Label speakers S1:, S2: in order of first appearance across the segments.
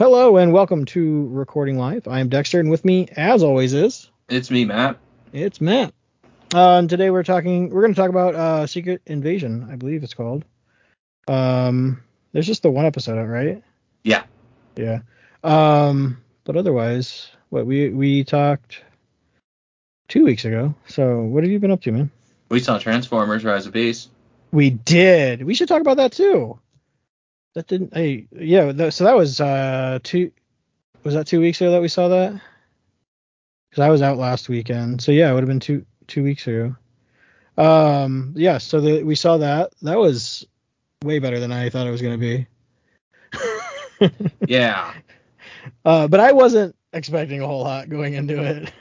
S1: Hello and welcome to Recording Live. I am Dexter, and with me, as always, is
S2: It's me, Matt.
S1: it's Matt. Uh, and today we're talking. We're going to talk about uh, Secret Invasion, I believe it's called. Um, there's just the one episode right?
S2: Yeah.
S1: Yeah. Um, but otherwise, what we we talked two weeks ago. So what have you been up to, man?
S2: We saw Transformers Rise of Beast.
S1: We did. We should talk about that too. That didn't. Hey, yeah. That, so that was uh two. Was that two weeks ago that we saw that? Because I was out last weekend. So yeah, it would have been two two weeks ago. Um. Yeah. So the, we saw that. That was way better than I thought it was gonna be.
S2: Yeah.
S1: Uh, but I wasn't expecting a whole lot going into it.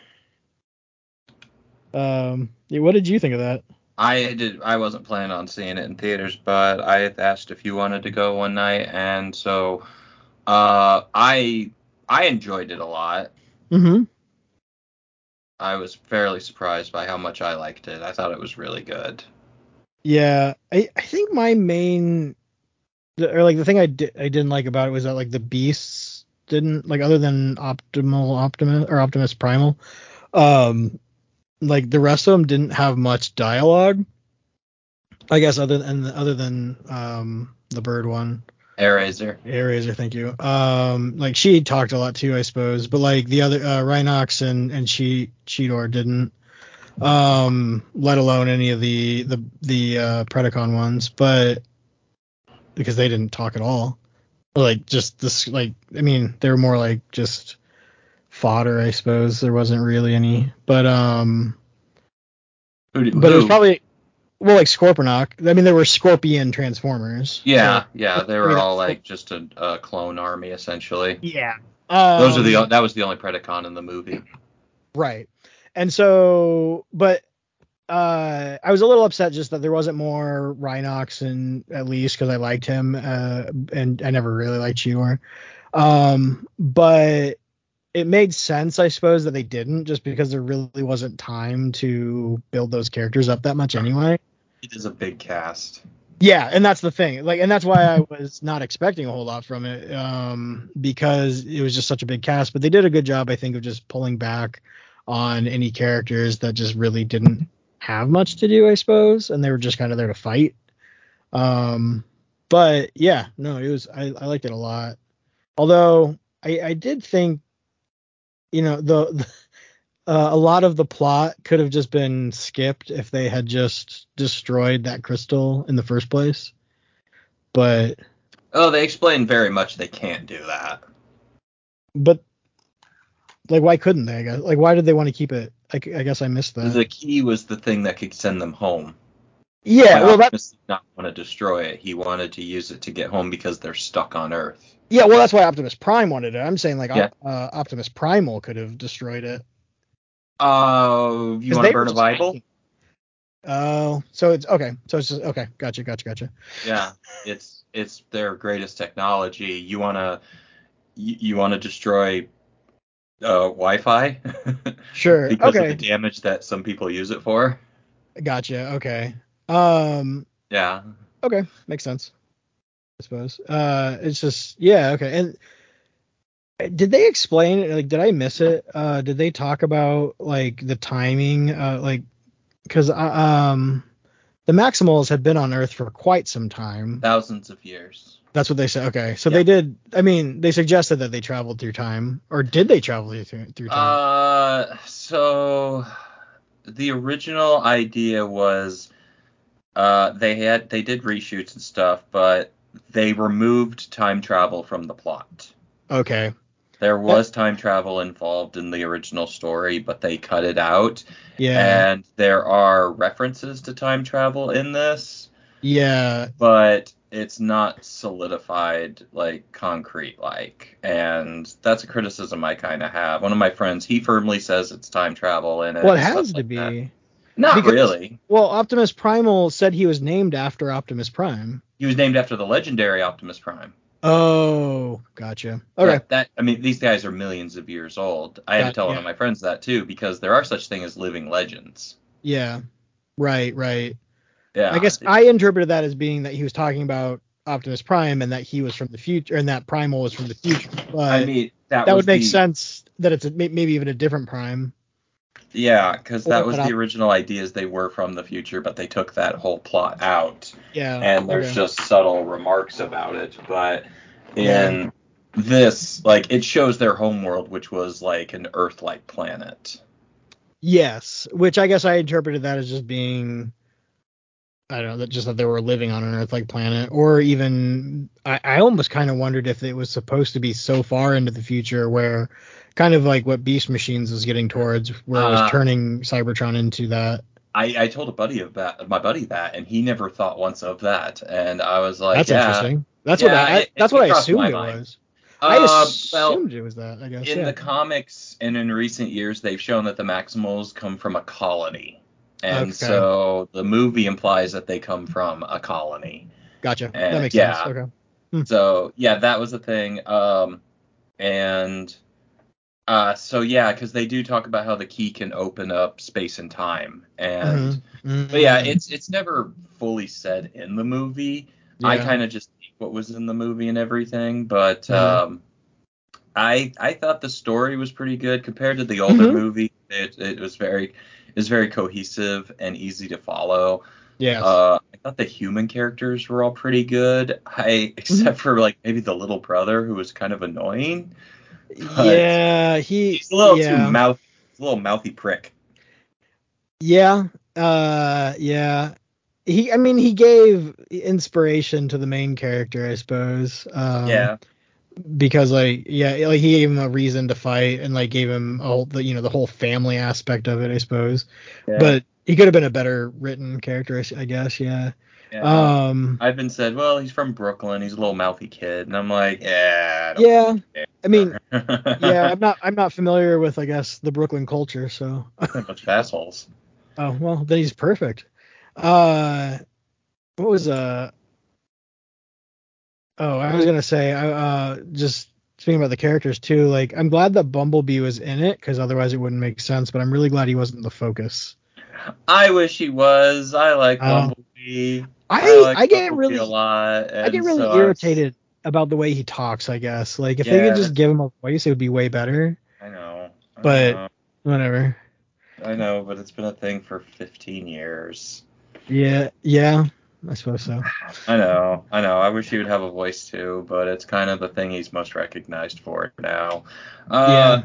S1: Um. Yeah, what did you think of that?
S2: I did I wasn't planning on seeing it in theaters, but I asked if you wanted to go one night and so uh I I enjoyed it a lot.
S1: Mm-hmm.
S2: I was fairly surprised by how much I liked it. I thought it was really good.
S1: Yeah, I, I think my main or like the thing I di- I didn't like about it was that like the beasts didn't like other than optimal optimus or optimus primal um like the rest of them didn't have much dialogue I guess other than other than um the bird one
S2: Airazor.
S1: Airazor, thank you. Um, like she talked a lot too, I suppose, but like the other uh, Rhinox and and she Cheetor didn't. Um, let alone any of the the the uh, Predacon ones, but because they didn't talk at all. Like just this, like I mean, they were more like just fodder, I suppose. There wasn't really any, but um,
S2: Who did,
S1: but it was probably well like Scorponok. I mean, there were Scorpion Transformers.
S2: Yeah,
S1: so-
S2: yeah, they
S1: I
S2: were
S1: mean,
S2: all like just a, a clone army essentially.
S1: yeah. Um,
S2: Those are the that was the only Predacon in the movie.
S1: Right. And so, but uh, I was a little upset just that there wasn't more Rhinox and at least because I liked him, uh, and I never really liked Cheetor. Um, but it made sense, I suppose, that they didn't just because there really wasn't time to build those characters up that much anyway.
S2: It is a big cast.
S1: Yeah, and that's the thing. Like, and that's why I was not expecting a whole lot from it, um, because it was just such a big cast. But they did a good job, I think, of just pulling back on any characters that just really didn't have much to do, I suppose, and they were just kind of there to fight. Um, but yeah, no, it was I, I liked it a lot. Although I, I did think, you know, the, the uh, a lot of the plot could have just been skipped if they had just destroyed that crystal in the first place. But
S2: Oh, they explain very much they can't do that.
S1: but like why couldn't they? I guess like why did they want to keep it? I, I guess I missed that.
S2: The key was the thing that could send them home.
S1: yeah, well that
S2: did not want to destroy it. He wanted to use it to get home because they're stuck on Earth.
S1: Yeah, well that's why Optimus Prime wanted it. I'm saying like
S2: Yeah.
S1: Uh, Optimus Primal could have destroyed it.
S2: Oh, you want to burn a Bible?
S1: Oh, so it's okay. So it's just okay. Gotcha, gotcha, gotcha.
S2: Yeah, it's it's their greatest technology. You wanna you, you wanna destroy uh, Wi-Fi?
S1: Sure.
S2: because
S1: okay.
S2: of the damage that some people use it for.
S1: Gotcha. Okay. Um.
S2: Yeah.
S1: Okay, makes sense. I suppose. Uh, it's just yeah. Okay. And did they explain? Like, did I miss it? Uh, did they talk about like the timing? Uh, like, because um, the Maximals had been on Earth for quite some time.
S2: Thousands of years.
S1: That's what they said. Okay, so
S2: Yeah.
S1: they did. I mean, they suggested that they traveled through time, or did they travel through through time?
S2: Uh, so the original idea was uh they had they did reshoots and stuff, but they removed time travel from the plot.
S1: okay.
S2: There was time travel involved in the original story, but they cut it out.
S1: Yeah.
S2: And there are references to time travel in this,
S1: yeah.
S2: but it's not solidified like concrete like. And that's a criticism I kind of have. One of my friends, he firmly says it's time travel and it.
S1: Well, it has to
S2: like
S1: be.
S2: that. Not
S1: because-
S2: really.
S1: Well, Optimus Primal said he was named after Optimus Prime.
S2: He was named after the legendary Optimus Prime.
S1: Oh, gotcha. Okay.
S2: That, that I mean, these guys are millions of years old. I had to tell one of my friends that too because there are such thing as living legends.
S1: Yeah. Right, right.
S2: Yeah.
S1: I guess I interpreted that as being that he was talking about Optimus Prime and that he was from the future and that Primal was from the future. But
S2: I mean, that,
S1: that would make
S2: the-
S1: sense that it's a, maybe even a different Prime.
S2: Yeah, because that was the original ideas. They were from the future, but they took that whole plot out.
S1: Yeah.
S2: and there's
S1: okay.
S2: just subtle remarks about it. But in this, like, it shows their homeworld, which was like an Earth-like planet.
S1: Yes, which I guess I interpreted that as just being, I don't know, that just that they were living on an Earth-like planet, or even I, I almost kind of wondered if it was supposed to be so far into the future where, kind of like what Beast Machines was getting towards, where it was
S2: Uh,
S1: turning Cybertron into that.
S2: I, I told a buddy of that, my buddy that, and he never thought once of that. And I was like,
S1: that's
S2: yeah.
S1: interesting. That's
S2: Yeah,
S1: what I,
S2: it-
S1: that's
S2: it
S1: what I assumed it
S2: mind.
S1: was. I
S2: Uh, well,
S1: assumed it was that. I guess.
S2: in
S1: yeah.
S2: the comics and in recent years, they've shown that the Maximals come from a colony. And
S1: Okay.
S2: so the movie implies that they come from a colony.
S1: gotcha.
S2: uh,
S1: that makes
S2: yeah.
S1: sense. Okay.
S2: So yeah, that was the thing. Um, and uh, so yeah, because they do talk about how the key can open up space and time, and
S1: Mhm.
S2: but yeah,
S1: Mhm.
S2: it's it's never fully said in the movie. I kind of just take what was in the movie and everything, but
S1: Mhm.
S2: um, I I thought the story was pretty good compared to the older
S1: Mhm.
S2: movie. It it was very was very cohesive and easy to follow.
S1: Yeah.
S2: Uh, I thought the human characters were all pretty good. I except for like maybe the little brother who was kind of annoying.
S1: Yeah. He.
S2: He's a little
S1: yeah.
S2: too mouth, a little mouthy prick.
S1: Yeah. Uh yeah. He I mean he gave inspiration to the main character, I suppose. Um
S2: yeah,
S1: because like yeah, like he gave him a reason to fight and like gave him all the you know the whole family aspect of it, I suppose. But he could have been a better written character, I guess, yeah.
S2: Yeah.
S1: Um
S2: I've been said, well, he's from Brooklyn. He's a little mouthy kid, and I'm like, yeah. I
S1: yeah.
S2: care.
S1: I mean, yeah, I'm not I'm not familiar with I guess the Brooklyn culture, so
S2: a bunch of assholes.
S1: Oh well, then he's perfect. Uh, what was uh? Oh, I was gonna say, I uh, just speaking about the characters too. Like, I'm glad that Bumblebee was in it because otherwise it wouldn't make sense. But I'm really glad he wasn't the focus.
S2: I wish he was. I like
S1: Oh.
S2: Bumblebee.
S1: I
S2: like
S1: I get
S2: Bumblebee
S1: really
S2: a lot.
S1: I get really
S2: so
S1: irritated about the way he talks. I guess like if they could just give him a voice, it would be way better.
S2: I know. I
S1: But-
S2: know.
S1: Whatever.
S2: I know, but it's been a thing for 15 years.
S1: Yeah, yeah, I suppose so.
S2: I know, I know. I wish he would have a voice too, but it's kind of the thing he's most recognized for now. Uh,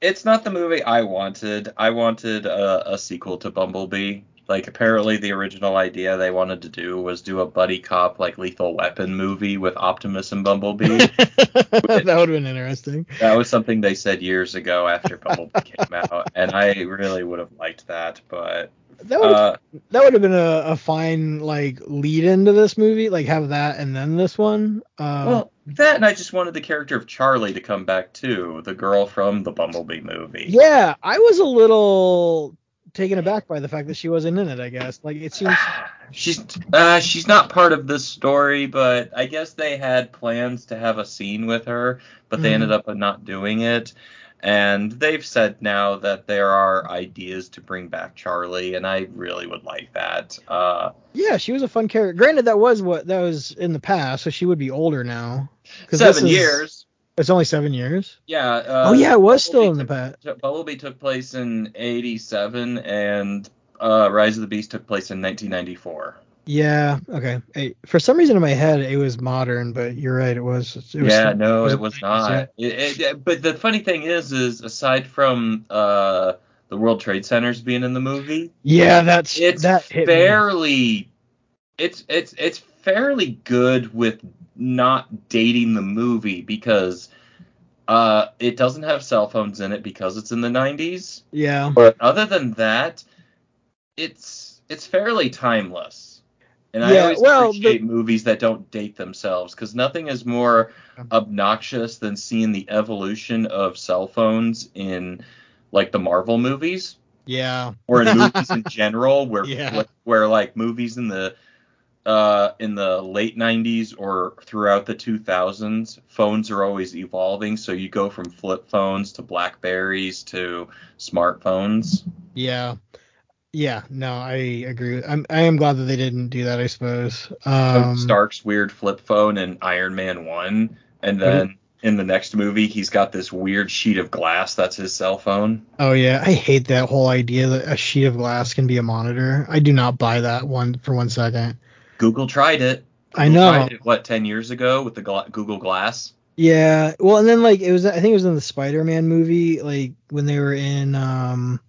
S2: It's not the movie I wanted. I wanted a, a sequel to Bumblebee. Like apparently the original idea they wanted to do was do a buddy cop like Lethal Weapon movie with Optimus and Bumblebee.
S1: that would have been interesting.
S2: that was something they said years ago after Bumblebee came out, and I really would have liked that, but
S1: That would
S2: uh,
S1: that would have been a, a fine like lead into this movie, like have that and then this one. Uh,
S2: well, that and I just wanted the character of Charlie to come back too, the girl from the Bumblebee movie.
S1: yeah, I was a little taken aback by the fact that she wasn't in it. I guess like it seems.
S2: She's uh, she's not part of this story, but I guess they had plans to have a scene with her, but they
S1: Mhm.
S2: ended up not doing it. And they've said now that there are ideas to bring back Charlie, and I really would like that. Uh,
S1: Yeah, she was a fun character. Granted, that was what that was in the past, so she would be older now. 'Cause this
S2: seven
S1: is-
S2: years.
S1: It's only seven years.
S2: Yeah. Uh,
S1: oh yeah, it was still in the
S2: Bumblebee
S1: past.
S2: took- Bumblebee took place in '87, and uh, Rise of the Beast took place in 1994.
S1: Yeah. Okay. Hey, for some reason in my head it was modern, but you're right. It was. It was
S2: yeah,
S1: still-
S2: no,
S1: was
S2: it was not. It, it, it- but the funny thing is, is aside from uh, the World Trade Centers being in the movie,
S1: Yeah, that's
S2: it's
S1: that hit me.
S2: fairly, it's it's it's fairly good with not dating the movie because uh, it doesn't have cell phones in it because it's in the 90s.
S1: Yeah.
S2: But other than that, it's it's fairly timeless. And I always
S1: well,
S2: appreciate movies that don't date themselves because nothing is more obnoxious than seeing the evolution of cell phones in like the Marvel movies
S1: Yeah.
S2: or in movies in general where
S1: Yeah.
S2: where like movies in the uh, in the late 90s or throughout the 2000s, phones are always evolving. So you go from flip phones to Blackberries to smartphones.
S1: Yeah. Yeah, no, I agree. I'm I am glad that they didn't do that. I suppose. Um,
S2: Stark's weird flip phone in Iron Man One, and then in the next movie he's got this weird sheet of glass that's his cell phone.
S1: oh yeah, I hate that whole idea that a sheet of glass can be a monitor. I do not buy that one for one second.
S2: Google tried it.
S1: I know.
S2: Tried it, what ten years ago with the gla- Google Glass?
S1: Yeah, well, and then like it was, I think it was in the Spider-Man movie, like when they were in um,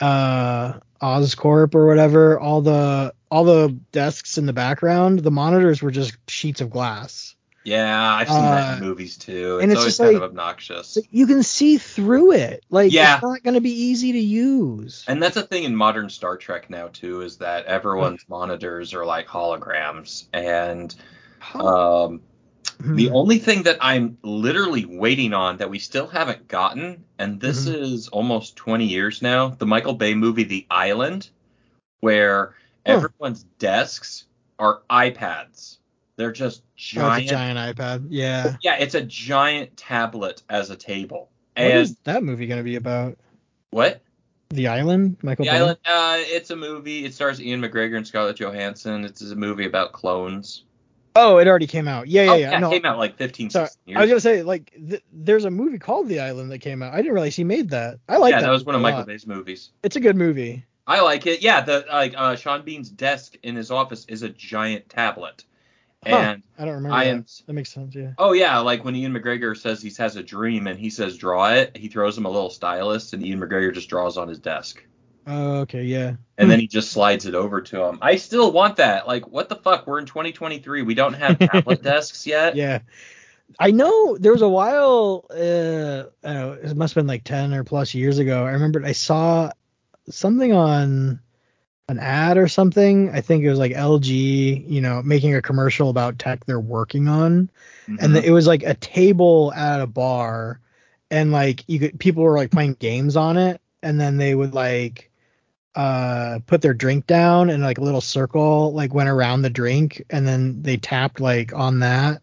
S1: uh, Oscorp or whatever. All the all the desks in the background, the monitors were just sheets of glass.
S2: Yeah, I've seen that in
S1: Uh,
S2: movies too.
S1: and
S2: It's
S1: it's
S2: always
S1: just
S2: kind
S1: like-
S2: of obnoxious.
S1: You can see through it. Like
S2: Yeah.
S1: it's not going to be easy to use.
S2: And that's a thing in modern Star Trek now too, is that everyone's monitors are like holograms. And um,
S1: Hmm.
S2: the only thing that I'm literally waiting on that we still haven't gotten, and this
S1: Mm-hmm.
S2: is almost 20 years now, the Michael Bay movie The Island, where
S1: Huh.
S2: everyone's desks are iPads. They're just
S1: Oh, it's a
S2: giant.
S1: giant iPad. Yeah.
S2: Yeah, it's a giant tablet as a table.
S1: What
S2: And
S1: is that movie going to be about?
S2: what?
S1: The Island, Michael
S2: The
S1: Bay.
S2: Island. Uh, it's a movie. It stars Ewan McGregor and Scarlett Johansson. It's a movie about clones.
S1: Oh, it already came out. Yeah, yeah,
S2: oh,
S1: yeah.
S2: it
S1: no,
S2: came out like 15,
S1: sorry.
S2: 16
S1: I was gonna say like th- there's a movie called The Island that came out. I didn't realize he made that. I like
S2: yeah,
S1: that.
S2: that was one of Michael
S1: lot.
S2: Bay's movies.
S1: It's a good movie.
S2: I like it. Yeah, the like uh, Sean Bean's desk in his office is a giant tablet,
S1: Huh.
S2: and
S1: I don't remember.
S2: I
S1: that. That makes sense. Yeah.
S2: Oh yeah, like when Ewan McGregor says he has a dream and he says draw it, he throws him a little stylus and Ewan McGregor just draws on his desk.
S1: Oh, okay. Yeah.
S2: And then he just slides it over to him. I still want that. Like, what the fuck? We're in 2023. We don't have tablet desks yet.
S1: Yeah. I know there was a while. Uh, I don't know. It must have been like ten or plus years ago. I remember I saw something on an ad or something. I think it was like LG, you know, making a commercial about tech they're working on. and
S2: Mhm.
S1: it was like a table at a bar and like you could people were like playing games on it and then they would like uh put their drink down and like a little circle like went around the drink and then they tapped like on that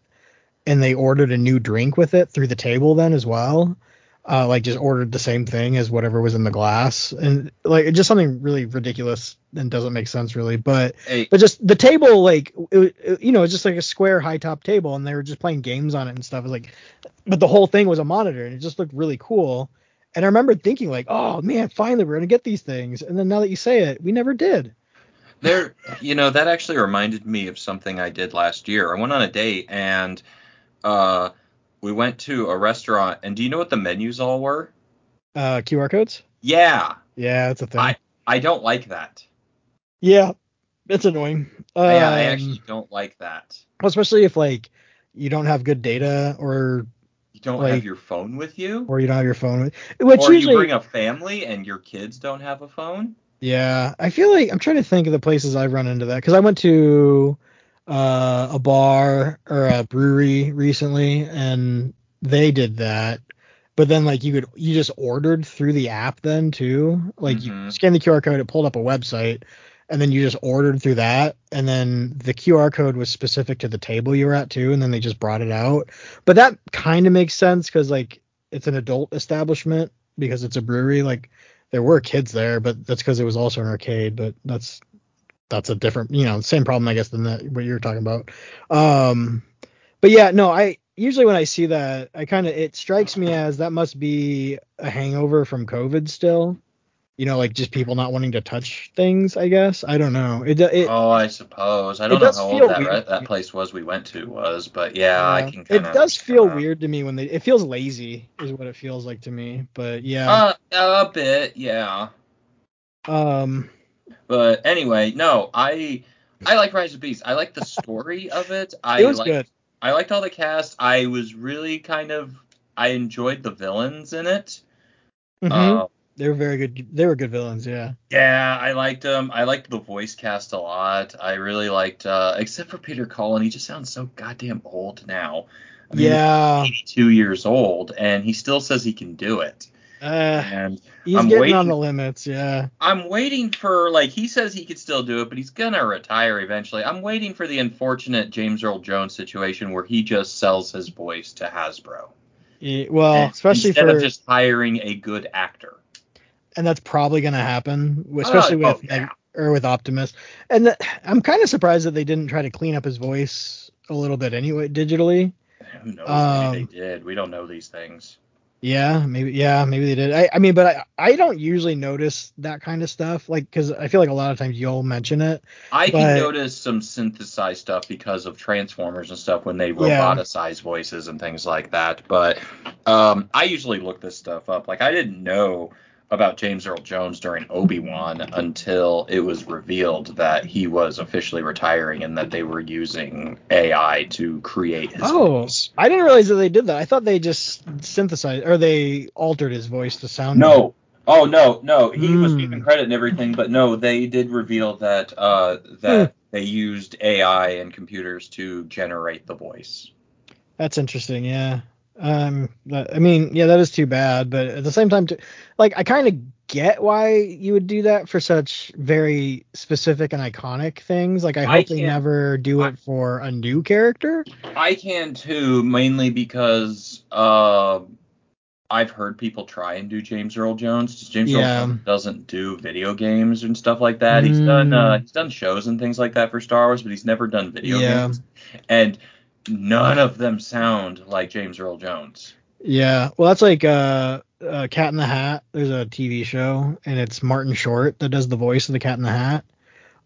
S1: and they ordered a new drink with it through the table then as well uh like just ordered the same thing as whatever was in the glass. And like just something really ridiculous and doesn't make sense really. But
S2: Hey,
S1: but just the table like it, it- you know it's just like a square high top table and they were just playing games on it and stuff. It was like but the whole thing was a monitor and it just looked really cool. And i remember thinking like oh man finally we're gonna get these things. And then now that you say it we never did.
S2: There, you know, that actually reminded me of something I did last year. I went on a date and uh, we went to a restaurant. And do you know what the menus all were?
S1: uh qr codes
S2: Yeah,
S1: yeah that's a thing
S2: I- I don't like that.
S1: yeah it's annoying um,
S2: yeah, I actually don't like that.
S1: especially if like you don't have good data or
S2: You don't
S1: like-
S2: have your phone with you,
S1: or you don't have your phone with which
S2: or
S1: usually
S2: you bring a family and your kids don't have a phone.
S1: Yeah, I feel like I'm trying to think of the places I've run into that because I went to uh, a bar or a brewery recently and they did that. But then like you could you just ordered through the app then too. Like you
S2: Mhm.
S1: scanned the QR code, it pulled up a website, and then you just ordered through that, and then the QR code was specific to the table you were at too, and then they just brought it out. But that kind of makes sense because like it's an adult establishment because it's a brewery. Like there were kids there, but that's because it was also an arcade. But that's that's a different, you know, same problem I guess than that what you're talking about. Um, but yeah, no, I usually when I see that, I kind of it strikes me as that must be a hangover from COVID still. You know, like just people not wanting to touch things. I guess I don't know. It it,
S2: Oh, I suppose. I don't know how old that, re- that place was we went to was, but yeah, I can
S1: it
S2: kind of.
S1: does feel weird to me when they. It feels lazy, is what it feels like to me. But yeah.
S2: Uh, a bit, yeah.
S1: um.
S2: But anyway, no, I I like Rise of Beasts. I like the story of it. I
S1: It was
S2: liked,
S1: good.
S2: I liked all the cast. I was really kind of I enjoyed the villains in it.
S1: Mhm.
S2: Uh,
S1: they were very good. They were good villains. Yeah.
S2: yeah, I liked them. I liked the voice cast a lot. I really liked, uh, except for Peter Cullen. He just sounds so goddamn old now. I mean,
S1: yeah.
S2: he's 82 years old, and he still says he can do it.
S1: Uh,
S2: And
S1: he's
S2: I'm
S1: getting
S2: waiting-
S1: on the limits. Yeah.
S2: I'm waiting for like he says he could still do it, but he's gonna retire eventually. I'm waiting for the unfortunate James Earl Jones situation where he just sells his voice to Hasbro.
S1: He- well,
S2: And
S1: especially
S2: instead
S1: for
S2: of just hiring a good actor.
S1: and that's probably going to happen, especially
S2: oh,
S1: with
S2: yeah.
S1: or with Optimus. And the, I'm kind of surprised that they didn't try to clean up his voice a little bit anyway digitally.
S2: Who knows?
S1: Um,
S2: they did. We don't know these things.
S1: Yeah, maybe. Yeah, maybe they did. I, I mean, but I, I don't usually notice that kind of stuff, like, because I feel like a lot of times you'll mention it.
S2: I
S1: But-
S2: can notice some synthesized stuff because of Transformers and stuff when they
S1: Yeah.
S2: roboticize voices and things like that. But um, I usually look this stuff up. Like I didn't know about James Earl Jones during Obi Wan until it was revealed that he was officially retiring and that they were using AI to create his
S1: Oh,
S2: voice.
S1: I didn't realize that they did that. I thought they just synthesized or they altered his voice to sound.
S2: No. Oh no, no. He was
S1: Hmm.
S2: given credit and everything, but no, they did reveal that uh, that they used AI and computers to generate the voice.
S1: That's interesting. Yeah. Um. I mean, yeah, that is too bad. But at the same time, like, I kind of get why you would do that for such very specific and iconic things. Like, I
S2: I
S1: hope they never do it for a new character.
S2: I can too, mainly because uh, I've heard people try and do James Earl Jones. James
S1: Yeah.
S2: Earl Jones doesn't do video games and stuff like that. He's done uh, he's done shows and things like that for Star Wars, but he's never done video
S1: Yeah.
S2: games. And none of them sound like James Earl Jones.
S1: Yeah. Well, that's like uh, uh, Cat in the Hat. There's a TV show, and it's Martin Short that does the voice of the Cat in the Hat.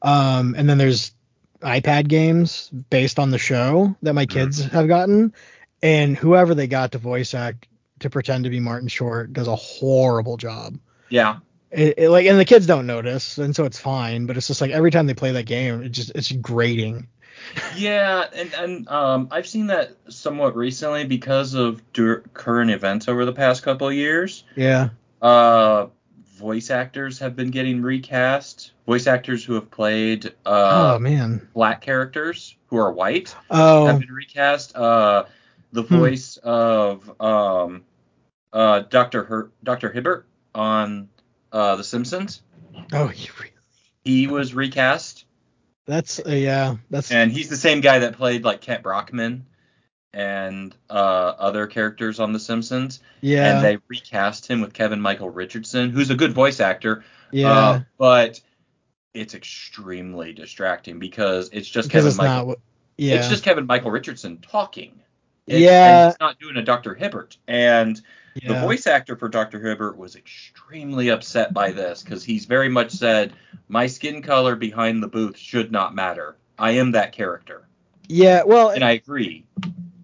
S1: Um, and then there's iPad games based on the show that my kids have gotten, and whoever they got to voice act to pretend to be Martin Short does a horrible job.
S2: Yeah.
S1: It, it, like, and the kids don't notice, and so it's fine. But it's just like every time they play that game, it just it's grating.
S2: Yeah, and and um, I've seen that somewhat recently because of dur- current events over the past couple of years.
S1: Yeah.
S2: Uh, voice actors have been getting recast. Voice actors who have played uh,
S1: oh man.
S2: black characters who are white
S1: Oh.
S2: have been recast. Uh, the
S1: Hmm.
S2: voice of um, uh, Dr. Her- Dr. Hibbert on uh, The Simpsons,
S1: Oh. you re-
S2: he was recast,
S1: That's uh, yeah. That's
S2: and he's the same guy that played like Kent Brockman and uh, other characters on The Simpsons.
S1: yeah.
S2: And they recast him with Kevin Michael Richardson, who's a good voice actor.
S1: yeah.
S2: Uh, but it's extremely distracting because it's just
S1: because
S2: Kevin
S1: it's
S2: Michael.
S1: not. Yeah.
S2: It's just Kevin Michael Richardson talking. It's-
S1: Yeah.
S2: And he's not doing a Dr. Hibbert. And the voice actor for Dr. Hibbert was extremely upset by this because he's very much said, My skin color behind the booth should not matter. I am that character.
S1: Yeah. Well.
S2: And I agree.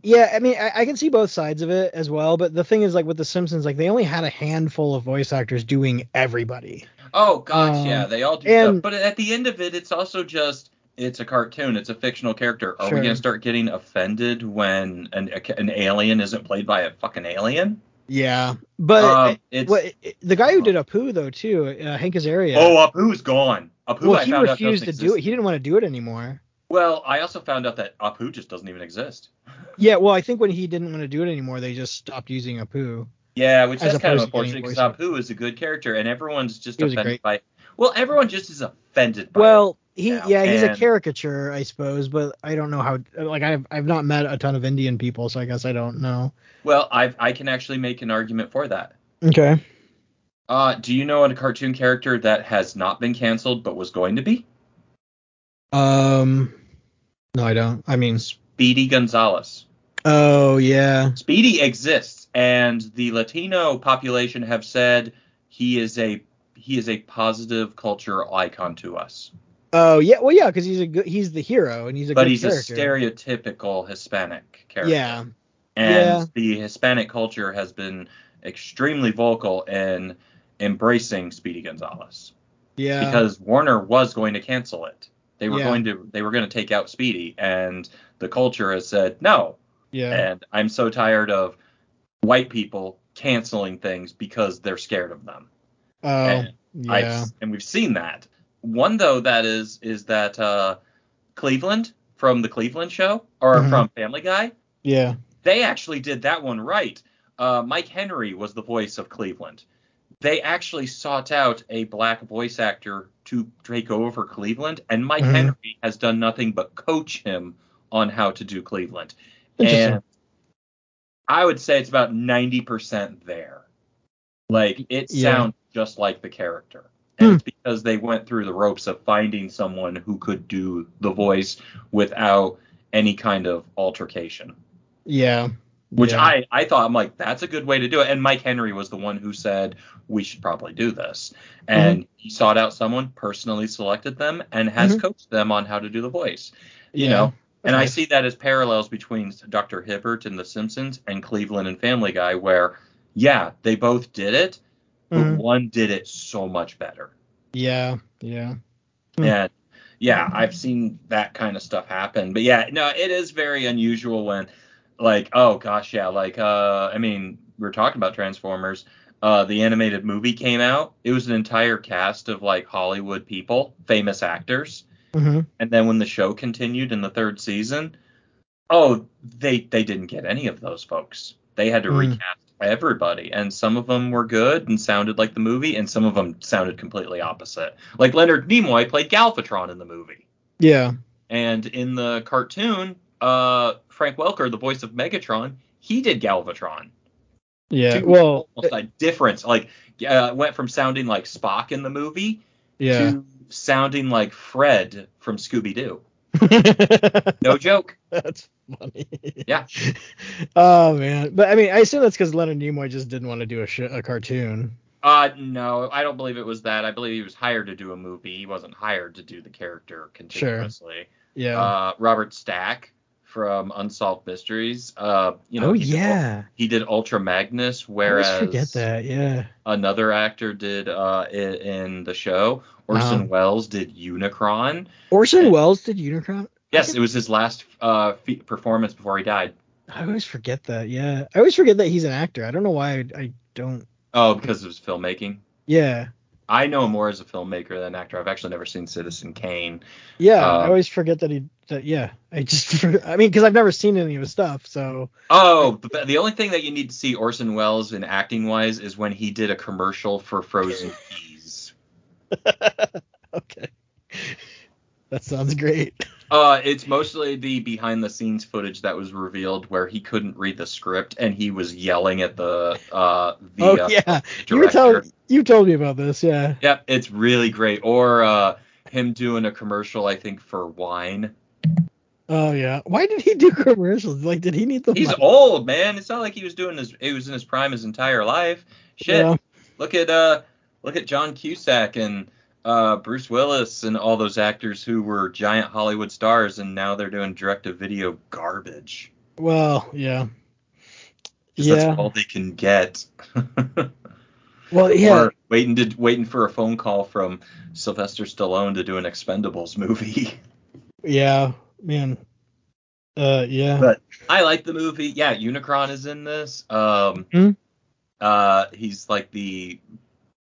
S1: Yeah. I mean, I, I can see both sides of it as well. But the thing is, like with the Simpsons, like they only had a handful of voice actors doing everybody.
S2: Oh gosh,
S1: Um,
S2: yeah, they all do
S1: and-
S2: stuff. But at the end of it, it's also just it's a cartoon. It's a fictional character. Are
S1: Sure.
S2: we gonna start getting offended when an an alien isn't played by a fucking alien?
S1: Yeah. But
S2: Um,
S1: it- what the guy who did Apu though too, uh, Hank Azaria.
S2: oh, Apu's gone. Apu,
S1: well,
S2: I
S1: he
S2: found
S1: refused
S2: out
S1: to do it. He didn't want to do it anymore.
S2: Well, I also found out that Apu just doesn't even exist.
S1: Yeah. Well, I think when he didn't want to do it anymore, they just stopped using Apu.
S2: Yeah, which is kind of
S1: opposed to getting
S2: unfortunate because Apu is a good character and everyone's just
S1: He was a
S2: offended
S1: great-
S2: by. Well, everyone just is offended by. it.
S1: Well, he
S2: Yeah,
S1: yeah, he's a caricature, I suppose, but I don't know how. Like I've I've not met a ton of Indian people, so I guess I don't know.
S2: well, I I can actually make an argument for that.
S1: Okay.
S2: Uh, do you know a cartoon character that has not been canceled but was going to be?
S1: Um. No, I don't. I mean.
S2: Speedy Gonzalez.
S1: Oh yeah.
S2: Speedy exists, and the Latino population have said he is a he is a positive culture icon to us.
S1: Oh yeah. Well yeah, because he's a good. He's the hero, and he's a good.
S2: But he's
S1: character.
S2: a stereotypical Hispanic character.
S1: Yeah.
S2: And
S1: Yeah.
S2: the Hispanic culture has been extremely vocal in embracing Speedy Gonzalez
S1: Yeah.
S2: because Warner was going to cancel it. They were
S1: Yeah.
S2: going to they were going to take out Speedy, and the culture has said no.
S1: yeah.
S2: And I'm so tired of white people canceling things because they're scared of them.
S1: Oh.
S2: and I've-
S1: Yeah.
S2: and we've seen that. One though that is is that uh, Cleveland from the Cleveland Show or
S1: Mhm.
S2: from Family Guy.
S1: Yeah.
S2: They actually did that one right. Uh, Mike Henry was the voice of Cleveland. They actually sought out a black voice actor to take over Cleveland, and Mike
S1: Mhm.
S2: Henry has done nothing but coach him on how to do Cleveland. And I would say it's about 90% there. Like, it
S1: Yeah.
S2: sounds just like the character. And it's because they went through the ropes of finding someone who could do the voice without any kind of altercation.
S1: Yeah.
S2: Which
S1: yeah.
S2: I, I thought I'm like that's a good way to do it. And Mike Henry was the one who said we should probably do this. And he sought out someone, personally selected them, and has
S1: Mhm.
S2: coached them on how to do the voice. You
S1: Yeah.
S2: know, and I see that as parallels between Dr. Hibbert in The Simpsons and Cleveland and Family Guy, where yeah, they both did it, but
S1: Mhm.
S2: one did it so much better.
S1: Yeah. Yeah. Hmm.
S2: And yeah, I've seen that kind of stuff happen. But yeah, no, it is very unusual when like, oh gosh, yeah, like uh I mean, we are talking about Transformers. Uh the animated movie came out. It was an entire cast of like Hollywood people, famous actors.
S1: hmm
S2: And then when the show continued in the third season, oh, they they didn't get any of those folks. They had to
S1: Mm.
S2: recast everybody, and some of them were good and sounded like the movie, and some of them sounded completely opposite. Like Leonard Nimoy played Galvatron in the movie,
S1: Yeah.
S2: and in the cartoon, uh, Frank Welker, the voice of Megatron, he did Galvatron.
S1: Yeah.
S2: Two
S1: Well.
S2: almost a difference. Like uh, went from sounding like Spock in the movie
S1: Yeah.
S2: to sounding like Fred from Scooby Doo. No joke.
S1: That's funny.
S2: Yeah.
S1: Oh man, but I mean, I assume that's because Leonard Nimoy just didn't want to do a sh- a cartoon.
S2: Uh, no, I don't believe it was that. I believe he was hired to do a movie. He wasn't hired to do the character continuously. Sure.
S1: Yeah.
S2: Uh, Robert Stack from Unsolved Mysteries. Uh, you know,
S1: oh
S2: he did,
S1: yeah.
S2: he did Ultra Magnus,
S1: I
S2: whereas
S1: always forget that. Yeah.
S2: another actor did uh i- in the show. Orson
S1: Uh-huh.
S2: Welles did Unicron.
S1: Orson Welles did Unicron.
S2: Yes, it was his last uh performance before he died.
S1: I always forget that. Yeah. I always forget that he's an actor. I don't know why I, I don't.
S2: Oh, because of his filmmaking.
S1: Yeah.
S2: I know him more as a filmmaker than an actor. I've actually never seen Citizen Kane.
S1: Yeah.
S2: Uh,
S1: I always forget that he. That, yeah. I just. I mean, because I've never seen any of his stuff. So.
S2: Oh, but the only thing that you need to see Orson Welles in acting wise is when he did a commercial for frozen peas.
S1: okay. That sounds great.
S2: Uh, it's mostly the behind the scenes footage that was revealed where he couldn't read the script and he was yelling at the uh the
S1: oh
S2: uh,
S1: yeah. You telling. You told me about this. Yeah.
S2: Yep, it's really great. Or uh him doing a commercial, I think, for wine.
S1: Oh yeah. Why did he do commercials? Like, did he need the?
S2: He's
S1: money?
S2: old, man. It's not like he was doing his he was in his prime his entire life. Shit.
S1: Yeah.
S2: Look at uh look at John Cusack and uh Bruce Willis and all those actors who were giant Hollywood stars and now they're doing direct to video garbage.
S1: Well, yeah. Yeah.
S2: That's all they can get.
S1: Well, yeah.
S2: Or waiting to waiting for a phone call from Sylvester Stallone to do an Expendables movie.
S1: Yeah. Man. Uh. Yeah.
S2: But I like the movie. Yeah, Unicron is in this. Um,
S1: Hmm?
S2: uh, he's like the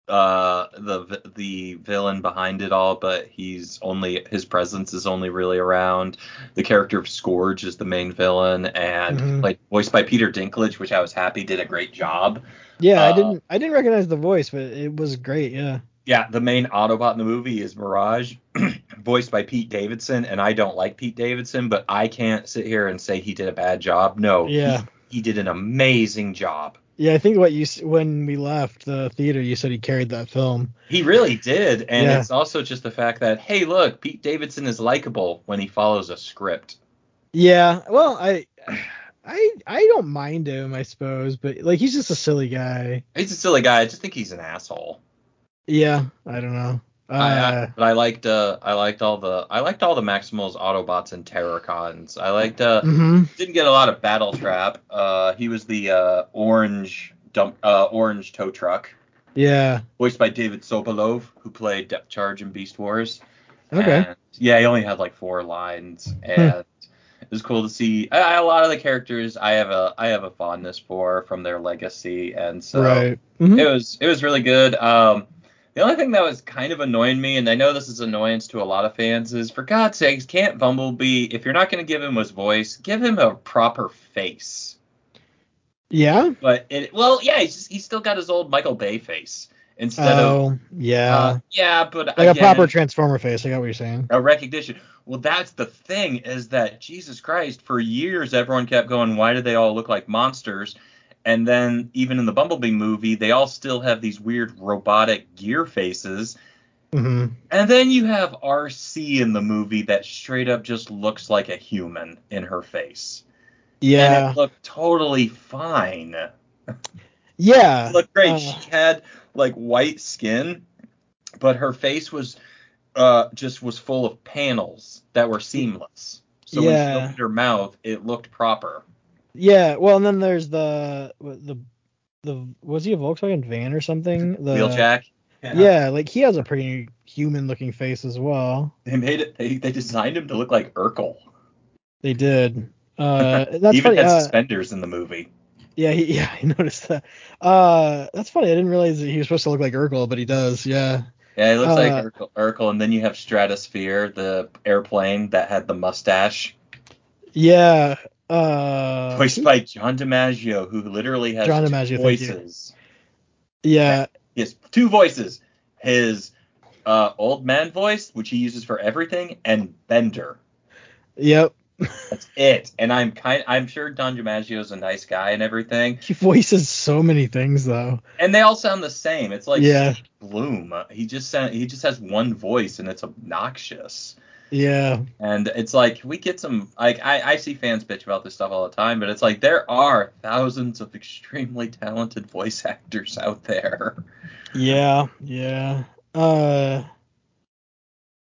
S2: uh the the villain behind it all, but he's only his presence is only really around. The character of Scourge is the main villain, and
S1: Mhm.
S2: like voiced by Peter Dinklage, which I was happy did a great job.
S1: yeah. I
S2: uh,
S1: didn't. I didn't recognize the voice, but it was great. Yeah.
S2: Yeah, the main Autobot in the movie is Mirage, voiced by Pete Davidson, and I don't like Pete Davidson, but I can't sit here and say he did a bad job. No, he-
S1: Yeah.
S2: he did an amazing job.
S1: Yeah. I think what you when we left the theater, you said he carried that film.
S2: He really did, and
S1: Yeah.
S2: it's also just the fact that hey, look, Pete Davidson is likable when he follows a script.
S1: Yeah. Well, I. I I don't mind him, I suppose, but like he's just a silly guy.
S2: He's a silly guy. I just think he's an asshole.
S1: Yeah. I don't know.
S2: I- I-
S1: Uh,
S2: but I liked uh, I liked all the I liked all the Maximals, Autobots, and Terrorcons. I liked uh,
S1: mhm.
S2: didn't get a lot of Battle Trap. Uh, he was the uh, orange dump uh, orange tow truck,
S1: Yeah.
S2: voiced by David Sobolov, who played Depth Charge in Beast Wars.
S1: Okay.
S2: And, yeah, he only had like four lines, and it was cool to see I, a lot of the characters I have a I have a fondness for from their legacy, and so
S1: right. Mhm.
S2: it was it was really good. Um, the only thing that was kind of annoying me, and I know this is annoyance to a lot of fans, is for God's sakes, can't Bumblebee, if you're not going to give him his voice, give him a proper face.
S1: Yeah.
S2: But it, well, yeah, he's just, he's still got his old Michael Bay face instead of
S1: Oh. Yeah.
S2: uh, yeah, but
S1: like a proper transformer face. I got what you're saying.
S2: a recognition. Well, that's the thing is that Jesus Christ, for years everyone kept going, why do they all look like monsters? And then even in the Bumblebee movie, they all still have these weird robotic gear faces.
S1: hmm
S2: And then you have Arcee in the movie that straight up just looks like a human in her face. And
S1: Yeah.
S2: it looked totally fine.
S1: Yeah.
S2: It looked great.
S1: Uh,
S2: she had like white skin, but her face was uh just was full of panels that were seamless. So when she opened her mouth, it looked proper.
S1: Yeah. Well, and then there's the the the was he a Volkswagen van or something? The
S2: Wheeljack.
S1: Yeah, like he has a pretty human looking face as well.
S2: They made it. They, they designed him to look like Urkel.
S1: They did. Uh, that's
S2: he even
S1: funny.
S2: had
S1: Uh,
S2: suspenders in the movie.
S1: yeah, he, yeah, I noticed that. Uh, that's funny. I didn't realize that he was supposed to look like Urkel, but he does. Yeah.
S2: Yeah, he looks
S1: uh,
S2: like Urkel, Urkel. And then you have Stratosphere, the airplane that had the mustache,
S1: Yeah. Uh,
S2: voiced by John DiMaggio, who literally has
S1: John DiMaggio,
S2: voices.
S1: yeah.
S2: He has two voices. His uh, old man voice, which he uses for everything, and Bender.
S1: Yep.
S2: That's it. And I'm kind. I'm sure John DiMaggio is a nice guy and everything.
S1: He voices so many things though.
S2: And they all sound the same. It's like
S1: Yeah.
S2: Bloom. He just sound, he just has one voice and it's obnoxious.
S1: Yeah.
S2: And it's like we get some like I, I see fans bitch about this stuff all the time, but it's like there are thousands of extremely talented voice actors out there.
S1: Yeah. Yeah. Uh.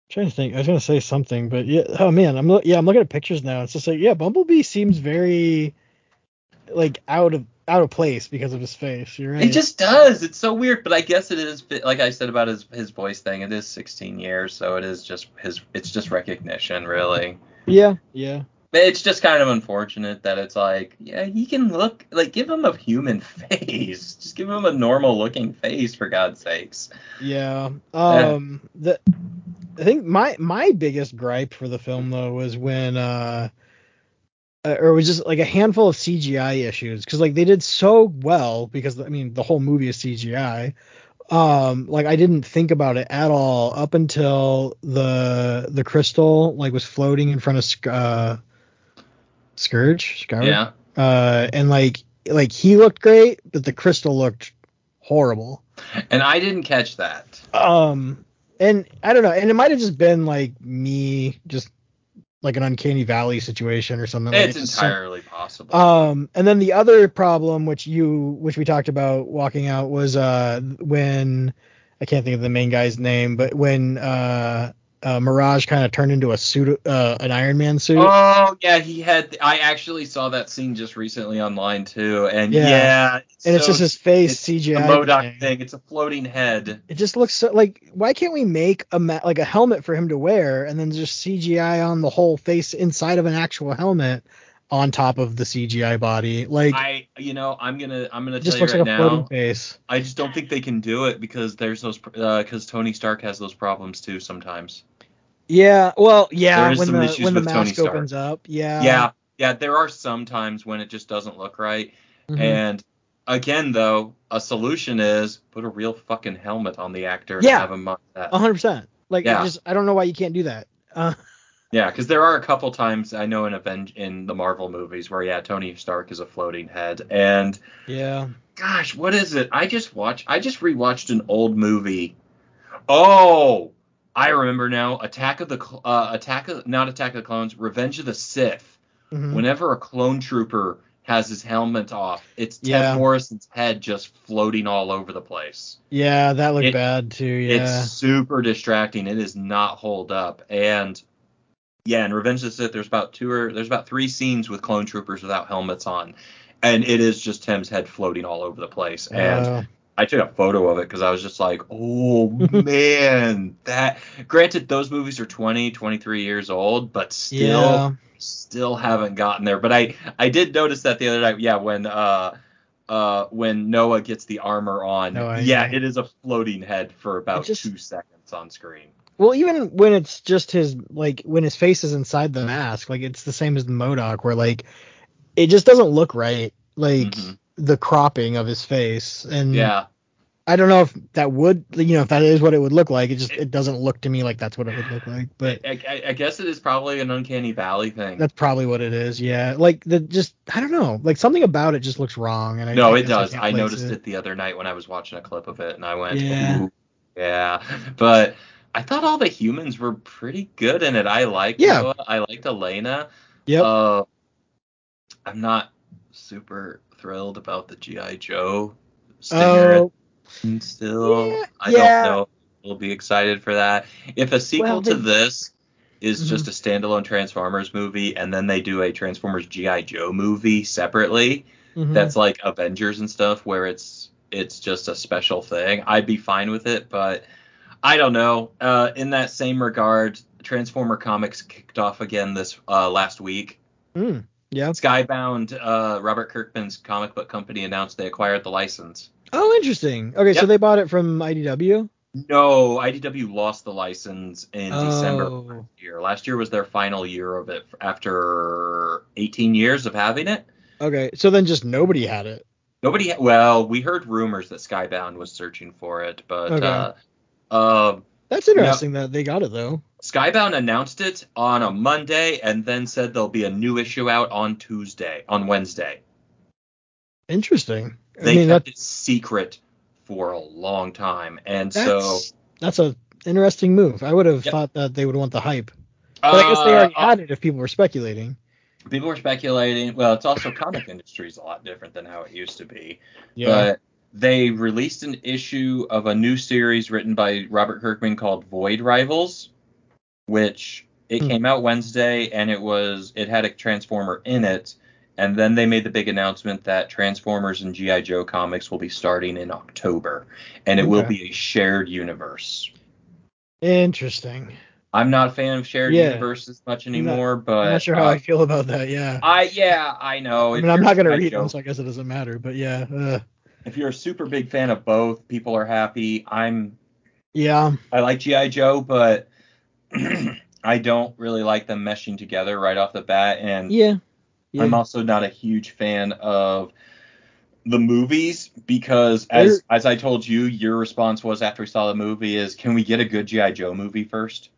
S1: trying to think. I was gonna say something, but yeah. Oh man, I'm yeah. I'm looking at pictures now. It's just like yeah, Bumblebee seems very like out of out of place because of his face. You're right.
S2: It just does. It's so weird, but I guess it is like I said about his his voice thing. It is 16 years, so it is just his. It's just recognition, really.
S1: yeah. Yeah.
S2: But it's just kind of unfortunate that it's like, yeah, he can look like give him a human face. Just give him a normal looking face for God's sakes.
S1: Yeah. Um the I think my my biggest gripe for the film though was when uh uh, or it was just like a handful of CGI issues cuz like they did so well because I mean the whole movie is CGI. Um like I didn't think about it at all up until the the crystal like was floating in front of uh Scourge, Scourge?
S2: Yeah.
S1: Uh and like like he looked great but the crystal looked horrible.
S2: And I didn't catch that.
S1: Um, and I don't know, and it might have just been like me, just like an uncanny valley situation or something. like
S2: It's
S1: just some-
S2: entirely possible.
S1: um, and then the other problem, which you, which we talked about walking out, was uh when I can't think of the main guy's name, but when uh, uh Mirage kind of turned into a suit, uh, an Iron Man suit.
S2: Oh yeah, he had. I actually saw that scene just recently online too, and
S1: Yeah.
S2: yeah,
S1: and it's just his face
S2: it's
S1: CGI.
S2: the MODOK
S1: thing.
S2: thing. It's a floating head.
S1: It just looks so like why can't we make a ma- like a helmet for him to wear and then just CGI on the whole face inside of an actual helmet on top of the CGI body? Like
S2: I, you know, I'm gonna, I'm gonna
S1: it just
S2: tell
S1: looks
S2: you
S1: like
S2: right
S1: a floating
S2: now.
S1: face.
S2: I just don't think they can do it because there's those, because Tony Stark has those problems too sometimes.
S1: Yeah, well, yeah,
S2: There is
S1: when
S2: some
S1: the
S2: issues
S1: when the mask
S2: Stark.
S1: opens up, yeah.
S2: yeah, yeah, there are some times when it just doesn't look right,
S1: Mhm.
S2: and again though, a solution is put a real fucking helmet on the actor
S1: Yeah.
S2: and have him on that.
S1: A hundred percent. Like
S2: Yeah.
S1: I just I don't know why you can't do that. Uh,
S2: Yeah, because there are a couple times I know in Avenge in the Marvel movies where yeah, Tony Stark is a floating head, and
S1: yeah.
S2: gosh, what is it? I just watched, I just rewatched an old movie. Oh, I remember now. Attack of the uh, Attack of not Attack of the Clones, Revenge of the Sith.
S1: Mhm.
S2: Whenever a clone trooper has his helmet off, it's Ted
S1: Yeah.
S2: Morrison's head just floating all over the place.
S1: Yeah, that looked
S2: It-
S1: bad too. Yeah.
S2: It's super distracting. It is not hold up. And yeah, in Revenge of the Sith, there's about two or there's about three scenes with clone troopers without helmets on, and it is just Tim's head floating all over the place. And
S1: Uh,
S2: I took a photo of it because I was just like, oh man, that. Granted, those movies are 20, 23 years old, but still,
S1: yeah.
S2: still haven't gotten there. But I, I did notice that the other night. Yeah, when uh. Uh, when Noah gets the armor on,
S1: Noah,
S2: yeah,
S1: yeah.
S2: it is a floating head for about
S1: just-
S2: two seconds on screen.
S1: Well, even when it's just his like when his face is inside the mask, like it's the same as the MODOK, where like it just doesn't look right, like
S2: Mhm.
S1: The cropping of his face, and
S2: Yeah,
S1: I don't know if that would, you know, if that is what it would look like. It just it doesn't look to me like that's what it would look like. But
S2: I, I, I guess it is probably an uncanny valley thing.
S1: that's probably what it is. Yeah, like the just I don't know, like something about it just looks wrong. And I,
S2: no, it does. I noticed it. the other night when I was watching a clip of it, and I went,
S1: Yeah.
S2: Yeah. But I thought all the humans were pretty good in it. I liked
S1: Yeah.
S2: Noah. I liked Elena.
S1: yeah
S2: Uh, I'm not super thrilled about the GI Joe stinger
S1: Oh,
S2: still.
S1: Yeah,
S2: I
S1: yeah.
S2: don't know. We'll be excited for that. If a sequel
S1: Well,
S2: to this is
S1: Mhm.
S2: just a standalone Transformers movie, and then they do a Transformers GI Joe movie separately,
S1: mhm.
S2: that's like Avengers and stuff, where it's it's just a special thing, I'd be fine with it. But I don't know. Uh, in that same regard, Transformer Comics kicked off again this uh, last week.
S1: Mm, yeah.
S2: Skybound, uh, Robert Kirkman's comic book company announced they acquired the license.
S1: Oh, interesting. Okay, so they bought it from IDW.
S2: No, IDW lost the license in December
S1: Oh.
S2: last year. Last year was their final year of it after 18 years of having it.
S1: Okay, so then just nobody had it.
S2: Nobody, well, we heard rumors that Skybound was searching for it, but
S1: Okay.
S2: uh, uh,
S1: That's interesting that they got it though.
S2: Skybound announced it on a Monday and then said there'll be a new issue out on Tuesday, on Wednesday.
S1: Interesting. I
S2: They
S1: mean,
S2: kept it secret for a long time, and so
S1: that's that's a interesting move. I would have
S2: Yep.
S1: thought that they would want the hype, but I guess they
S2: Uh,
S1: already had it if people were speculating.
S2: people were speculating. Well, it's also comic industry is a lot different than how it used to be.
S1: Yeah.
S2: But they released an issue of a new series written by Robert Kirkman called Void Rivals, which it
S1: Hmm.
S2: came out Wednesday and it was it had a Transformer in it. And then they made the big announcement that Transformers and GI Joe comics will be starting in October, and it will be a shared universe.
S1: Interesting.
S2: I'm not a fan of shared
S1: Yeah.
S2: universes much anymore, but
S1: I'm not sure how
S2: uh,
S1: I feel about that. Yeah.
S2: I yeah I know.
S1: I mean, I'm not gonna read them, so I guess it doesn't matter. But yeah. Uh,
S2: if you're a super big fan of both, people are happy. I'm
S1: yeah.
S2: I like GI Joe, but I don't really like them meshing together right off the bat, and
S1: Yeah. Yeah.
S2: I'm also not a huge fan of the movies because as as I told you, your response was after we saw the movie is can we get a good GI Joe movie first?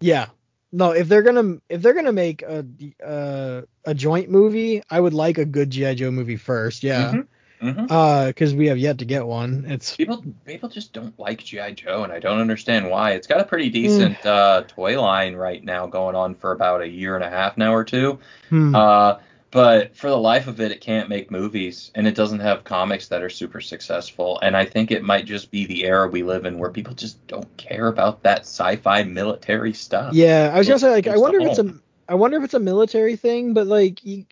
S1: Yeah. No, if they're gonna if they're gonna make a uh, a joint movie, I would like a good GI Joe movie first. Yeah.
S2: Mhm. Mhm.
S1: Uh, because we have yet to get one. It's
S2: People people just don't like GI Joe, and I don't understand why. It's got a pretty decent uh, toy line right now going on for about a year and a half now or two.
S1: hmm,
S2: Uh, but for the life of it, it can't make movies, and it doesn't have comics that are super successful. And I think it might just be the era we live in where people just don't care about that sci-fi military stuff.
S1: yeah. I was gonna say like I wonder if it's a. I wonder if it's a military thing, but like you,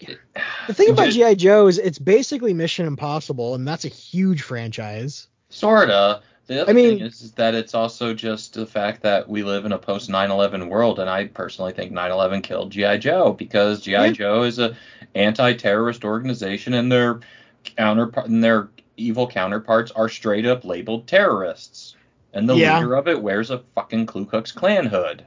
S1: the thing about GI Joe is it's basically Mission Impossible, and that's a huge franchise.
S2: Sorta. The other
S1: I mean-
S2: thing is, is that it's also just the fact that we live in a post 9/11 world, and I personally think 9/11 killed GI Joe because GI
S1: Yeah.
S2: Joe is a anti-terrorist organization, and their counterpart and their evil counterparts are straight up labeled terrorists, and the
S1: Yeah.
S2: leader of it wears a fucking Ku Klux Klan hood.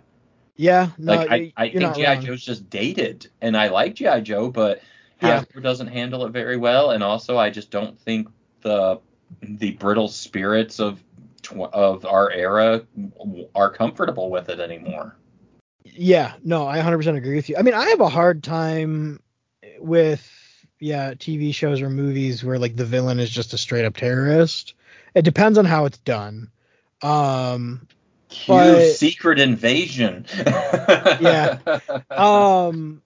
S1: Yeah. No,
S2: like I, I think GI
S1: wrong.
S2: Joe's just dated, and I like GI Joe, but
S1: Yeah.
S2: Hasbro doesn't handle it very well, and also I just don't think the the brittle spirits of tw- of our era are comfortable with it anymore.
S1: Yeah, no, I 100% agree with you. I mean, I have a hard time with yeah, TV shows or movies where like the villain is just a straight up terrorist. It depends on how it's done. Um
S2: Cue
S1: But-
S2: Secret Invasion.
S1: Yeah. um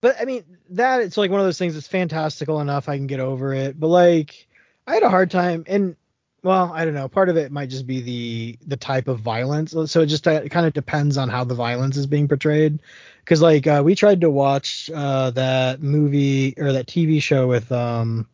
S1: but I mean, that it's like one of those things that's fantastical enough I can get over it. But like I had a hard time and well, I don't know. Part of it might just be the the type of violence. So it just uh, it kind of depends on how the violence is being portrayed. Because like uh, we tried to watch uh, that movie or that TV show with um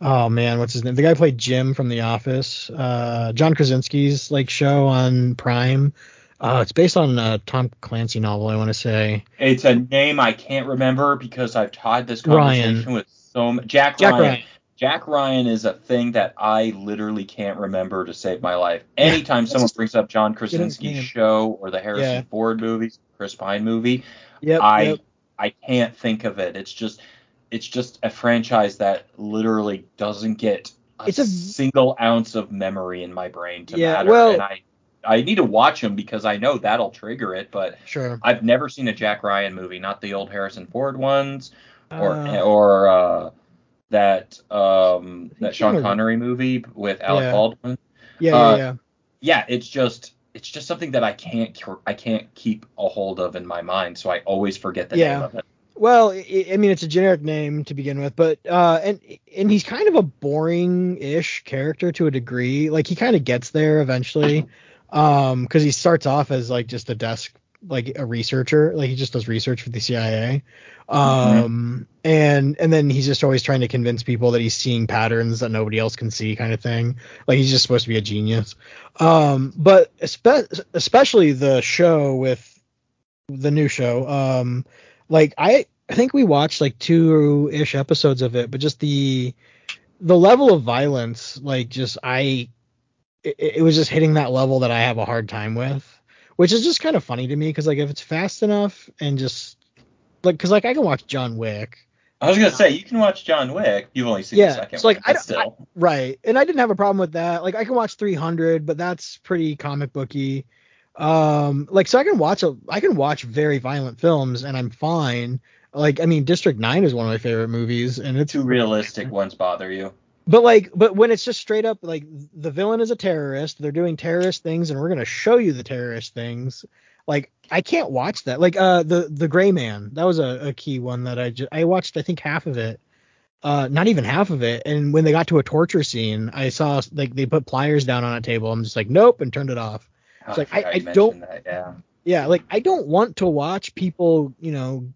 S1: oh man what's his name the guy played Jim from The Office uh John Krasinski's like show on Prime. Uh, it's based on a Tom Clancy novel I want to say.
S2: It's a name I can't remember because I've had this
S1: Ryan.
S2: conversation with so m- Jack,
S1: Jack
S2: Ryan.
S1: Ryan.
S2: Jack Ryan is a thing that I literally can't remember to save my life. Anytime someone brings up John Krasinski's show or the Harrison
S1: Yeah.
S2: Ford movies, Chris Pine movie,
S1: Yep.
S2: I
S1: yep.
S2: I can't think of it. It's just it's just a franchise that literally doesn't get a,
S1: It's a-
S2: single ounce of memory in my brain to
S1: Yeah,
S2: matter,
S1: well-
S2: and I I need to watch them because I know that'll trigger it. But
S1: Sure.
S2: I've never seen a Jack Ryan movie, not the old Harrison Ford ones, or
S1: Uh,
S2: or uh, that um that Sean Connery movie with Alec
S1: Yeah.
S2: Baldwin.
S1: yeah, yeah,
S2: uh,
S1: yeah.
S2: Yeah, it's just it's just something that I can't I can't keep a hold of in my mind, so I always forget the
S1: Yeah.
S2: name of it.
S1: Well, I, I mean, it's a generic name to begin with, but uh, and and he's kind of a boring-ish character to a degree. Like he kind of gets there eventually, um, because he starts off as like just a desk, like a researcher, like he just does research for the CIA, um, and and then he's just always trying to convince people that he's seeing patterns that nobody else can see, kind of thing. Like he's just supposed to be a genius. Um, but espe- especially the show with the new show, um like I I think we watched like two ish episodes of it, but just the the level of violence, like just I it, it was just hitting that level that I have a hard time with, which is just kind of funny to me because like if it's fast enough and just like because like I can watch John Wick,
S2: I was gonna say you can watch John Wick. You've only seen
S1: Yeah,
S2: the second
S1: so, like,
S2: one,
S1: I
S2: but
S1: don't-
S2: still.
S1: right? And I didn't have a problem with that. Like I can watch 300, but that's pretty comic booky. Um, like so I can watch a I can watch very violent films and I'm fine. Like I mean, District Nine is one of my favorite movies, and it's
S2: Two realistic ones bother you.
S1: But like, but when it's just straight up like the villain is a terrorist, they're doing terrorist things, and we're gonna show you the terrorist things. Like I can't watch that. Like uh the the Gray Man, that was a, a key one that I just I watched I think half of it, uh not even half of it. And when they got to a torture scene, I saw like they put pliers down on a table. I'm just like nope and turned it off.
S2: Oh,
S1: like, I- I don't-
S2: That, yeah.
S1: Yeah, like I don't want to watch people you know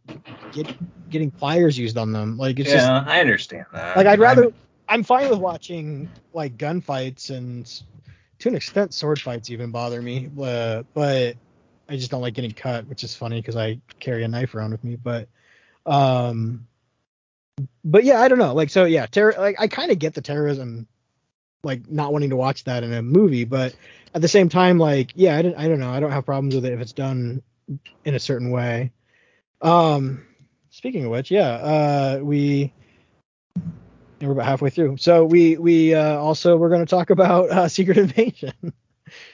S1: get getting pliers used on them. Like it's just
S2: yeah, I understand that.
S1: like I'd rather
S2: I'm-
S1: I'm fine with watching like gunfights and to an extent sword fights even bother me, uh, but I just don't like getting cut, which is funny because I carry a knife around with me. But um, but yeah, I don't know. Like so, yeah, terror. Like I kind of get the terrorism, like not wanting to watch that in a movie, but at the same time, like yeah, I don't, I don't know. I don't have problems with it if it's done in a certain way. Um, speaking of which, yeah, uh, we we're about halfway through. So we we uh, also we're going to talk about uh, Secret Invasion.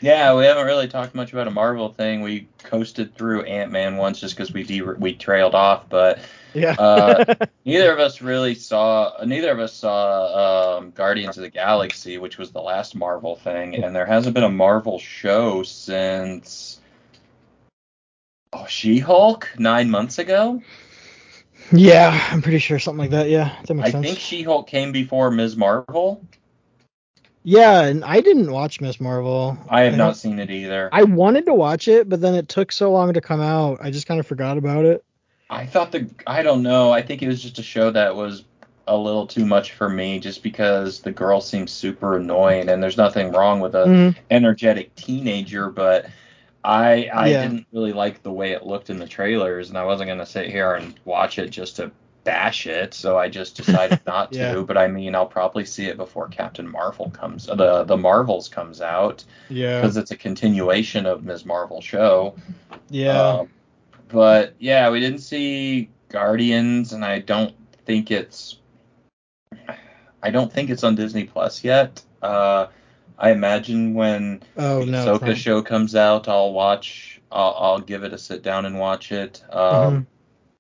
S2: Yeah, we haven't really talked much about a Marvel thing. We coasted through Ant Man once just because we de- we trailed off, but
S1: yeah.
S2: Uh, neither of us really saw. Neither of us saw um, Guardians of the Galaxy, which was the last Marvel thing, and there hasn't been a Marvel show since oh, She-Hulk nine months ago.
S1: yeah, I'm pretty sure something like that. Yeah, that makes
S2: I
S1: sense.
S2: think She-Hulk came before Ms. Marvel.
S1: Yeah, and I didn't watch Miss Marvel.
S2: I have
S1: don't-
S2: seen it either.
S1: I wanted to watch it, but then it took so long to come out. I just kind of forgot about it.
S2: I thought the I don't know. I think it was just a show that was a little too much for me, just because the girl seems super annoying, and there's nothing wrong with a
S1: Mhm.
S2: energetic teenager, but I I
S1: Yeah.
S2: didn't really like the way it looked in the trailers, and I wasn't gonna sit here and watch it just to bash it, so I just decided not to. But I mean, I'll probably see it before Captain Marvel comes, the the Marvels comes out,
S1: Yeah,
S2: because it's a continuation of Ms. Marvel show.
S1: yeah.
S2: Um, but yeah, we didn't see Guardians, and I don't think it's. I don't think it's on Disney Plus yet. Uh, I imagine when
S1: oh
S2: the
S1: no.
S2: Ahsoka show comes out, I'll watch. I'll, I'll give it a sit down and watch it. Um,
S1: Mhm.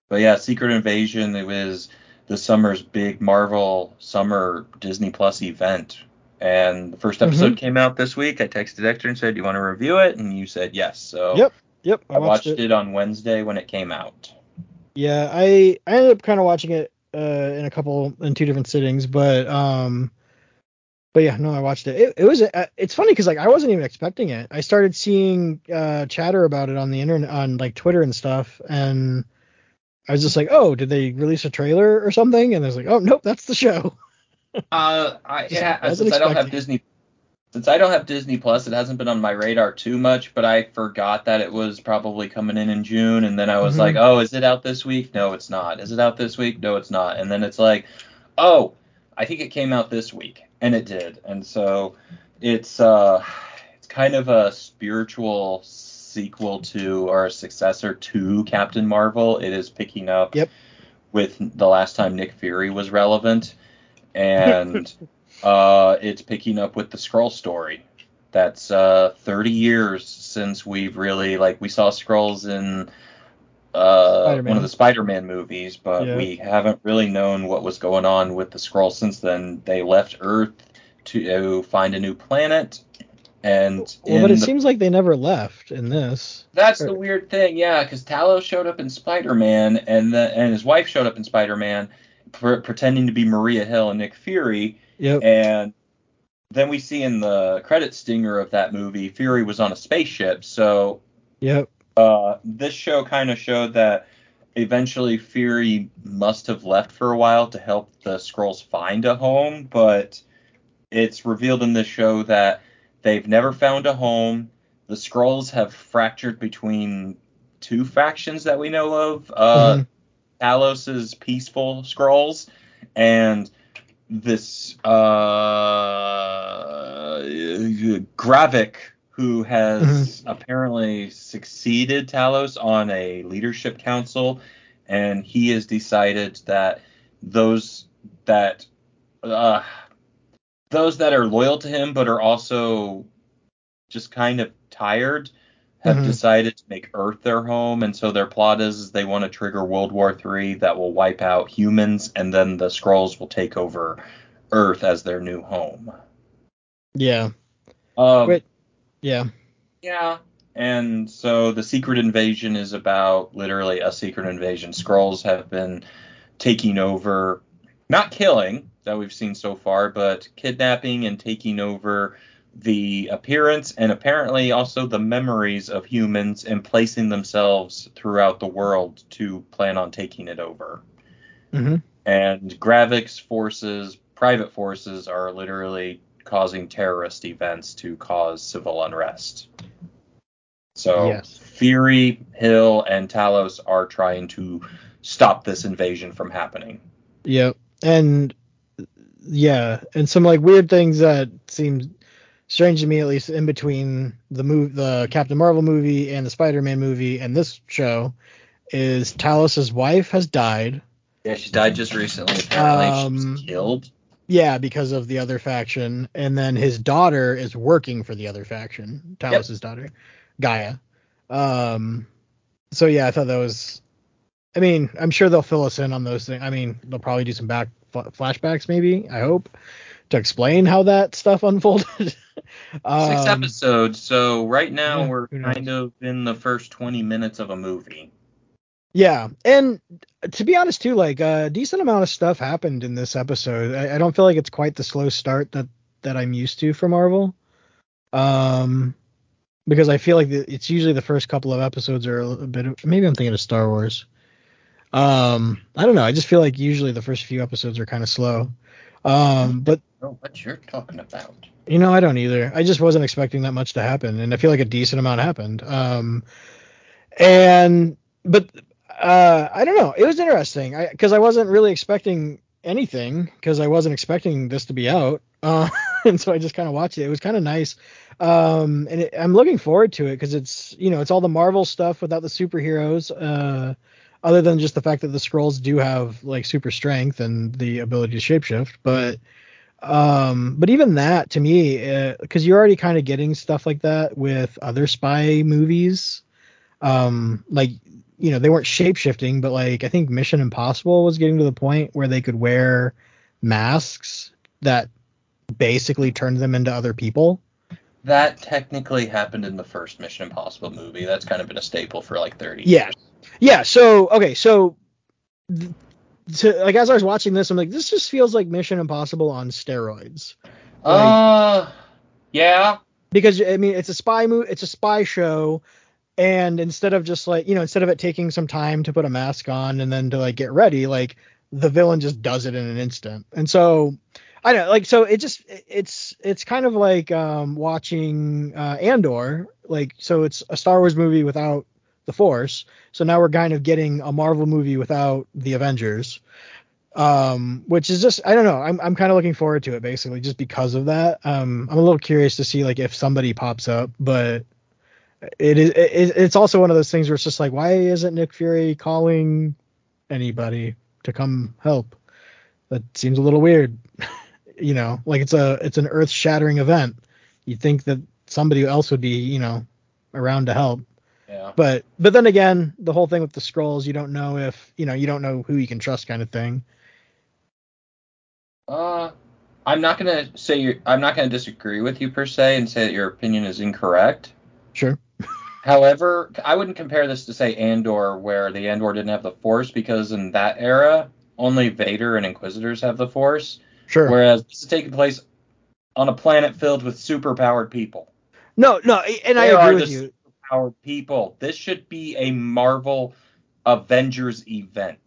S2: But yeah, Secret Invasion. It was the summer's big Marvel summer Disney Plus event, and the first episode
S1: Mm-hmm.
S2: came out this week. I texted Hector and said, "Do you want to review it?" And you said yes. So
S1: Yep, Yep,
S2: I watched it. on Wednesday when it came out.
S1: Yeah, I I ended up kind of watching it uh, in a couple in two different sittings, but um, but yeah, no, I watched it. It, it was uh, it's funny because like I wasn't even expecting it. I started seeing uh, chatter about it on the internet on like Twitter and stuff, and I was just like, oh, did they release a trailer or something? And I was like, oh, nope, that's the show.
S2: Uh, I, yeah, since I don't have. Disney, since I don't have Disney Plus, it hasn't been on my radar too much. But I forgot that it was probably coming in in June, and then I was
S1: Mhm.
S2: like, oh, is it out this week? No, it's not. Is it out this week? No, it's not. And then it's like, oh, I think it came out this week, and it did. And so it's uh, it's kind of a spiritual sequel to or a successor to Captain Marvel. It is picking up
S1: Yep.
S2: with the last time Nick Fury was relevant. And uh, it's picking up with the Skrull story. That's uh, 30 years since we've really like we saw Skrulls in uh, one of the Spider-Man movies, but yeah. we haven't really known what was going on with the Skrulls since then. They left Earth to find a new planet, and
S1: well, but it the, seems like they never left in this.
S2: That's or, the weird thing, yeah, because Talos showed up in Spider-Man, and the and his wife showed up in Spider-Man, pr- pretending to be Maria Hill and Nick Fury.
S1: Yep.
S2: And then we see in the credit stinger of that movie, Fury was on a spaceship. So.
S1: Yep.
S2: Uh, this show kind of showed that eventually Fury must have left for a while to help the Skrulls find a home, but it's revealed in this show that they've never found a home. The Skrulls have fractured between two factions that we know of. Uh, mm-hmm. Talos's peaceful Skrulls and this uh, Gravik who has mm-hmm. apparently succeeded Talos on a leadership council, and he has decided that those that uh, those that are loyal to him but are also just kind of tired have mm-hmm. decided to make Earth their home, and so their plot is, is they want to trigger World War III that will wipe out humans, and then the Skrulls will take over Earth as their new home.
S1: Yeah.
S2: Um, Wait.
S1: Yeah.
S2: Yeah. And so the secret invasion is about literally a secret invasion. Skrulls have been taking over, not killing that we've seen so far, but kidnapping and taking over the appearance and apparently also the memories of humans and placing themselves throughout the world to plan on taking it over.
S1: Mm-hmm.
S2: And Gravik's forces, private forces, are literally causing terrorist events to cause civil unrest. So yes. Fury, Hill, and Talos are trying to stop this invasion from happening.
S1: Yep. And yeah, and some like weird things that seem strange to me at least in between the move the Captain Marvel movie and the Spider-Man movie and this show is Talos's wife has died.
S2: Yeah, she died just recently. Apparently, um, she was um, killed.
S1: Yeah, because of the other faction, and then his daughter is working for the other faction. Talos's yep. daughter, G'iah. Um, so yeah, I thought that was. I mean, I'm sure they'll fill us in on those things. I mean, they'll probably do some back flashbacks, maybe. I hope to explain how that stuff unfolded.
S2: um, Six episodes, so right now yeah, we're kind of in the first 20 minutes of a movie.
S1: Yeah, and to be honest too, like a decent amount of stuff happened in this episode. I, I don't feel like it's quite the slow start that that I'm used to for Marvel. Um, because I feel like the, it's usually the first couple of episodes are a bit. Of, maybe I'm thinking of Star Wars. Um, I don't know. I just feel like usually the first few episodes are kind of slow. Um, but
S2: what you're talking about.
S1: You know, I don't either. I just wasn't expecting that much to happen, and I feel like a decent amount happened. Um, and but uh, I don't know. It was interesting I because I, I, wasn't really expecting anything because I wasn't expecting this to be out. Uh, and so I just kind of watched it. It was kind of nice. Um, and it, I'm looking forward to it because it's you know it's all the Marvel stuff without the superheroes. Uh, other than just the fact that the Skrulls do have like super strength and the ability to shapeshift, but um, but even that to me, because uh, you're already kind of getting stuff like that with other spy movies. Um, like you know they weren't shapeshifting, but like I think Mission Impossible was getting to the point where they could wear masks that basically turned them into other people.
S2: That technically happened in the first Mission Impossible movie. That's kind of been a staple for like 30
S1: yeah. years. Yeah. So okay. So th- to, like as I was watching this, I'm like, this just feels like Mission Impossible on steroids.
S2: Like, uh, yeah.
S1: Because I mean, it's a spy movie. It's a spy show, and instead of just like you know, instead of it taking some time to put a mask on and then to like get ready, like the villain just does it in an instant. And so I don't like so it just it's it's kind of like um watching uh Andor like so it's a Star Wars movie without the Force. So now we're kind of getting a Marvel movie without the Avengers. Um, which is just I don't know. I'm I'm kind of looking forward to it basically just because of that. Um, I'm a little curious to see like if somebody pops up, but it is it, it's also one of those things where it's just like why isn't Nick Fury calling anybody to come help? That seems a little weird. you know, like it's a it's an earth shattering event. You think that somebody else would be, you know, around to help.
S2: Yeah.
S1: But but then again, the whole thing with the Skrulls, you don't know if you know you don't know who you can trust, kind of thing.
S2: Uh, I'm not gonna say you I'm not gonna disagree with you per se and say that your opinion is incorrect.
S1: Sure.
S2: However, I wouldn't compare this to say Andor, where the Andor didn't have the Force, because in that era, only Vader and Inquisitors have the Force.
S1: Sure.
S2: Whereas this is taking place on a planet filled with superpowered people.
S1: No, no, and I
S2: They are
S1: agree with
S2: the
S1: you.
S2: Superpowered people. This should be a Marvel Avengers event.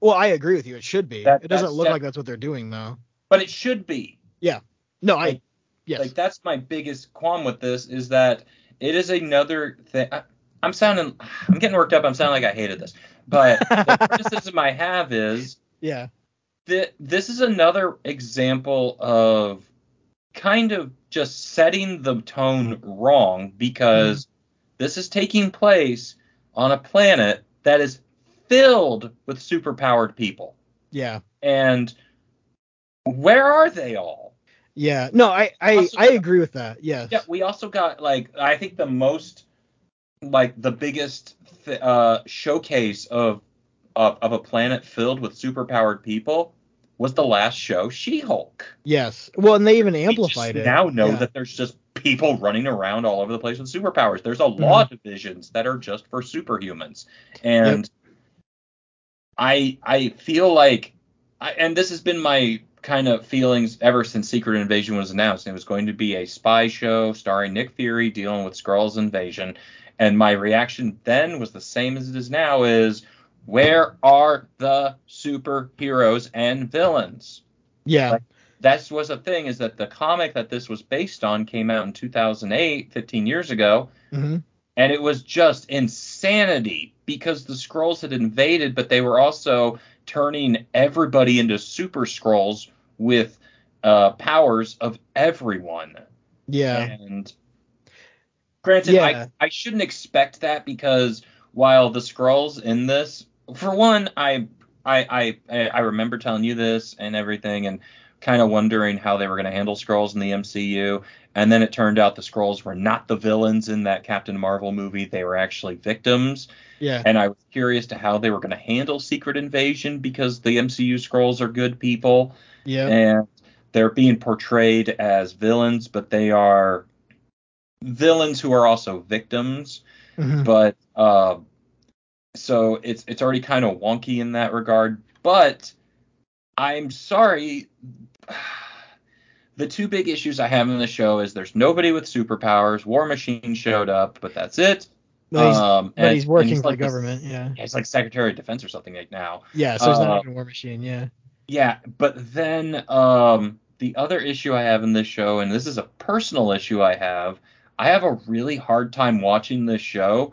S1: Well, I agree with you. It should be.
S2: That-
S1: it doesn't look like that's what they're doing though.
S2: But it should be. Yeah.
S1: No, I
S2: Like-
S1: yes.
S2: Like that's my biggest qualm with this is that it is another thing. I, I'm sounding, I'm getting worked up. I'm sounding like I hated this. But the criticism I have is
S1: yeah.
S2: This is another example of kind of just setting the tone wrong because this is taking place on a planet that is filled with superpowered people.
S1: Yeah.
S2: And where are they all?
S1: Yeah. No, I I,
S2: Also-
S1: I agree with that. Yes.
S2: Yeah, we also got like I think the most like the biggest th- uh, showcase of, of of a planet filled with superpowered people was the last show, She-Hulk.
S1: Yes. Well, and they even amplified it.
S2: now know
S1: Yeah.
S2: that there's just people running around all over the place with superpowers. There's a
S1: Mm-hmm.
S2: law divisions that are just for superhumans, and I I feel like, I, and this has been my kind of feelings ever since Secret Invasion was announced. It was going to be a spy show starring Nick Fury dealing with Skrulls invasion, and my reaction then was the same as it is now: is where are the superheroes and villains?
S1: Yeah.
S2: Like, that was a thing is that the comic that this was based on came out in 2008, 15 years ago,
S1: hmm
S2: and it was just insanity because the Skrulls had invaded, but they were also turning everybody into super Skrulls with uh, powers of everyone.
S1: Yeah.
S2: And granted,
S1: Yeah.
S2: I, I shouldn't expect that because while the Skrulls in this, for one, I I I I remember telling you this and everything, and kind of wondering how they were going to handle Skrulls in the MCU. And then it turned out the Skrulls were not the villains in that Captain Marvel movie; they were actually victims.
S1: Yeah.
S2: And I was curious to how they were going to handle Secret Invasion because the MCU Skrulls are good people
S1: Yeah.
S2: and they're being portrayed as villains, but they are villains who are also victims.
S1: Mhm.
S2: But uh, so it's it's already kind of wonky in that regard. But I'm sorry. The two big issues I have in the show is there's nobody with superpowers. War Machine showed up, but that's it.
S1: But he's,
S2: um,
S1: but
S2: and-
S1: he's working
S2: and
S1: for
S2: like
S1: the
S2: this-
S1: government. Yeah.
S2: yeah, he's like Secretary of Defense or something like now.
S1: Yeah. So he's
S2: Uh,
S1: not even War Machine. Yeah.
S2: Yeah, but then um, the other issue I have in this show, and this is a personal issue I have, I have a really hard time watching this show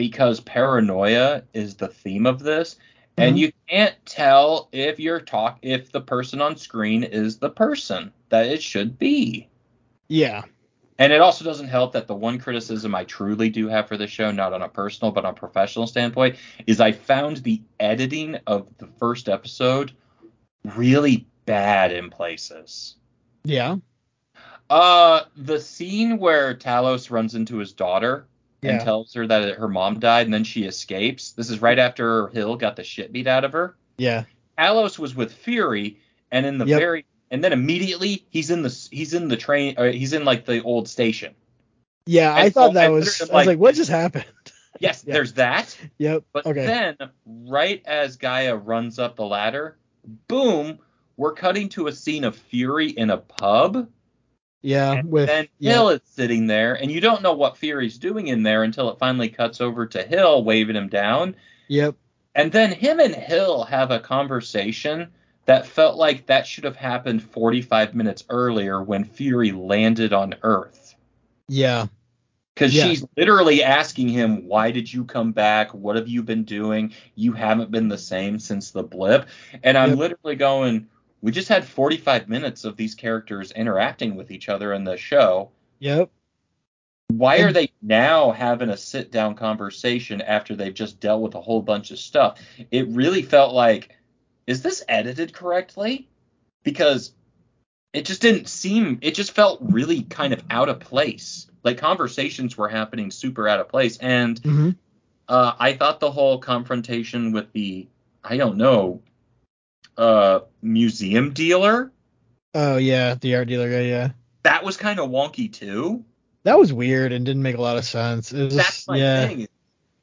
S2: because paranoia is the theme of this, and
S1: Mhm.
S2: you can't tell if you're talk if the person on screen is the person that it should be.
S1: Yeah.
S2: And it also doesn't help that the one criticism I truly do have for this show, not on a personal but on a professional standpoint, is I found the editing of the first episode really bad in places.
S1: Yeah.
S2: Uh, the scene where Talos runs into his daughter and tells her that her mom died, and then she escapes. This is right after Hill got the shit beat out of her.
S1: Yeah.
S2: Talos was with Fury, and in the
S1: Yep.
S2: very and then immediately he's in the he's in the train, or he's in like the old station.
S1: Yeah. I thought
S2: so
S1: that
S2: I
S1: was.
S2: literally,
S1: I was
S2: like-
S1: like, what just happened?
S2: Yes,
S1: Yeah.
S2: there's that.
S1: Yep.
S2: But
S1: Okay.
S2: then, right as G'iah runs up the ladder, boom, we're cutting to a scene of Fury in a pub.
S1: Yeah.
S2: And
S1: With.
S2: then
S1: yeah.
S2: Hill is sitting there, and you don't know what Fury's doing in there until it finally cuts over to Hill waving him down.
S1: Yep.
S2: And then him and Hill have a conversation that felt like that should have happened 45 minutes earlier when Fury landed on Earth.
S1: Yeah.
S2: Because
S1: Yeah.
S2: she's literally asking him, Why did you come back? What have you been doing? You haven't been the same since the blip. And I'm
S1: Yep.
S2: literally going, We just had 45 minutes of these characters interacting with each other in the show.
S1: Yep.
S2: Why are they now having a sit down conversation after they've just dealt with a whole bunch of stuff? It really felt like, Is this edited correctly? Because it just didn't seem. It just felt really kind of out of place. Like conversations were happening super out of place, and
S1: Mhm.
S2: uh, I thought the whole confrontation with the I don't know uh, museum dealer
S1: Oh yeah, the art dealer guy. Yeah,
S2: that was kind of wonky too.
S1: that was weird and didn't make a lot of sense. It was
S2: That's
S1: just,
S2: my
S1: yeah.
S2: thing.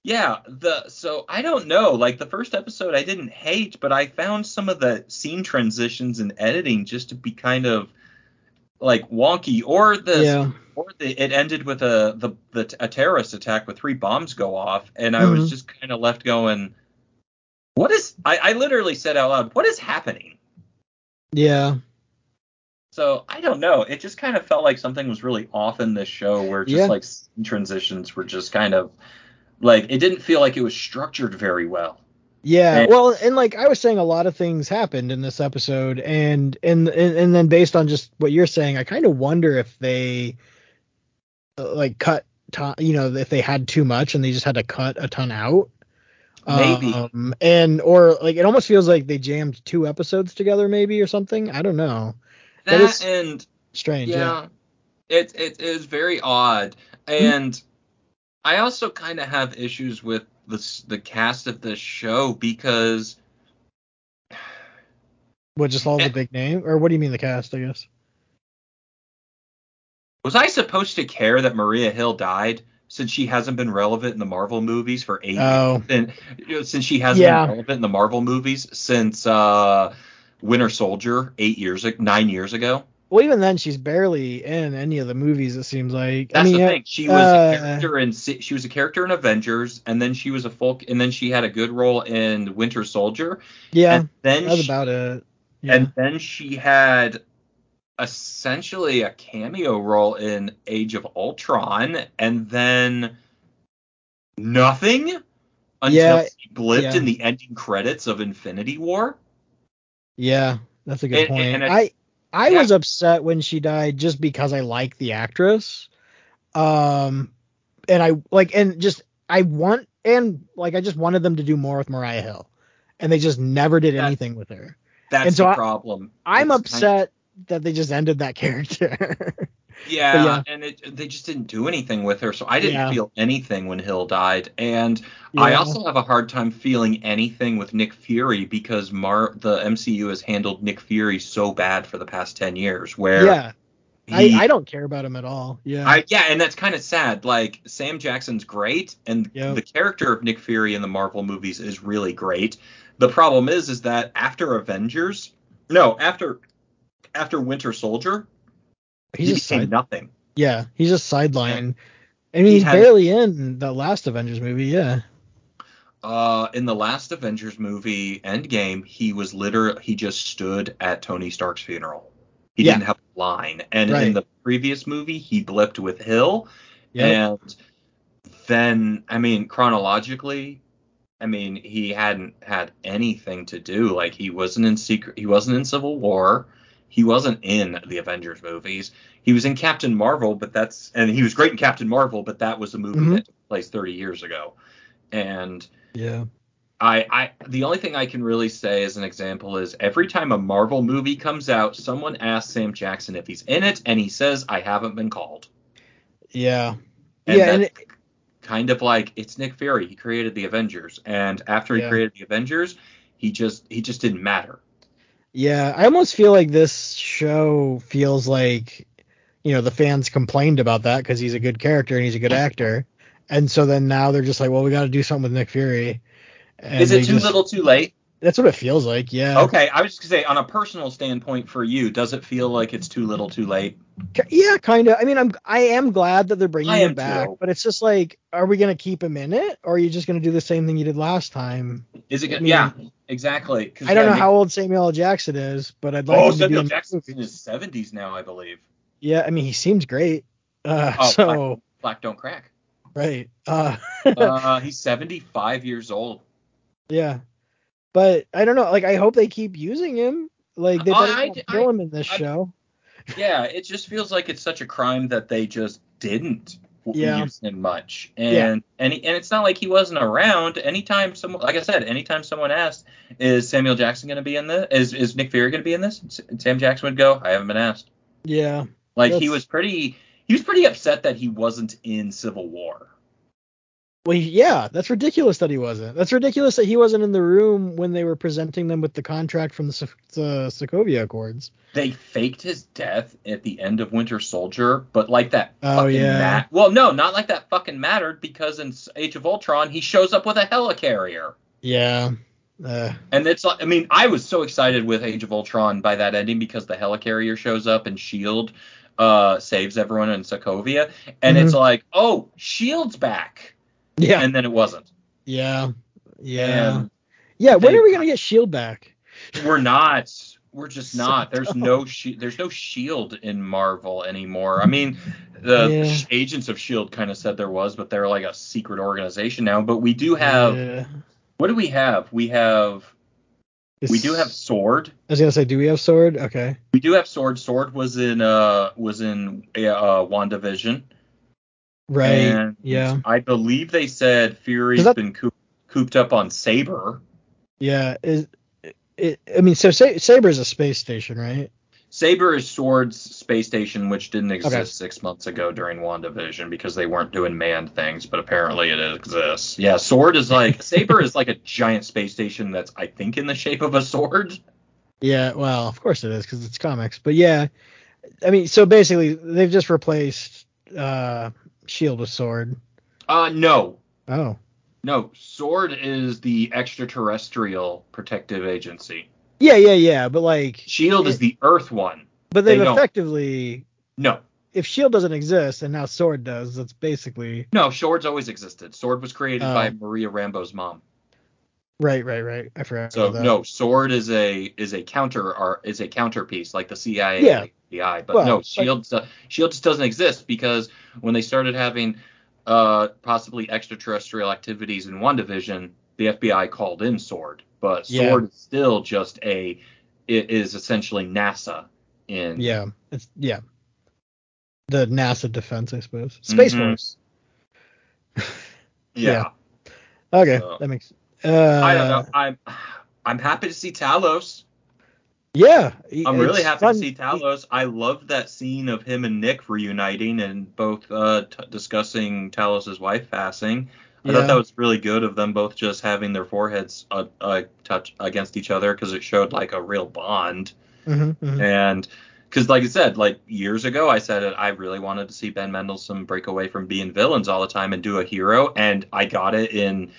S2: Yeah, the so I don't know. Like the first episode, I didn't hate, but I found some of the scene transitions and editing just to be kind of like wonky. Or the
S1: Yeah.
S2: or the it ended with a the, the a terrorist attack with three bombs go off, and I was
S1: Mhm.
S2: just kind of left going, what is? I, I literally said out loud, what is happening?
S1: Yeah.
S2: So I don't know. It just kind of felt like something was really off in this show, where just
S1: Yeah.
S2: like transitions were just kind of like it didn't feel like it was structured very well.
S1: Yeah,
S2: And-
S1: well, and like I was saying, a lot of things happened in this episode, and and and, and then based on just what you're saying, I kind of wonder if they uh, like cut, ton, you know, if they had too much and they just had to cut a ton out.
S2: Maybe.
S1: Um, and or like it almost feels like they jammed two episodes together, maybe or something. I don't know. That
S2: and
S1: Strange. Yeah.
S2: yeah, it it is very odd, and I also kind of have issues with the the cast of this show because
S1: What just all the
S2: Eh.
S1: big name, or what do you mean the cast? I guess.
S2: was I supposed to care that Maria Hill died since she hasn't been relevant in the Marvel movies for eight
S1: Oh.
S2: and you know, since she hasn't
S1: Yeah.
S2: been relevant in the Marvel movies since uh Winter Soldier eight years nine years ago.
S1: Well, even then, she's barely in any of the movies. It seems like.
S2: That's
S1: I mean,
S2: the thing. She was
S1: uh,
S2: a character in she was a character in Avengers, and then she was a folk, and then she had a good role in Winter Soldier.
S1: Yeah,
S2: and then
S1: that's
S2: she,
S1: about it. Yeah.
S2: and then she had essentially a cameo role in Age of Ultron, and then nothing until
S1: Yeah,
S2: she blipped
S1: yeah.
S2: in the ending credits of Infinity War.
S1: Yeah, that's a good
S2: And-
S1: point.
S2: and
S1: I I
S2: yeah.
S1: was upset when she died just because I like the actress. Um and I like and just I want and like I just wanted them to do more with Maria Hill. And they just never did
S2: That-
S1: anything with her.
S2: That's
S1: And so
S2: the
S1: I-
S2: problem.
S1: I'm
S2: It's
S1: upset that they just ended that character.
S2: Yeah,
S1: yeah.
S2: and it, they just didn't do anything with her, so I didn't
S1: Yeah.
S2: feel anything when Hill died. And I also have a hard time feeling anything with Nick Fury because Mar the MCU has handled Nick Fury so bad for the past ten years. Where
S1: yeah.
S2: he,
S1: I, I don't care about him at all. Yeah.
S2: I- yeah, and that's kind of sad. Like Sam Jackson's great, and
S1: Yep.
S2: the character of Nick Fury in the Marvel movies is really great. The problem is, is that after Avengers, no, after after Winter Soldier,
S1: he's
S2: he
S1: just
S2: became
S1: side,
S2: nothing.
S1: yeah, he's just sidelined. I mean,
S2: He
S1: he's
S2: had-
S1: barely in the last Avengers movie. Yeah.
S2: Uh, in the last Avengers movie, Endgame, he was literally he just stood at Tony Stark's funeral. He
S1: Yeah.
S2: didn't have a line. And
S1: Right.
S2: in the previous movie, he blipped with Hill.
S1: Yep.
S2: And then, I mean, chronologically, I mean, he hadn't had anything to do. Like he wasn't in secret. He wasn't in Civil War. He wasn't in the Avengers movies. He was in Captain Marvel, but that's and he was great in Captain Marvel, but that was a movie
S1: Mhm.
S2: that took place 30 years ago. And
S1: Yeah.
S2: I, I the only thing I can really say as an example is every time a Marvel movie comes out, someone asks Sam Jackson if he's in it, and he says, "I haven't been called."
S1: Yeah.
S2: And
S1: yeah, and
S2: that's kind of like it's Nick Fury. He created the Avengers, and after he
S1: Yeah.
S2: created the Avengers, he just he just didn't matter.
S1: Yeah, I almost feel like this show feels like, you know, the fans complained about that because he's a good character and he's a good actor, and so then now they're just like, well, we got to do something with Nick Fury. And
S2: Is it too
S1: just-
S2: little, too late?
S1: That's what it feels like. Yeah.
S2: Okay, I was just gonna say, on a personal standpoint for you, does it feel like it's too little, too late?
S1: Yeah, kind of. I mean, I'm I am glad that they're bringing
S2: I
S1: him back,
S2: too.
S1: but it's just like, are we gonna keep him in it, or are you just gonna do the same thing you did last time?
S2: Is it?
S1: I
S2: gonna
S1: mean,
S2: yeah, exactly.
S1: I don't
S2: yeah,
S1: know how old Samuel L. Jackson is, but I'd like
S2: Oh,
S1: him to be
S2: Samuel Jackson's in his seventies now, I believe.
S1: Yeah, I mean, he seems great. Uh,
S2: Oh,
S1: so
S2: Black, Black don't crack.
S1: right. Uh,
S2: Uh, he's 75 years old.
S1: Yeah. But I don't know. Like I hope they keep using him. Like they
S2: I-
S1: better
S2: I-
S1: not kill
S2: I-
S1: him in this
S2: I-
S1: show.
S2: Yeah, it just feels like it's such a crime that they just didn't
S1: Yeah.
S2: use him much, and
S1: Yeah.
S2: and he, and it's not like he wasn't around. Anytime someone, like I said, anytime someone asked, is Samuel Jackson going to be in this? Is is Nick Fury going to be in this? Sam Jackson would go. I haven't been asked.
S1: Yeah.
S2: Like he was pretty, he was pretty upset that he wasn't in Civil War.
S1: Well, yeah, that's ridiculous that he wasn't. That's ridiculous that he wasn't in the room when they were presenting them with the contract from the, the Sokovia Accords.
S2: They faked his death at the end of Winter Soldier, but like that
S1: Oh,
S2: fucking
S1: yeah.
S2: mat- Well, no, not like that fucking mattered because in Age of Ultron he shows up with a helicarrier.
S1: Yeah. Uh,
S2: And it's like, I mean, I was so excited with Age of Ultron by that ending because the helicarrier shows up and Shield uh, saves everyone in Sokovia, and
S1: Mhm.
S2: it's like, oh, Shield's back,
S1: yeah.
S2: and then it wasn't.
S1: yeah. Yeah.
S2: And
S1: yeah. When
S2: they-
S1: are we gonna get Shield back?
S2: we're not. We're just not. There's no shi there's no Shield in Marvel anymore. I mean, the
S1: Yeah.
S2: agents of Shield kind of said there was, but they're like a secret organization now. But we do have.
S1: Yeah.
S2: What do we have? We have. We do have Sword.
S1: I was gonna say, do we have Sword? Okay.
S2: We do have Sword. Sword was in uh was in uh WandaVision.
S1: Right.
S2: And
S1: yeah.
S2: I believe they said Fury's
S1: that-
S2: been coop, cooped up on Saber.
S1: Yeah. Is it, I mean, so Sa- is a space station, right?
S2: Saber is Sword's space station, which didn't exist six months ago during WandaVision because they weren't doing manned things, but apparently it exists. Yeah, Sword is like Saber is like a giant space station that's I think in the shape of a sword.
S1: Yeah. Well, of course it is because it's comics. But yeah, I mean, so basically they've just replaced uh Shield with Sword.
S2: Uh no.
S1: Oh.
S2: No, Sword is the extraterrestrial protective agency.
S1: Yeah, yeah, yeah. But like,
S2: Shield is the Earth one.
S1: but they've
S2: they
S1: effectively,
S2: No.
S1: if Shield doesn't exist and now Sword does, that's basically
S2: No, Sword's always existed. Sword was created
S1: Oh.
S2: by Maria Rambeau's mom.
S1: Right, right, right. I forgot.
S2: So no, Sword is a is a counter or is a counterpiece like the CIA,
S1: Yeah.
S2: like the FBI. But
S1: Well,
S2: no,
S1: like-
S2: Shield Shield just doesn't exist because when they started having uh possibly extraterrestrial activities in WandaVision, the FBI called in Sword. But
S1: Yeah.
S2: Sword is still just a it is essentially NASA in
S1: Yeah, it's yeah. The NASA defense, I suppose. Space
S2: Mhm.
S1: Force.
S2: yeah.
S1: Okay,
S2: So-
S1: that makes. Uh,
S2: I don't know. I'm I'm happy to see Talos.
S1: Yeah,
S2: I'm really happy
S1: fun-
S2: to see Talos. I love that scene of him and Nick reuniting and both uh, t- discussing Talos' wife passing. I
S1: Yeah.
S2: thought that was really good of them both just having their foreheads uh, uh, touch against each other because it showed like a real bond.
S1: Mhm, mhm.
S2: And because, like I said, like years ago, I said it, I really wanted to see Ben Mendelsohn break away from being villains all the time and do a hero, and I got it in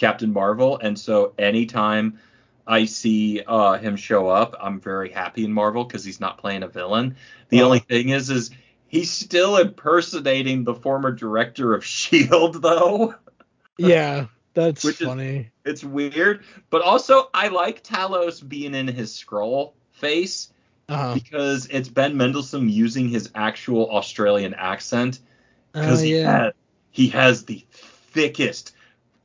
S2: Captain Marvel. And so anytime I see uh, him show up, I'm very happy in Marvel because he's not playing a villain. The
S1: Uh-huh.
S2: only thing is, is he's still impersonating the former director of Shield, though.
S1: Yeah, that's
S2: Which is-
S1: funny.
S2: It's weird, but also I like Talos being in his Skrull face
S1: Uh-huh.
S2: because it's Ben Mendelsohn using his actual Australian accent
S1: Oh,
S2: because he
S1: yeah.
S2: has he has the thickest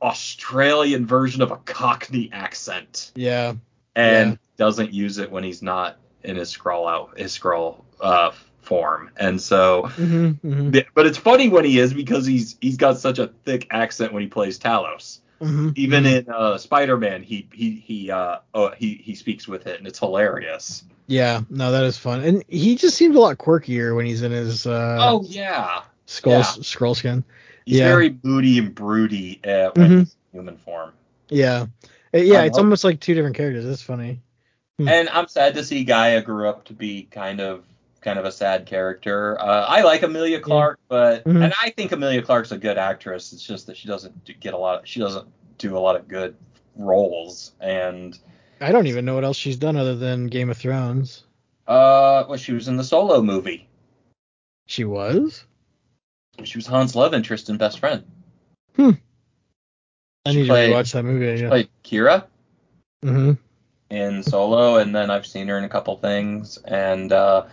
S2: Australian version of a Cockney accent
S1: Yeah.
S2: and
S1: Yeah.
S2: doesn't use it when he's not in his Skrull out his Skrull uh, form. And so,
S1: hmm hmm
S2: but it's funny when he is because he's he's got such a thick accent when he plays Talos.
S1: hmm
S2: Even in uh, Spider-Man, he he he uh oh, he he speaks with it and it's hilarious.
S1: Yeah, no, that is fun, and he just seems a lot quirkier when he's in his uh,
S2: oh yeah.
S1: skull
S2: yeah.
S1: Skrull skin.
S2: He's
S1: Yeah.
S2: very moody and broody uh, when
S1: Mhm.
S2: he's human form.
S1: Yeah, Uh, yeah,
S2: I
S1: it's
S2: know.
S1: almost like two different characters. It's funny. Hmm.
S2: And I'm sad to see G'iah grew up to be kind of kind of a sad character. Uh, I like Emilia Clarke, but
S1: Mhm.
S2: and I think Emilia Clarke's a good actress. It's just that she doesn't get a lot. she doesn't do a lot of good roles. And
S1: I don't even know what else she's done other than Game of Thrones.
S2: uh, well, she was in the Solo movie.
S1: She was.
S2: She was Han's love interest and best friend. Hmm.
S1: I
S2: She
S1: need
S2: played-
S1: to rewatch that movie. Guess.
S2: played Qi'ra
S1: hmm
S2: in Solo, and then I've seen her in a couple things, and uh,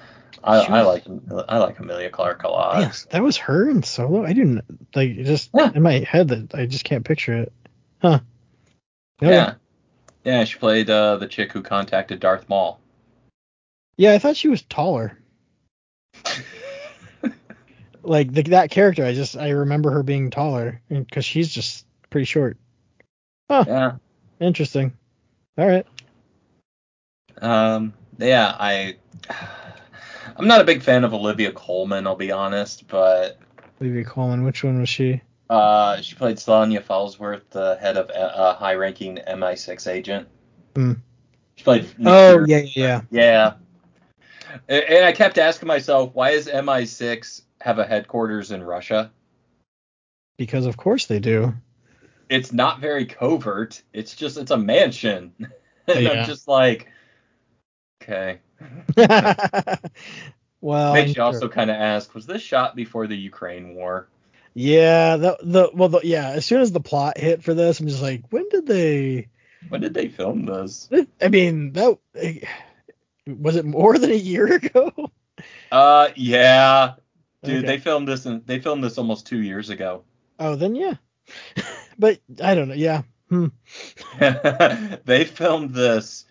S2: I,
S1: She
S2: I like I like Emilia Clarke a lot.
S1: Man, that was her in Solo. I didn't like just
S2: Yeah.
S1: in my head that I just can't picture it. Huh.
S2: Yeah. Yeah, she played uh, the chick who contacted Darth Maul.
S1: Yeah, I thought she was taller. like the, that character. I just I remember her being taller because she's just pretty short. Huh.
S2: Yeah.
S1: Interesting. All right.
S2: Um. Yeah. I. I'm not a big fan of Olivia Colman. I'll be honest, but.
S1: Olivia Colman. Which one was she?
S2: Uh, she played Sonya Falsworth, the head of a high-ranking MI6 agent.
S1: Hmm.
S2: She played.
S1: Oh yeah, yeah,
S2: yeah. And I kept asking myself, why is MI6 have a headquarters in Russia?
S1: Because of course they do.
S2: It's not very covert. It's just it's a mansion. and
S1: Yeah.
S2: I'm just like, okay.
S1: well,
S2: Makes
S1: I'm
S2: you also kind of ask, was this shot before the Ukraine war?
S1: yeah, the the well, the, yeah. As soon as the plot hit for this, I'm just like, when did they?
S2: When did they film this?
S1: I mean, that was it more than a year ago?
S2: Uh, yeah, dude,
S1: Okay.
S2: they filmed this. In, they filmed this almost two years ago.
S1: Oh, then yeah. but I don't know. Yeah. Hmm.
S2: they filmed this.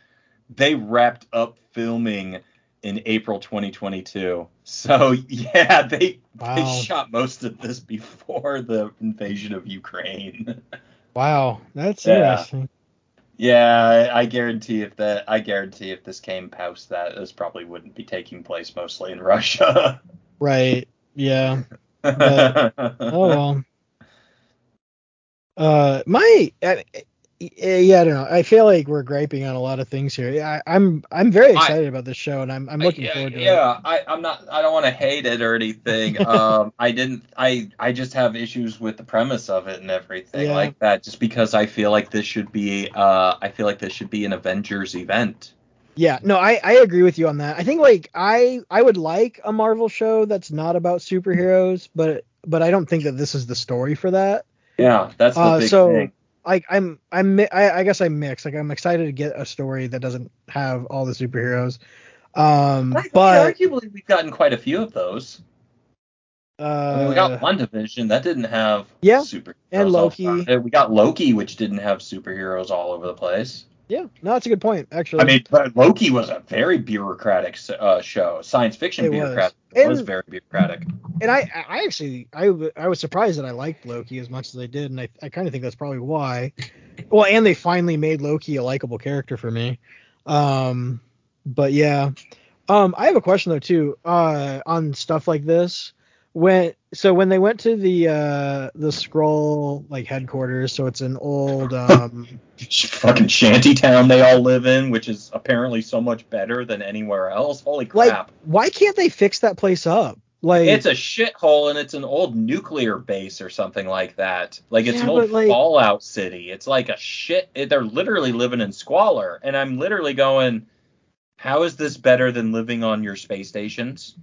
S2: They wrapped up filming in April 2022. So yeah, they they shot most of this before the invasion of Ukraine.
S1: Wow. That's
S2: Yeah.
S1: interesting.
S2: yeah, I, I guarantee if that I guarantee if this came post that this probably wouldn't be taking place mostly in Russia.
S1: Right. Yeah. But- Oh well. Uh, my. I, yeah, I don't know. I feel like we're griping on a lot of things here. I, I'm I'm very
S2: I-
S1: excited about this show, and I'm I'm looking
S2: yeah,
S1: forward to it.
S2: yeah, I, I'm not. I don't want to hate it or anything. um, I didn't. I I just have issues with the premise of it and everything
S1: Yeah.
S2: like that. Just because I feel like this should be. Uh, I feel like this should be an Avengers event.
S1: Yeah, no, I, I agree with you on that. I think like I I would like a Marvel show that's not about superheroes, but but I don't think that this is the story for that.
S2: Yeah, that's the
S1: Uh,
S2: big
S1: so
S2: thing.
S1: like I'm I'm I, I guess I'm mixed. Like I'm excited to get a story that doesn't have all the superheroes. Um,
S2: I
S1: but
S2: arguably we've gotten quite a few of those.
S1: uh,
S2: I mean, we got WandaVision that didn't have
S1: Yeah,
S2: superheroes.
S1: and Loki.
S2: We got Loki, which didn't have superheroes all over the place.
S1: Yeah, no, that's a good point actually.
S2: I mean, but Loki was a very bureaucratic uh, show, science fiction
S1: It was.
S2: bureaucratic. It was very bureaucratic.
S1: and I I actually I, I was surprised that I liked Loki as much as I did, and I I kind of think that's probably why. Well, and they finally made Loki a likable character for me. Um, but yeah, um, I have a question though too. Uh, on stuff like this, when so when they went to the uh the Skrull like headquarters, so it's an old um
S2: fucking shanty town they all live in, which is apparently so much better than anywhere else. Holy
S1: like
S2: crap!
S1: why can't they fix that place up? Like
S2: it's a shithole and it's an old nuclear base or something like that. Like it's
S1: Yeah,
S2: an old
S1: like-
S2: Fallout city. It's like a shit. it- They're literally living in squalor, and I'm literally going, how is this better than living on your space stations?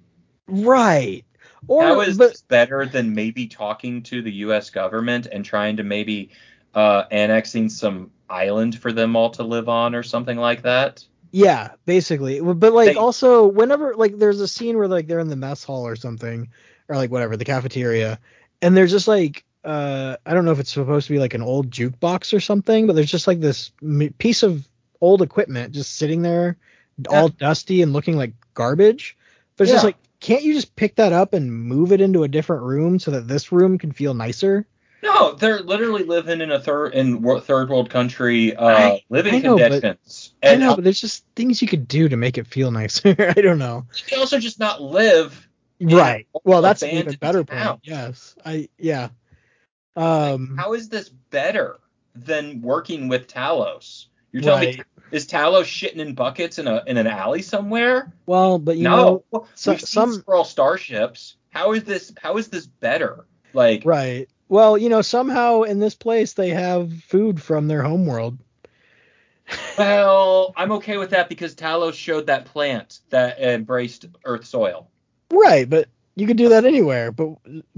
S1: right. Or
S2: was
S1: but
S2: this better than maybe talking to the U.S. government and trying to maybe uh, annexing some island for them all to live on or something like that?
S1: Yeah, basically. But like
S2: They-
S1: also whenever like there's a scene where like they're in the mess hall or something or like whatever, the cafeteria and there's just like uh I don't know if it's supposed to be like an old jukebox or something, but there's just like this m- piece of old equipment just sitting there all dusty and looking like garbage. But it's just like can't you just pick that up and move it into a different room so that this room can feel nicer?
S2: No, they're literally living in a third in third world country uh,
S1: I-
S2: living
S1: I know, but-
S2: conditions,
S1: I know, but there's just things you could do to make it feel nicer. I don't know.
S2: you can also just not live.
S1: Right. Well, that's an even better
S2: town.
S1: point. Yes. I yeah.
S2: Like,
S1: Um
S2: how is this better than working with Talos? You're telling
S1: right.
S2: me is Talos shitting in buckets in a in an alley somewhere?
S1: Well, but you
S2: no,
S1: know so-
S2: we've
S1: some-
S2: seen Skrull starships. How is this? How is this better? Like,
S1: right. Well, you know, somehow in this place they have food from their homeworld.
S2: well, I'm okay with that because Talos showed that plant that embraced Earth soil.
S1: Right, but you could do that anywhere, but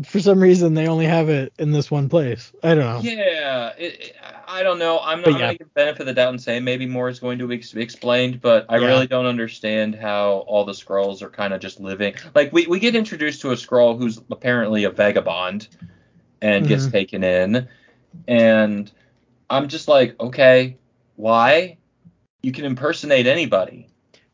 S1: for some reason they only have it in this one place. I don't know.
S2: Yeah, it, it- I don't know. I'm not
S1: yeah.
S2: going to benefit the doubt and say maybe more is going to be explained, but I
S1: Yeah.
S2: really don't understand how all the Skrulls are kind of just living. Like we, we get introduced to a Skrull who's apparently a vagabond and gets
S1: Mhm.
S2: taken in, and I'm just like, okay, why? You can impersonate anybody.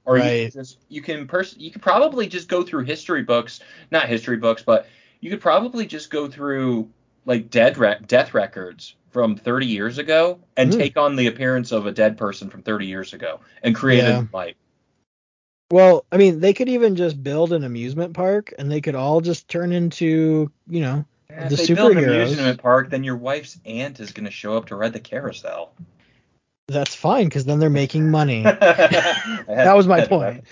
S2: Or you can just you can pers- you could probably just go through history books, not history books, but you could probably just go through like dead re- death records from 30 years ago and
S1: Mm.
S2: take on the appearance of a dead person from 30 years ago and create
S1: Yeah.
S2: a like
S1: Well, I mean, they could even just build an amusement park, and they could all just turn into, you know,
S2: if
S1: The
S2: they build an amusement park, then your wife's aunt is going to show up to ride the carousel.
S1: That's fine because then they're making money.
S2: that
S1: was my point.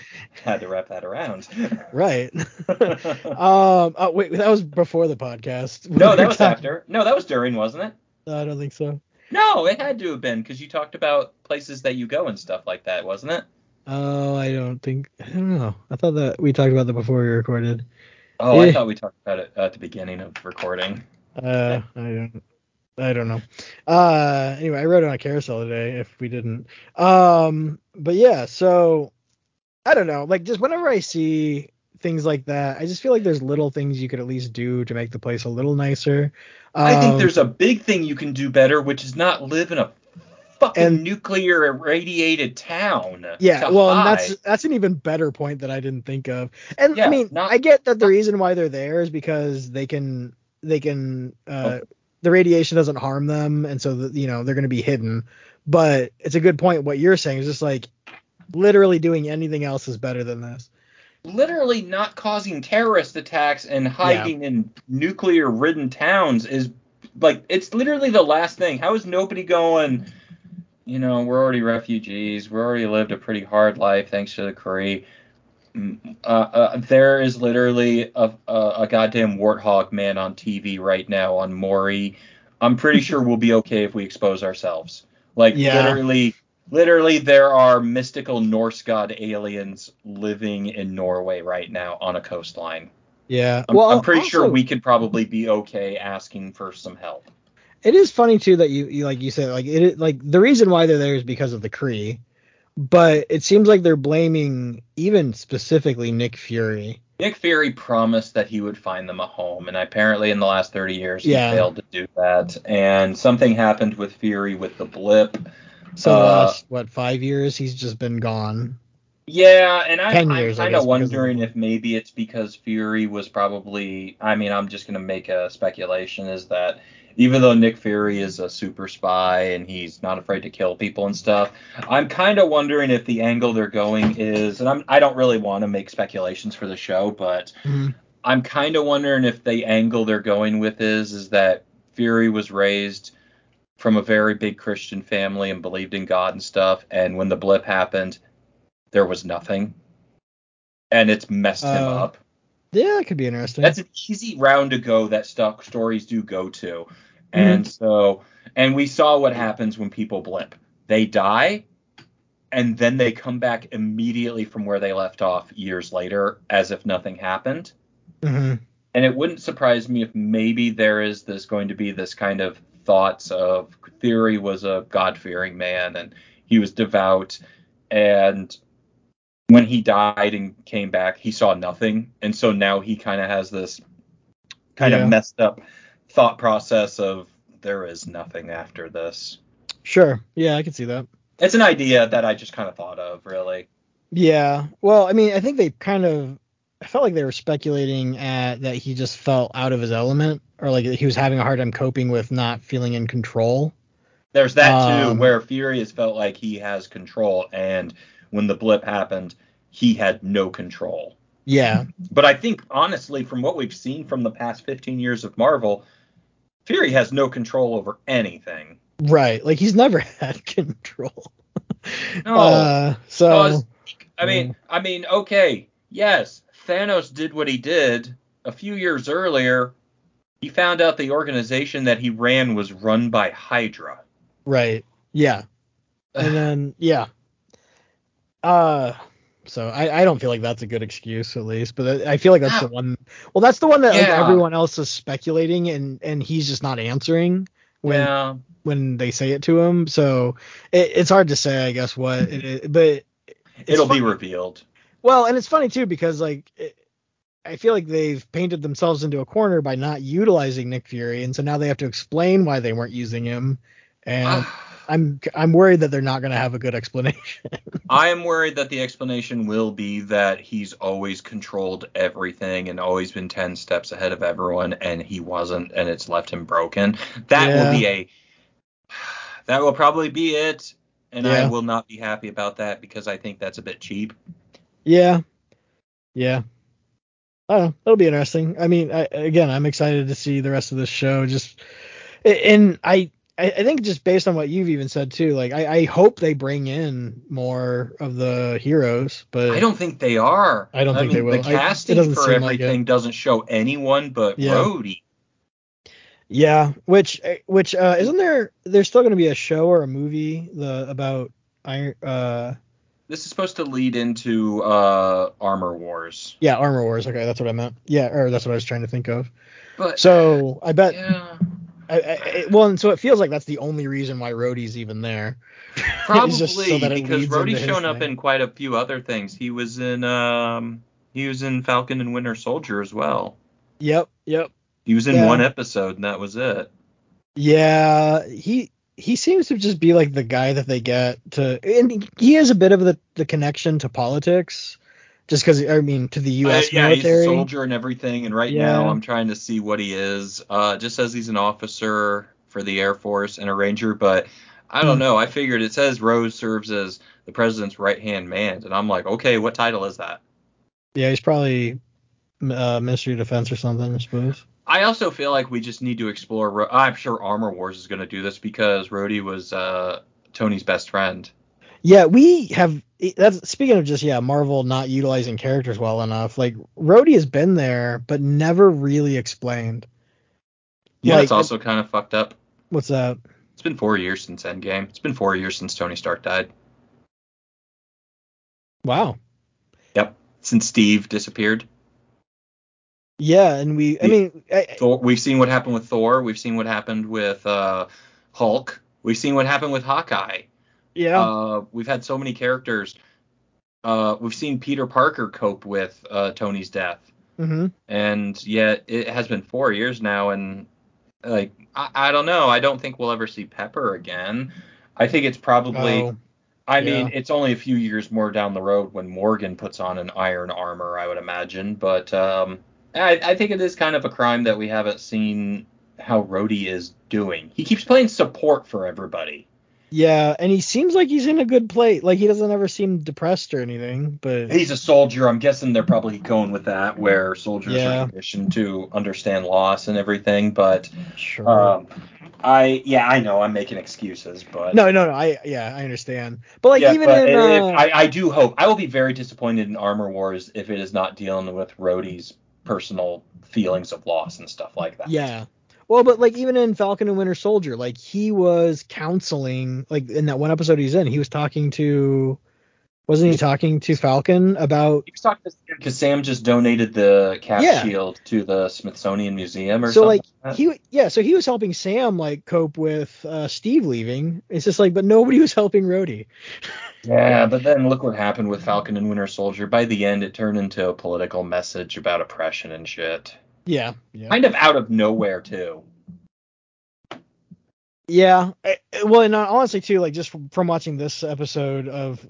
S2: had to wrap that around.
S1: Right. um. Oh wait, that was before the podcast.
S2: no, that was
S1: talking-
S2: after. No, that was during, wasn't it?
S1: I don't think so.
S2: No, it had to have been because you talked about places that you go and stuff like that, wasn't it?
S1: Oh, I don't think. I don't know. I thought that we talked about that before we recorded.
S2: Oh, I
S1: Eh.
S2: thought we talked about it at the beginning of recording.
S1: Uh, I don't. I don't know. Uh, anyway, I wrote it on a carousel today. If we didn't, um, but yeah. So I don't know. Like just whenever I see things like that, I just feel like there's little things you could at least do to make the place a little nicer.
S2: I think
S1: Um,
S2: there's a big thing you can do better, which is not live in a fucking
S1: And-
S2: nuclear irradiated town.
S1: Yeah, well, and that's that's an even better point that I didn't think of. And
S2: Yeah,
S1: I mean,
S2: not-
S1: I get that the reason why they're there is because they can they can uh
S2: Oh.
S1: The radiation doesn't harm them, and so that you know they're going to be hidden. But it's a good point. What you're saying is just like literally doing anything else is better than this.
S2: literally not causing terrorist attacks and hiding in nuclear ridden towns is like it's literally the last thing. How is nobody going? You know, we're already refugees. We already lived a pretty hard life thanks to the Kree. Uh, uh, there is literally a, a, a goddamn warthog man on TV right now on Maury. I'm pretty sure we'll be okay if we expose ourselves. Like
S1: Yeah.
S2: literally, literally, there are mystical Norse god aliens living in Norway right now on a coastline.
S1: Yeah.
S2: I'm,
S1: well,
S2: I'm pretty sure we could probably be okay asking for some help.
S1: It is funny too that you, you like you said like it like the reason why they're there is because of the Kree, but it seems like they're blaming even specifically Nick Fury.
S2: Nick Fury promised that he would find them a home, and apparently in the last 30 years he
S1: Yeah.
S2: failed to do that. And something happened with Fury with the blip.
S1: So the
S2: Uh,
S1: last what five years he's just been gone.
S2: Yeah, and I,
S1: 10
S2: I'm kind of
S1: the
S2: wondering if maybe it's because Fury was probably. I mean, I'm just going to make a speculation is that even though Nick Fury is a super spy and he's not afraid to kill people and stuff, I'm kind of wondering if the angle they're going is, and I'm, I don't really want to make speculations for the show, but
S1: Mhm.
S2: I'm kind of wondering if the angle they're going with is is that Fury was raised from a very big Christian family and believed in God and stuff, and when the blip happened, there was nothing, and it's messed him
S1: Uh,
S2: up.
S1: Yeah, that could be interesting.
S2: That's an easy round to go that stock stories do go to,
S1: Mm-hmm.
S2: and so and we saw what happens when people blip. They die. And then they come back immediately from where they left off years later, as if nothing happened.
S1: hmm
S2: And it wouldn't surprise me if maybe there is this going to be this kind of thoughts of Fury was a God fearing man and he was devout. And when he died and came back, he saw nothing. And so now he kind of has this kind
S1: Yeah.
S2: of messed up thought process of there is nothing after this.
S1: Sure. Yeah, I can see that.
S2: It's an idea that I just kind of thought of, really.
S1: Yeah. Well, I mean, I think they kind of. I felt like they were speculating at that he just felt out of his element, or like he was having a hard time coping with not feeling in control.
S2: There's that too,
S1: Um,
S2: where Fury has felt like he has control, and when the blip happened, he had no control.
S1: Yeah.
S2: But I think honestly, from what we've seen from the past 15 years of Marvel, Fury has no control over anything.
S1: Right. Like he's never had control.
S2: No,
S1: Uh, so.
S2: Because, I mean, I mean, okay, yes, Thanos did what he did a few years earlier. He found out the organization that he ran was run by Hydra.
S1: Right. Yeah. And then yeah. Uh so I, I don't feel like that's a good excuse at least, but I feel like that's ah. the one. Well, that's the one that like, everyone else is speculating and and he's just not answering when
S2: yeah,
S1: when they say it to him. So it, it's hard to say, I guess, what it is, but
S2: it'll be revealed.
S1: well, and it's funny too because like it, I feel like they've painted themselves into a corner by not utilizing Nick Fury, and so now they have to explain why they weren't using him. And ah. I'm I'm worried that they're not going to have a good explanation.
S2: I am worried that the explanation will be that he's always controlled everything and always been 10 steps ahead of everyone and he wasn't and it's left him broken. That
S1: Yeah.
S2: will be a that will probably be it and I will not be happy about that because I think that's a bit cheap.
S1: yeah, yeah. I don't know. It'll be interesting. I mean, I, again, I'm excited to see the rest of this show. Just and I I I think just based on what you've even said too, like I, I hope they bring in more of the heroes, but
S2: I don't think they are.
S1: I don't think they will.
S2: The
S1: I-
S2: casting
S1: doesn't
S2: for
S1: seem like
S2: everything doesn't show anyone but
S1: Yeah.
S2: Rhodey.
S1: Yeah, which which uh isn't there there's still going to be a show or a movie the about Iron uh
S2: This is supposed to lead into uh Armor Wars.
S1: yeah, Armor Wars. Okay, that's what I meant. Yeah, or that's what I was trying to think of.
S2: But
S1: So, I bet
S2: yeah,
S1: I, I, well, and so it feels like that's the only reason why Rhodey's even there.
S2: probably
S1: so
S2: because Rhodey's shown up
S1: thing.
S2: in quite a few other things. He was in um he was in Falcon and Winter Soldier as well.
S1: Yep, yep.
S2: He was in
S1: Yeah.
S2: one episode and that was it.
S1: Yeah, he he seems to just be like the guy that they get to and he has a bit of the the connection to politics just cuz I mean to the US
S2: Uh, yeah,
S1: military.
S2: he's a soldier and everything. And right
S1: Yeah.
S2: now, I'm trying to see what he is. Uh, just says he's an officer for the Air Force and a ranger, but I don't
S1: Hmm.
S2: know. I figured it says Rhodes serves as the president's right hand man, and I'm like, okay, what title is that?
S1: Yeah, he's probably uh, Ministry of Defense or something, I suppose.
S2: I also feel like we just need to explore. Ro- I'm sure Armor Wars is going to do this because Rhodey was uh, Tony's best friend.
S1: Yeah, we have. That's speaking of just yeah, Marvel not utilizing characters well enough. Like Rhodey has been there, but never really explained.
S2: Yeah,
S1: Like,
S2: it's also kind of fucked up.
S1: What's that?
S2: It's been four years since Endgame. It's been four years since Tony Stark died.
S1: Wow.
S2: Yep, since Steve disappeared.
S1: Yeah, and we. I mean, I,
S2: Thor, we've seen what happened with Thor. We've seen what happened with uh, Hulk. We've seen what happened with Hawkeye.
S1: Yeah,
S2: Uh, we've had so many characters. Uh, we've seen Peter Parker cope with uh, Tony's death,
S1: hmm
S2: and yet it has been four years now, and like I, I don't know. I don't think we'll ever see Pepper again. I think it's probably.
S1: Oh,
S2: I mean, it's only a few years more down the road when Morgan puts on an iron armor, I would imagine. But um, I, I think it is kind of a crime that we haven't seen how Rhodey is doing. He keeps playing support for everybody.
S1: Yeah, and he seems like he's in a good place. Like he doesn't ever seem depressed or anything. But
S2: He's a soldier. I'm guessing they're probably going with that, where soldiers
S1: Yeah.
S2: are conditioned to understand loss and everything. But
S1: sure.
S2: um, I, yeah, I know I'm making excuses, but
S1: no, no, no. I yeah, I understand. But like
S2: yeah,
S1: even
S2: but
S1: in
S2: if-
S1: uh,
S2: I, I do hope I will be very disappointed in Armor Wars if it is not dealing with Rhodey's personal feelings of loss and stuff like that.
S1: Yeah. Well, but like even in Falcon and Winter Soldier, like he was counseling, like in that one episode he's in, he was talking to, wasn't he talking to Falcon about?
S2: He was talking to Sam because Sam just donated the Cap
S1: Yeah.
S2: Shield to the Smithsonian Museum or
S1: So
S2: something.
S1: So like
S2: that.
S1: he, yeah, so he was helping Sam like cope with uh, Steve leaving. It's just like, but nobody was helping Rhodey.
S2: yeah, but then look what happened with Falcon and Winter Soldier. By the end, it turned into a political message about oppression and shit.
S1: Yeah, yeah,
S2: Kind of out of nowhere too.
S1: yeah. Well, and uh, honestly too, like just from, from watching this episode of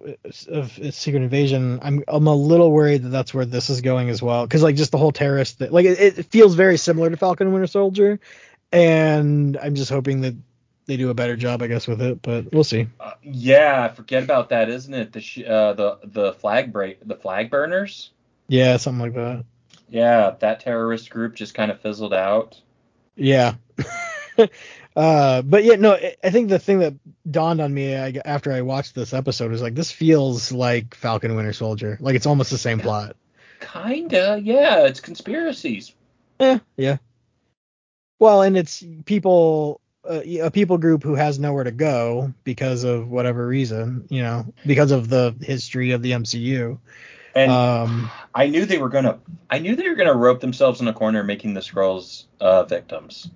S1: of Secret Invasion, I'm I'm a little worried that that's where this is going as well, because like just the whole terrorist, thing, like it, it feels very similar to Falcon and Winter Soldier, and I'm just hoping that they do a better job, I guess, with it, but we'll see.
S2: Uh, yeah, forget about that, isn't it? The sh- uh, the the flag break the flag burners.
S1: Yeah, something like that.
S2: Yeah, that terrorist group just kind of fizzled out.
S1: Yeah. uh, but yeah, no, I- think the thing that dawned on me after I watched this episode is like this feels like Falcon Winter Soldier. Like it's almost the same plot.
S2: Kinda, yeah. It's conspiracies.
S1: Yeah, yeah. Well, and it's people, uh, a people group who has nowhere to go because of whatever reason, you know, because of the history of the MCU.
S2: And
S1: Um,
S2: I knew they were gonna. I knew they were gonna rope themselves in a corner, making the Skrulls uh, victims.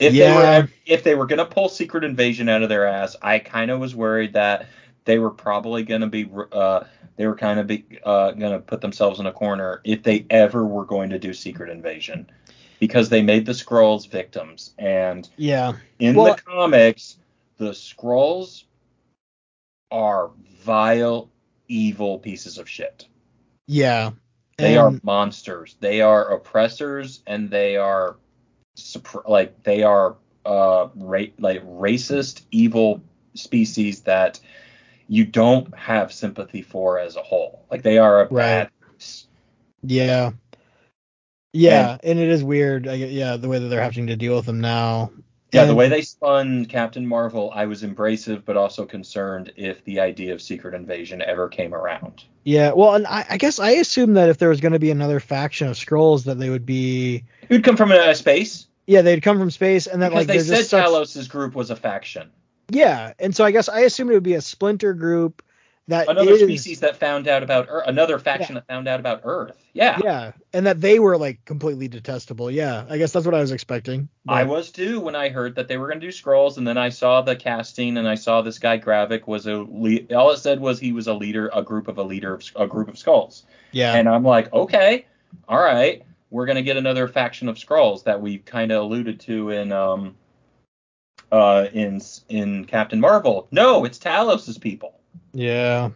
S2: If
S1: Yeah.
S2: they were, if they were gonna pull Secret Invasion out of their ass, I kind of was worried that they were probably gonna be. Uh, they were kind of be uh, gonna put themselves in a corner if they ever were going to do Secret Invasion, because they made the Skrulls victims, and
S1: yeah,
S2: in
S1: Well-
S2: the comics, the Skrulls are vile, evil pieces of shit.
S1: Yeah.
S2: They are monsters. They are oppressors, and they are like they are uh ra- like racist, evil species that you don't have sympathy for as a whole. Like they are a bad.
S1: Yeah. Yeah, and, it is weird. I, yeah, the way that they're having to deal with them now.
S2: Yeah, the way they spun Captain Marvel, I was embracive but also concerned if the idea of secret invasion ever came around.
S1: Yeah, well, and I, I guess I assumed that if there was going to be another faction of Skrulls, that they would be.
S2: It would come from uh, space
S1: Yeah, they'd come from space, and that
S2: because
S1: like
S2: they said
S1: just such-
S2: Talos' group was a faction,
S1: Yeah, and so I guess I assumed it would be a splinter group that
S2: another
S1: is-
S2: species that found out about Earth, another faction that found out about Earth. Yeah,
S1: Yeah, and that they were like completely detestable. Yeah, I guess that's what I was expecting.
S2: I was too when I heard that they were going to do Skrulls, and then I saw the casting, and I saw this guy Gravik was a lead. All it said was he was a leader, a group of a leader, of, a group of Skrulls.
S1: Yeah,
S2: And I'm like, okay, all right, we're gonna get another faction of Skrulls that we kind of alluded to in um uh in in Captain Marvel. No, it's Talos's people,
S1: yeah,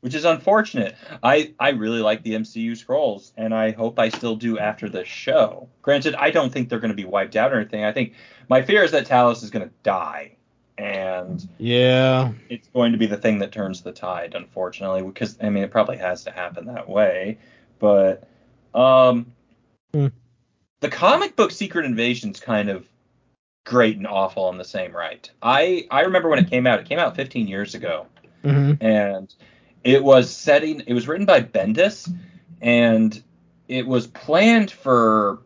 S2: which is unfortunate. I I really like the MCU Skrulls, and I hope I still do after the show. Granted, I don't think they're gonna be wiped out or anything. I think my fear is that Talos is gonna die. And
S1: yeah,
S2: it's going to be the thing that turns the tide, unfortunately, because I mean it probably has to happen that way. But um,
S1: Hmm.
S2: the comic book Secret Invasion's kind of great and awful in the same right. I I remember when it came out. It came out 15 years ago,
S1: hmm
S2: and it was setting. It was written by Bendis, and it was planned for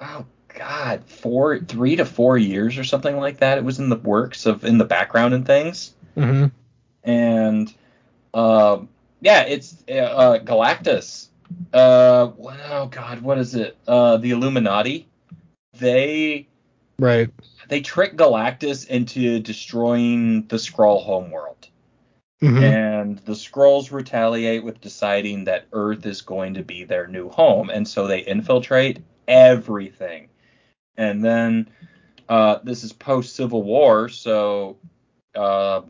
S2: oh god, four, three to four years or something like that. It was in the works of in the background and things
S1: hmm
S2: and um, yeah, it's uh, Galactus. Uh, oh God, what is it? Uh, the Illuminati. They
S1: right,
S2: they trick Galactus into destroying the Skrull homeworld,
S1: hmm
S2: and the Skrulls retaliate with deciding that Earth is going to be their new home, and so they infiltrate everything. And then uh, this is post Civil War, so uh,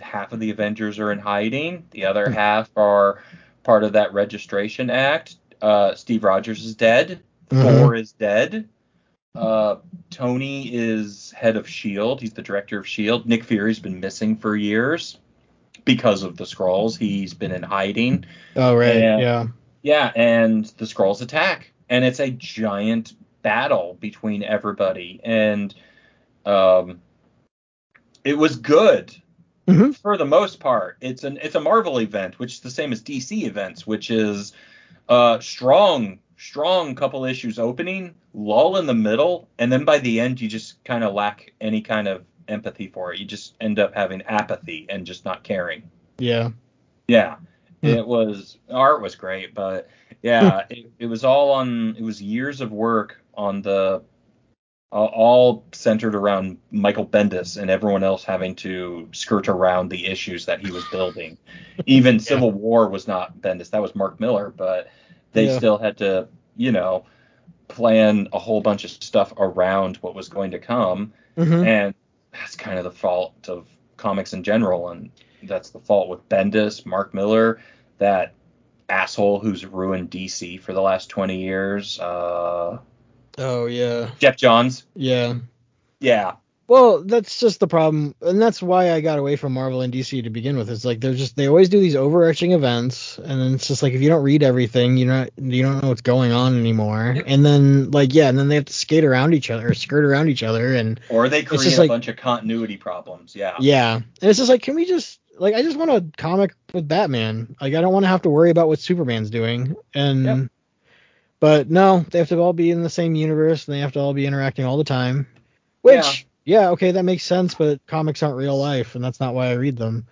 S2: half of the Avengers are in hiding, the other
S1: Hmm.
S2: half are part of that registration act. Uh, Steve Rogers is dead.
S1: Mhm.
S2: Thor is dead. Uh, Tony is head of Shield. He's the director of Shield. Nick Fury's been missing for years because of the Skrulls. He's been in hiding.
S1: oh right,
S2: Yeah.
S1: yeah,
S2: Yeah, and the Skrulls attack, and it's a giant battle between everybody, and um, it was good
S1: Mhm.
S2: for the most part. It's an it's a Marvel event, which is the same as DC events, which is uh strong strong couple issues opening, lull in the middle, and then by the end you just kind of lack any kind of empathy for it. You just end up having apathy and just not caring.
S1: yeah,
S2: Yeah,
S1: Hmm.
S2: it was art was great, but yeah, it, it was all on. It was years of work on the, uh, all centered around Michael Bendis and everyone else having to skirt around the issues that he was building. Even Civil War was not Bendis; that was Mark Millar, but they
S1: Yeah.
S2: still had to, you know, plan a whole bunch of stuff around what was going to come
S1: hmm
S2: and that's kind of the fault of comics in general and that's the fault with bendis mark millar that asshole who's ruined dc for the last 20 years uh
S1: oh yeah,
S2: geoff johns.
S1: Yeah.
S2: yeah
S1: Well, that's just the problem, and that's why I got away from Marvel and DC to begin with. It's like they're just they always do these overarching events, and then it's just like if you don't read everything, you not you don't know what's going on anymore. And then like yeah, and then they have to skate around each other, or skirt around each other, and
S2: or they create
S1: just
S2: a
S1: like-
S2: bunch of continuity problems yeah
S1: yeah, and it's just like can we just like I just want a comic with Batman. Like I don't want to have to worry about what Superman's doing, and
S2: Yep.
S1: but no, they have to all be in the same universe, and they have to all be interacting all the time, which. Yeah, okay, that makes sense, but comics aren't real life, and that's not why I read them.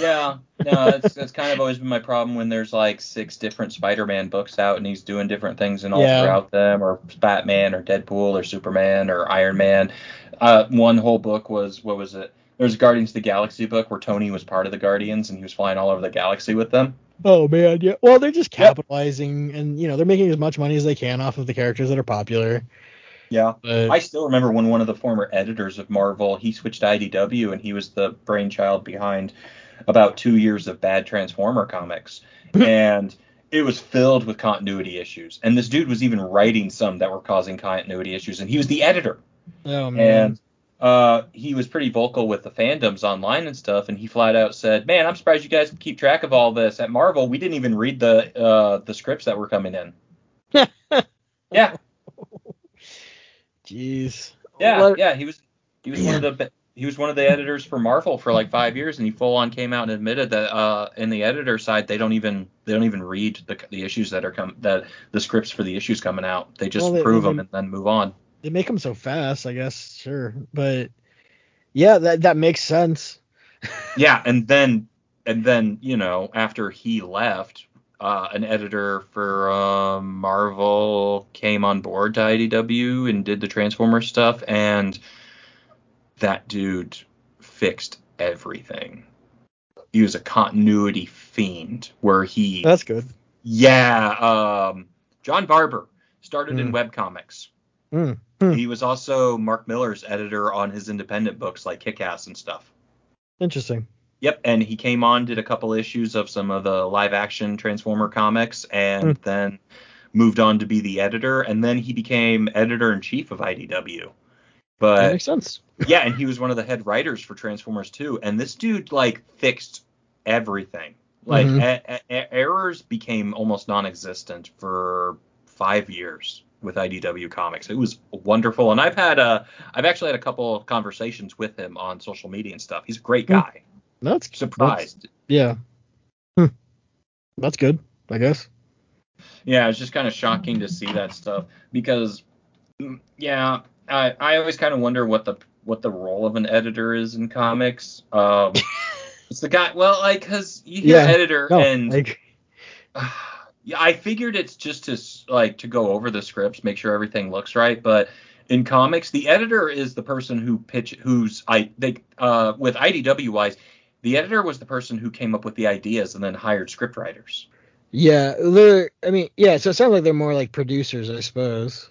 S2: yeah no that's that's kind of always been my problem when there's like six different spider-man books out and he's doing different things and all
S1: Yeah.
S2: throughout them or batman or deadpool or superman or iron man uh one whole book was what was it there's a guardians of the galaxy book where tony was part of the guardians and he was flying all over the galaxy with them
S1: Oh man, yeah. Well, they're just
S2: Yep.
S1: capitalizing, and you know they're making as much money as they can off of the characters that are popular.
S2: Yeah,
S1: But-
S2: I still remember when one of the former editors of Marvel he switched to IDW and he was the brainchild behind about two years of bad Transformer comics, and it was filled with continuity issues. And this dude was even writing some that were causing continuity issues, and he was the editor.
S1: Oh man.
S2: And uh, he was pretty vocal with the fandoms online and stuff, and he flat out said, "Man, I'm surprised you guys can keep track of all this. At Marvel, we didn't even read the uh, the scripts that were coming in." yeah,
S1: Jeez.
S2: yeah,
S1: Let-
S2: yeah. He was he was one of the he was one of the editors for Marvel for like five years, and he full on came out and admitted that uh, in the editor side they don't even they don't even read the the issues that are come that the scripts for the issues coming out. They just
S1: Well, they-
S2: prove
S1: they-
S2: them and then move on.
S1: They make them so fast, I guess. Sure, but yeah, that that makes sense.
S2: Yeah, and then and then you know after he left, uh, an editor for um, Marvel came on board to IDW and did the Transformer stuff, and that dude fixed everything. He was a continuity fiend, where he
S1: That's good.
S2: yeah, um, John Barber started in
S1: Mm.
S2: webcomics.
S1: Mm. Hmm.
S2: He was also Mark Millar's editor on his independent books like Kick-Ass and stuff.
S1: Interesting.
S2: Yep, and he came on, did a couple issues of some of the live action Transformer comics, and then moved on to be the editor, and then he became editor in chief of IDW.
S1: that
S2: But
S1: makes sense.
S2: yeah, and he was one of the head writers for Transformers 2, and this dude like fixed everything. Like
S1: Mhm.
S2: a- a- errors became almost non-existent for five years with IDW Comics. It was wonderful, and I've had a, I've actually had a couple of conversations with him on social media and stuff. He's a great
S1: Hmm.
S2: guy.
S1: That's that's-
S2: Surprised.
S1: yeah. Hmm. That's good, I guess.
S2: Yeah, it's just kind of shocking to see that stuff because, mm, yeah, I I always kind of wonder what the what the role of an editor is in comics. Um, it's the guy. Well, like, cause you hear
S1: Yeah.
S2: editor
S1: No,
S2: and
S1: like
S2: yeah, I figured it's just to like to go over the scripts, make sure everything looks right, but. In comics, the editor is the person who pitch, who's I they uh with IDW wise, the editor was the person who came up with the ideas and then hired script writers.
S1: yeah, they're. I mean, yeah. So it sounds like they're more like producers, I suppose.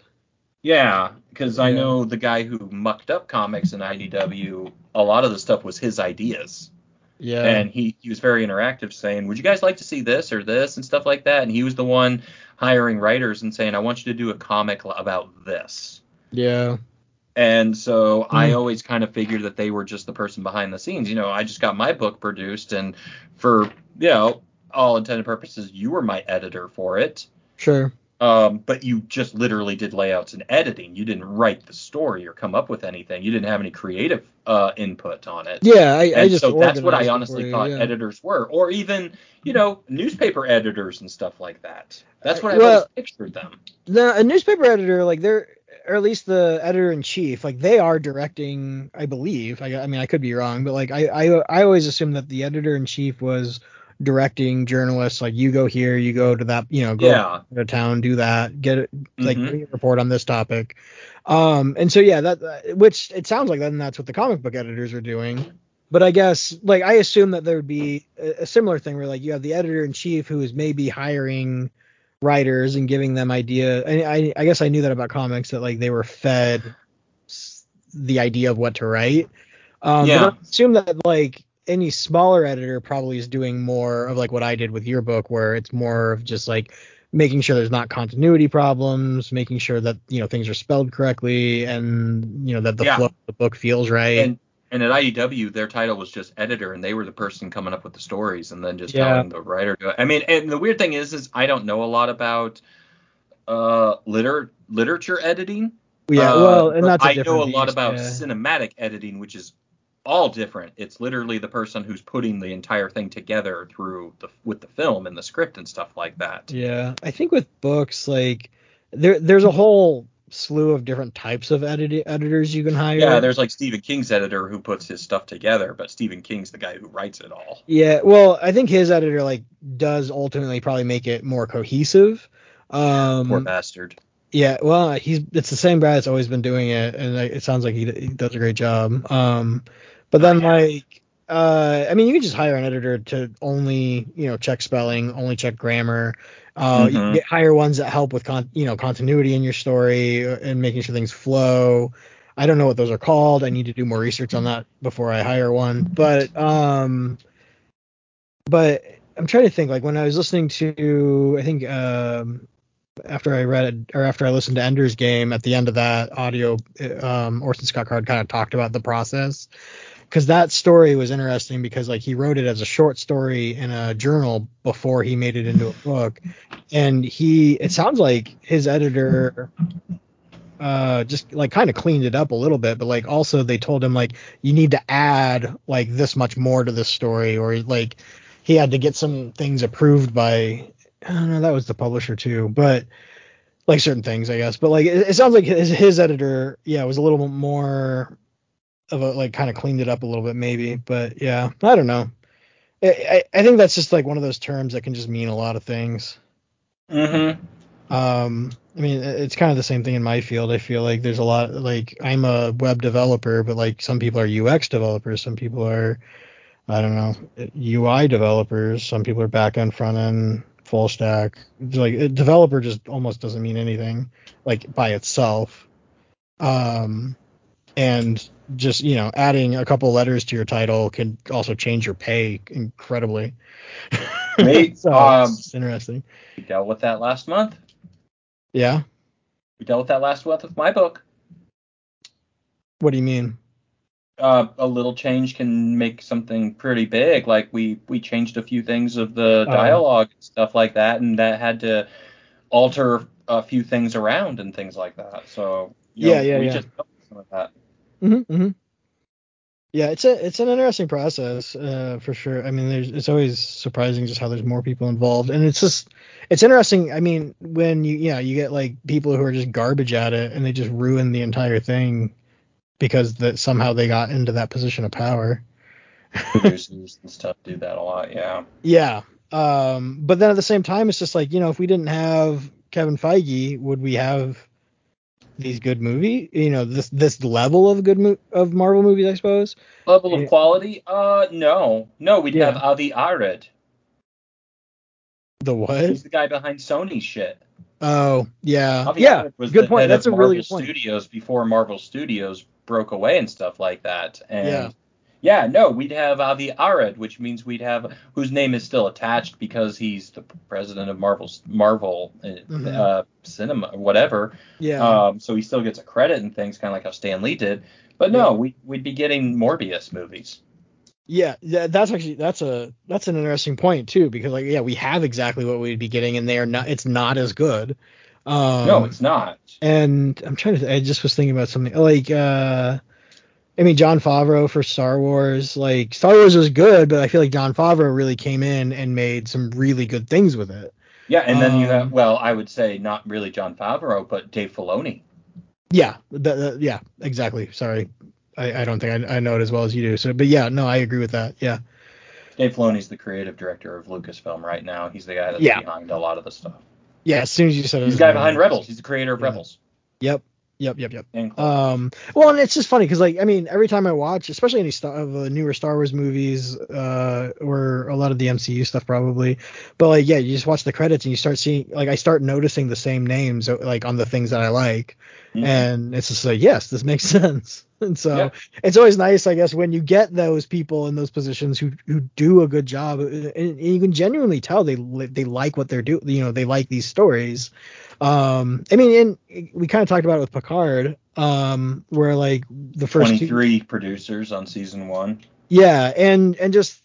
S2: Yeah, because I know the guy who mucked up comics in IDW, a lot of the stuff was his ideas.
S1: Yeah.
S2: And he, he was very interactive, saying, Would you guys like to see this or this and stuff like that? And he was the one hiring writers and saying, I want you to do a comic about this.
S1: yeah.
S2: And so I
S1: Mm.
S2: always kind of figured that they were just the person behind the scenes. You know, I just got my book produced, and for, you know, all intended purposes, you were my editor for it.
S1: Sure.
S2: Um, but you just literally did layouts and editing. You didn't write the story or come up with anything. You didn't have any creative uh, input on it.
S1: Yeah, I, I just
S2: so that's what I honestly
S1: you,
S2: thought
S1: yeah.
S2: editors were, or even you know newspaper editors and stuff like that. That's what I
S1: Well-
S2: always pictured them.
S1: the a newspaper editor like they're or at least the editor in chief like they are directing i believe i, I mean i could be wrong but like I, I i always assumed that the editor in chief was directing journalists like you go here you go to that you know go
S2: Yeah.
S1: to town do that get it like
S2: Mhm.
S1: a report on this topic um and so yeah that that- which it sounds like then that's what the comic book editors are doing but I guess like I assume that there would be a, a similar thing where like you have the editor in chief who is maybe hiring writers and giving them idea. I, I I guess I knew that about comics that like they were fed the idea of what to write. Um,
S2: Yeah.
S1: But I assume that like any smaller editor probably is doing more of like what I did with your book, where it's more of just like making sure there's not continuity problems, making sure that you know things are spelled correctly, and you know that the
S2: Yeah.
S1: flow of the book feels right.
S2: And and at IDW, their title was just editor, and they were the person coming up with the stories, and then just
S1: Yeah.
S2: telling the writer. To, I mean, and the weird thing is, is I don't know a lot about uh liter literature editing.
S1: yeah,
S2: Uh,
S1: well, and that's a
S2: I know a lot
S1: beast,
S2: about
S1: yeah.
S2: cinematic editing, which is all different. It's literally the person who's putting the entire thing together through the with the film and the script and stuff like that.
S1: Yeah, I think with books, like there there's a whole slew of different types of edit- editors you can hire.
S2: Yeah, there's like Stephen King's editor who puts his stuff together, but Stephen King's the guy who writes it all.
S1: Yeah, well, I think his editor like does ultimately probably make it more cohesive. Um,
S2: Poor bastard.
S1: yeah, well, he's it's the same guy that's always been doing it, and it sounds like he, he does a great job. Um, but then like uh, I mean, you can just hire an editor to only, you know, check spelling, only check grammar. Uh, mm-hmm. You get higher ones that help with con, you know, continuity in your story and making sure things flow. I don't know what those are called. I need to do more research on that before I hire one. But um, but I'm trying to think. Like when I was listening to, I think um, after I read it or after I listened to Ender's Game, at the end of that audio, um, Orson Scott Card kind of talked about the process because that story was interesting because like he wrote it as a short story in a journal before he made it into a book. And he it sounds like his editor uh just like kind of cleaned it up a little bit but like also they told him like you need to add like this much more to this story or like he had to get some things approved by I don't know that was the publisher too but like certain things I guess. But like it, it sounds like his, his editor yeah was a little more of a like kind of cleaned it up a little bit maybe but yeah i don't know. I, I think that's just like one of those terms that can just mean a lot of things.
S2: Mm-hmm.
S1: Um i mean it's kind of the same thing in my field. I feel like there's a lot like i'm a web developer but like some people are ux developers some people are i don't know ui developers some people are back end front end full stack. Like a developer just almost doesn't mean anything like by itself. Um and just you know adding a couple letters to your title can also change your pay incredibly.
S2: Mate, so um,
S1: it's interesting.
S2: We dealt with that last month.
S1: Yeah.
S2: We dealt with that last month with my book.
S1: What do you mean?
S2: Uh, a little change can make something pretty big. Like we we changed a few things of the oh. dialogue and stuff like that, and that had to alter a few things around and things like that. So
S1: yeah, know, yeah, we yeah. just some of that. Mm-hmm, mm-hmm. Yeah, it's a it's an interesting process uh, for sure. I mean, there's it's always surprising just how there's more people involved, and it's just it's interesting. I mean, when you yeah you get like people who are just garbage at it and they just ruin the entire thing because that somehow they got into that position of power.
S2: Producers and stuff do that a lot, yeah.
S1: Yeah, um, but then at the same time, it's just like you know if we didn't have Kevin Feige, would we have these good movie, you know, this this level of good mo- of Marvel movies, I suppose.
S2: Level of quality? Uh, no, no, we'd yeah. have Avi Arad.
S1: The what?
S2: He's the guy behind Sony shit.
S1: Oh yeah, Avi yeah. Was good point. That's a
S2: Marvel
S1: really good point.
S2: Studios before Marvel Studios broke away and stuff like that, and yeah. Yeah, no, we'd have Avi Arad, which means we'd have whose name is still attached because he's the president of Marvel's Marvel uh, mm-hmm. uh, Cinema, whatever.
S1: Yeah.
S2: Um, so he still gets a credit and things, kind of like how Stan Lee did. But no, yeah. we we'd be getting Morbius movies.
S1: Yeah, yeah, that's actually that's a that's an interesting point too because like yeah, we have exactly what we'd be getting and they are not it's not as good. Um,
S2: no, it's not.
S1: And I'm trying to I just was thinking about something like uh I mean, Jon Favreau for Star Wars, like Star Wars was good, but I feel like Jon Favreau really came in and made some really good things with it.
S2: Yeah, and then um, you have, um, well, I would say not really Jon Favreau, but Dave Filoni.
S1: Yeah, yeah, exactly. Sorry, I, I don't think I, I, know it as well as you do. So, but yeah, no, I agree with that. Yeah.
S2: Dave Filoni's the creative director of Lucasfilm right now. He's the guy that's yeah. behind a lot of the stuff.
S1: Yeah, as soon as you said
S2: he's the guy behind Rebels. He's the creator of yeah. Rebels.
S1: Yep. Yep, yep, yep. Um, well, and it's just funny because, like, I mean, every time I watch, especially any star- of the newer Star Wars movies, uh, or a lot of the MCU stuff, probably, but like, yeah, you just watch the credits and you start seeing, like, I start noticing the same names, uh, like, on the things that I like, mm-hmm. and it's just like, yes, this makes sense. And so yeah. it's always nice, I guess, when you get those people in those positions who who do a good job, and, and you can genuinely tell they they like what they're doing. You know, they like these stories. Um, I mean, and we kind of talked about it with Picard, um, where like the first
S2: 23 two, producers on season one.
S1: Yeah, and and just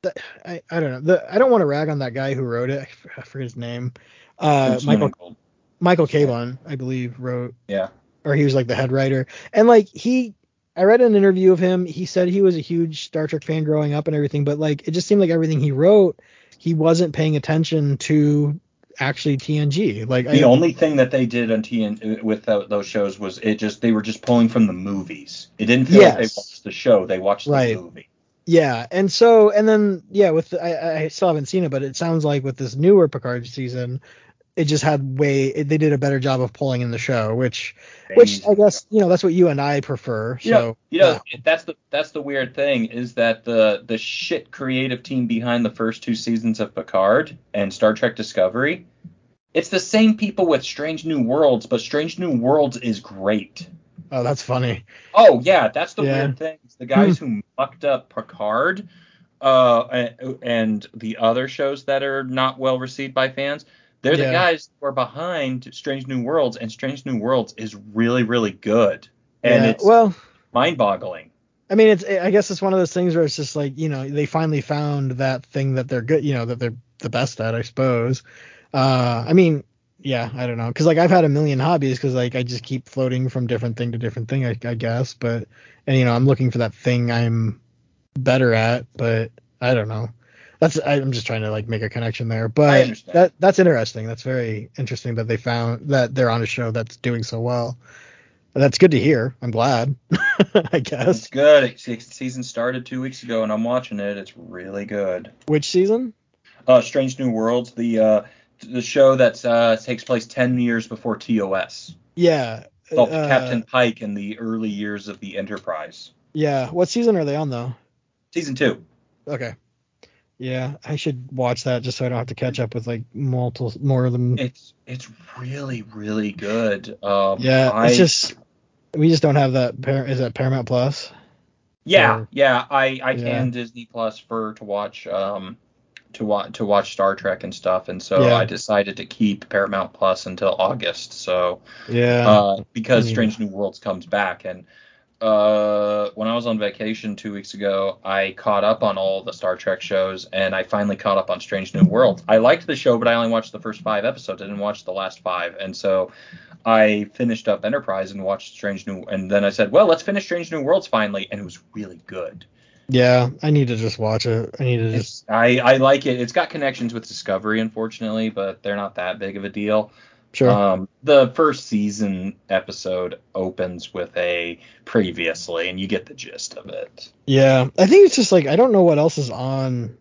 S1: the, I I don't know. The I don't want to rag on that guy who wrote it. I forget his name. Uh, Michael Michael Chabon, I believe, wrote.
S2: Yeah.
S1: Or he was like the head writer, and like he I read an interview of him. He said he was a huge Star Trek fan growing up and everything, but like it just seemed like everything he wrote, he wasn't paying attention to actually TNG. Like
S2: the I, only thing that they did on TN with those shows was it just they were just pulling from the movies. It didn't feel yes. like they watched the show; they watched right. the movie.
S1: Yeah, and so and then yeah, with the, I I still haven't seen it, but it sounds like with this newer Picard season, it just had way it, they did a better job of pulling in the show, which which I guess you know that's what you and I prefer.
S2: You know, you know yeah. that's the that's the weird thing is that the the shit creative team behind the first two seasons of Picard and Star Trek Discovery, it's the same people with Strange New Worlds, but Strange New Worlds is great.
S1: Oh, that's funny.
S2: Oh yeah, that's the yeah. weird thing. The guys hmm. who mucked up Picard uh, and the other shows that are not well received by fans they're yeah. the guys who are behind Strange New Worlds, and Strange New Worlds is really, really good. And yeah, it's well mind boggling.
S1: I mean, it's I guess it's one of those things where it's just like you know they finally found that thing that they're good, you know, that they're the best at, I suppose. Uh, I mean, yeah, I don't know, because like I've had a million hobbies because like I just keep floating from different thing to different thing, I, I guess. But and you know I'm looking for that thing I'm better at, but I don't know that's I'm just trying to like make a connection there. But that that's interesting. That's very interesting that they found that they're on a show that's doing so well. That's good to hear. I'm glad. I guess.
S2: It's good. season started two weeks ago, and I'm watching it. It's really good.
S1: Which season?
S2: Uh, Strange New Worlds, the uh, the show that uh, takes place ten years before TOS.
S1: Yeah.
S2: Called uh, Captain Pike in the early years of the Enterprise.
S1: Yeah. What season are they on though?
S2: Season two.
S1: Okay. Yeah, I should watch that just so I don't have to catch up with like multiple more of them.
S2: It's it's really really good. Um,
S1: yeah, I, it's just we just don't have that. Is that Paramount Plus?
S2: Yeah, or, yeah. I I yeah. can Disney Plus for to watch um to watch to watch Star Trek and stuff, and so yeah. I decided to keep Paramount Plus until August. So
S1: yeah,
S2: uh, because Strange New Worlds comes back and uh, when I was on vacation two weeks ago, I caught up on all the Star Trek shows, and I finally caught up on Strange New Worlds. I liked the show, but I only watched the first five episodes. I didn't watch the last five, and so I finished up Enterprise and watched Strange New. And then I said, well, let's finish Strange New Worlds finally, and it was really good.
S1: Yeah, I need to just watch it. I need to just.
S2: It's, I I like it. It's got connections with Discovery, unfortunately, but they're not that big of a deal.
S1: Sure.
S2: Um, the first season episode opens with a previously, and you get the gist of it.
S1: Yeah, I think it's just like I don't know what else is on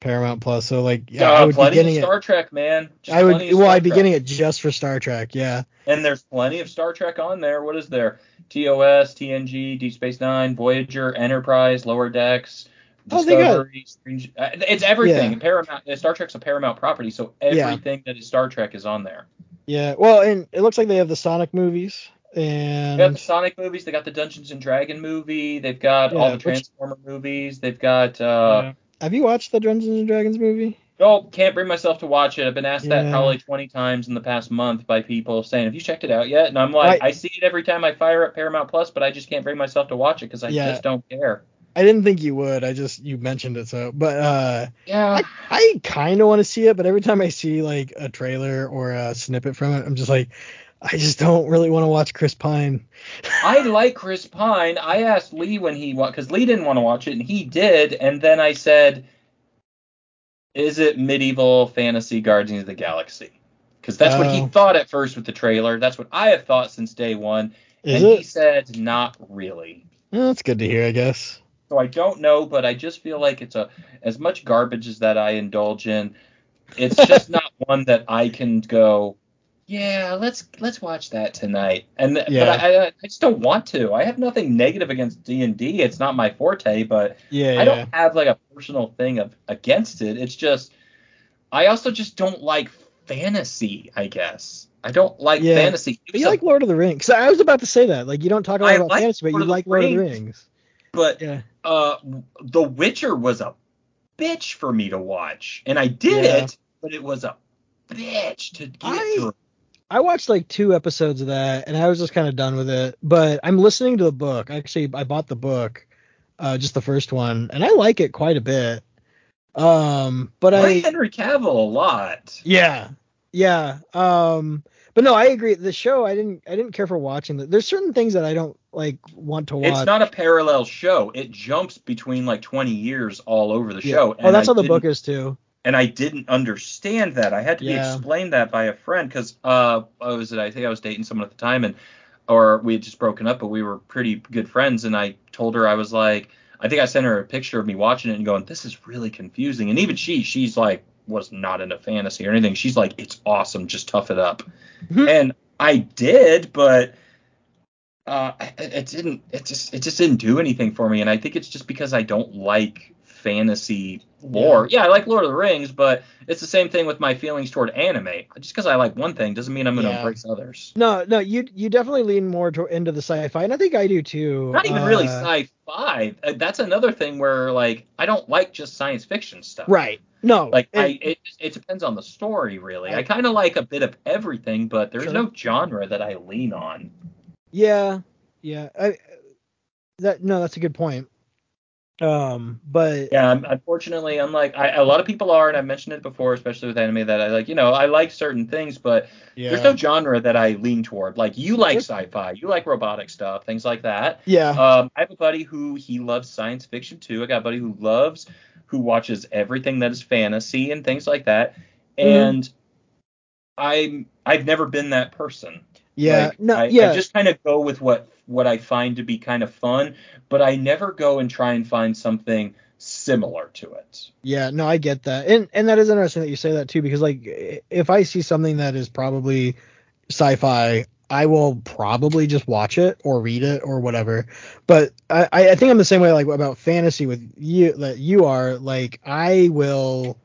S1: Paramount Plus, so like
S2: yeah, uh, I would be getting of Star it, Trek, man.
S1: Just I would well, I'd be getting it just for Star Trek, yeah.
S2: And there's plenty of Star Trek on there. What is there? TOS, TNG, Deep Space Nine, Voyager, Enterprise, Lower Decks. Discovery, oh, Strange, uh, it's everything. Yeah. Paramount, Star Trek's a Paramount property, so everything yeah. that is Star Trek is on there.
S1: Yeah, well, and it looks like they have the Sonic movies. And
S2: they got the Sonic movies. They got the Dungeons and Dragon movie. They've got yeah, all the Transformer which, movies. They've got. Uh.
S1: Have you watched the Dungeons and Dragons movie?
S2: Oh, can't bring myself to watch it. I've been asked that probably 20 times in the past month by people saying, "Have you checked it out yet?" And I'm like, I, I see it every time I fire up Paramount Plus, but I just can't bring myself to watch it because I just don't care.
S1: I didn't think you would. I just you mentioned it so, but uh,
S2: yeah, I,
S1: I kind of want to see it, but every time I see like a trailer or a snippet from it, I'm just like, I just don't really want to watch Chris Pine.
S2: I like Chris Pine. I asked Lee when he watched because Lee didn't want to watch it and he did, and then I said, "Is it medieval fantasy Guardians of the Galaxy?" Because that's what he oh. thought at first with the trailer. That's what I have thought since day one. Is and it? he said, "Not really."
S1: Well, that's good to hear, I guess.
S2: So I don't know, but I just feel like it's a as much garbage as that I indulge in. It's just not one that I can go. Yeah, let's let's watch that tonight. And yeah. but I, I just don't want to. I have nothing negative against D and D. It's not my forte, but
S1: yeah,
S2: I don't have like a personal thing of against it. It's just I also just don't like fantasy. I guess I don't like yeah. fantasy.
S1: But you like Lord of the Rings. I was about to say that. Like you don't talk a lot about like fantasy, but you like Lord of the Rings.
S2: But yeah uh, The Witcher was a bitch for me to watch, and I did yeah. it, but it was a bitch to get I, through.
S1: I watched like two episodes of that, and I was just kind of done with it. But I'm listening to the book. Actually, I bought the book, uh, just the first one, and I like it quite a bit. Um, but I, I
S2: Henry Cavill a lot.
S1: Yeah, yeah. Um, but no, I agree. The show, I didn't, I didn't care for watching. The, there's certain things that I don't like want to watch.
S2: It's not a parallel show. It jumps between like 20 years all over the yeah. show.
S1: oh, that's I how the book is too.
S2: And I didn't understand that. I had to yeah. be explained that by a friend because uh, I was I think I was dating someone at the time and or we had just broken up, but we were pretty good friends. And I told her I was like, I think I sent her a picture of me watching it and going, this is really confusing. And even she, she's like was not into fantasy or anything. She's like, it's awesome, just tough it up.
S1: Mhm.
S2: and I did, but uh, it, didn't. It just it just didn't do anything for me. And I think it's just because I don't like fantasy lore. Yeah, I like Lord of the Rings, but it's the same thing with my feelings toward anime. Just because I like one thing doesn't mean I'm going to
S1: Yeah.
S2: embrace others.
S1: No, no, you you definitely lean more to, into the sci-fi, and I think I do too.
S2: Not even really
S1: Uh,
S2: sci-fi. Uh, That's another thing where like I don't like just science fiction stuff.
S1: Right. No.
S2: Like
S1: and-
S2: I, it, it depends on the story really.
S1: I-
S2: I kind of like a bit of everything, but there's
S1: Sure.
S2: no genre that I lean on.
S1: Yeah, yeah. I, that no, that's a good point. Um, but
S2: Yeah, I'm- unfortunately, I'm like I, a lot of people are, and I've mentioned it before, especially with anime, that I like. You know, I like certain things, but
S1: yeah,
S2: there's no genre that I lean toward. Like you like sci-fi, you like robotic stuff, things like that.
S1: yeah,
S2: Um, I have a buddy who he loves science fiction too. I got a buddy who loves, who watches everything that is fantasy and things like that.
S1: Mm-hmm.
S2: And I'm I've never been that person.
S1: yeah,
S2: Like,
S1: no,
S2: I,
S1: yeah,
S2: I just kind of go with what what I find to be kind of fun, but I never go and try and find something similar to it.
S1: yeah. No, I get that, and and that is interesting that you say that too, because like if I see something that is probably sci-fi. I will probably just watch it or read it or whatever. But I, I think I'm the same way like about fantasy with you that you are. Like I will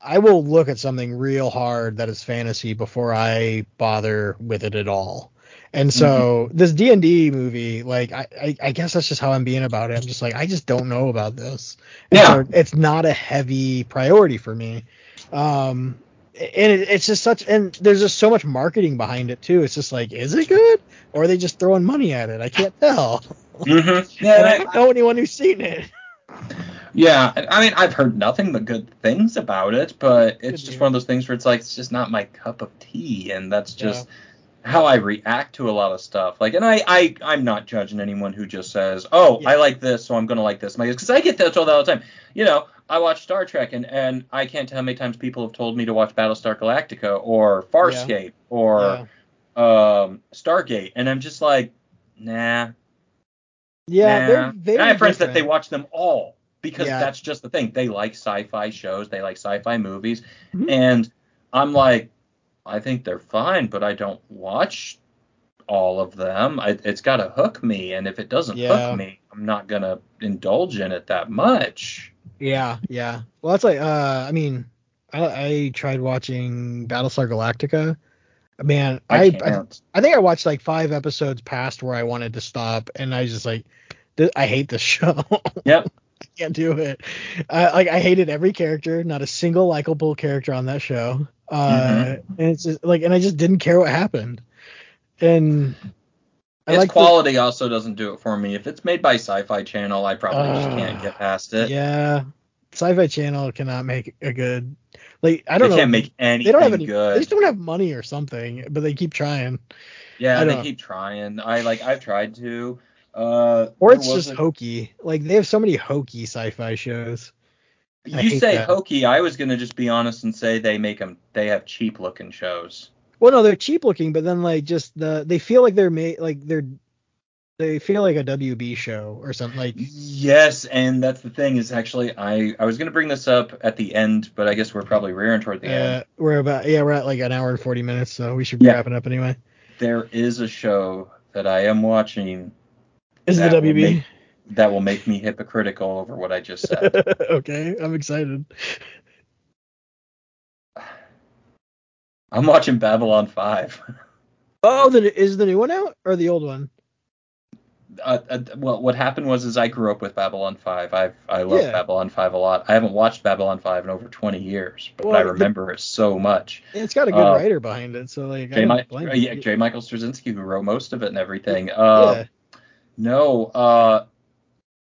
S1: I will look at something real hard that is fantasy before I bother with it at all. And so this D and D movie, like I, I, I guess that's just how I'm being about it. I'm just like I just don't know about this. And
S2: Yeah.
S1: so it's not a heavy priority for me. Um, and it, it's just such, and there's just so much marketing behind it too. It's just like, is it good, or are they just throwing money at it? I can't tell.
S2: Mm-hmm.
S1: and I
S2: Yeah,
S1: don't know anyone who's seen it.
S2: yeah. I mean, I've heard nothing but good things about it, but it's just one of those things where it's like it's just not my cup of tea, and that's just how I react to a lot of stuff. Like, and I, I, I'm not judging anyone who just says, "Oh,
S1: Yeah.
S2: I like this, so I'm gonna like this." Because I get that told all the time. You know, I watch Star Trek, and and I can't tell how many times people have told me to watch Battlestar Galactica or Farscape or
S1: yeah,
S2: um, Stargate, and I'm just like, nah.
S1: yeah,
S2: nah.
S1: they're very
S2: and I have friends that they watch them all because
S1: Yeah.
S2: that's just the thing. They like sci-fi shows, they like sci-fi movies,
S1: Mhm.
S2: and I'm like, I think they're fine, but I don't watch all of them. I, it's got to hook me, and if it doesn't
S1: Yeah.
S2: hook me, I'm not gonna indulge in it that much.
S1: Yeah, yeah. Well, that's like, uh, I mean, I, I tried watching Battlestar Galactica. Man,
S2: I,
S1: I, I. I think I watched like five episodes past where I wanted to stop, and I was just like, I hate this show.
S2: Yep.
S1: I can't do it. Uh, like, I hated every character, not a single likable character on that show. Uh,
S2: Mm-hmm.
S1: and it's just like, and I just didn't care what happened. And I
S2: its
S1: like the-
S2: quality also doesn't do it for me. If it's made by Sci-Fi Channel, I probably just can't get past it.
S1: yeah, Sci-Fi Channel cannot make a good. Like, I don't
S2: they
S1: know.
S2: can't make anything
S1: they don't have any.
S2: good.
S1: They just don't have money or something, but they keep trying.
S2: Yeah, they
S1: don't-
S2: keep trying. I like I've tried to. Uh,
S1: Or it's just hokey. Like they have so many hokey sci-fi shows. I
S2: You say
S1: that.
S2: hokey. I was gonna just be honest and say they make them. They have cheap looking shows.
S1: Well, no, they're cheap looking, but then like just the they feel like they're made like they're they feel like a WB show or something like.
S2: Yes, and that's the thing is actually I I was gonna bring this up at the end, but I guess we're probably rearing toward the end.
S1: Uh, we're about yeah we're at like an hour and forty minutes, so we should be
S2: Yeah.
S1: wrapping up anyway.
S2: There is a show that I am watching
S1: Is the WB?
S2: make- that will make me hypocritical over what I just said.
S1: okay, I'm excited.
S2: I'm watching Babylon 5.
S1: Oh, the is the new one out or the old one?
S2: Uh, uh, well, what happened was is I grew up with Babylon 5. I I love
S1: Yeah.
S2: Babylon 5 a lot. I haven't watched Babylon 5 in over 20 years, but
S1: Well,
S2: I
S1: the-
S2: remember it so much.
S1: It's got a good
S2: Uh,
S1: writer behind it, so like I
S2: J. Mi-
S1: blame
S2: uh, yeah, J. Michael Straczynski, who wrote most of it and everything. Uh,
S1: yeah.
S2: No, uh,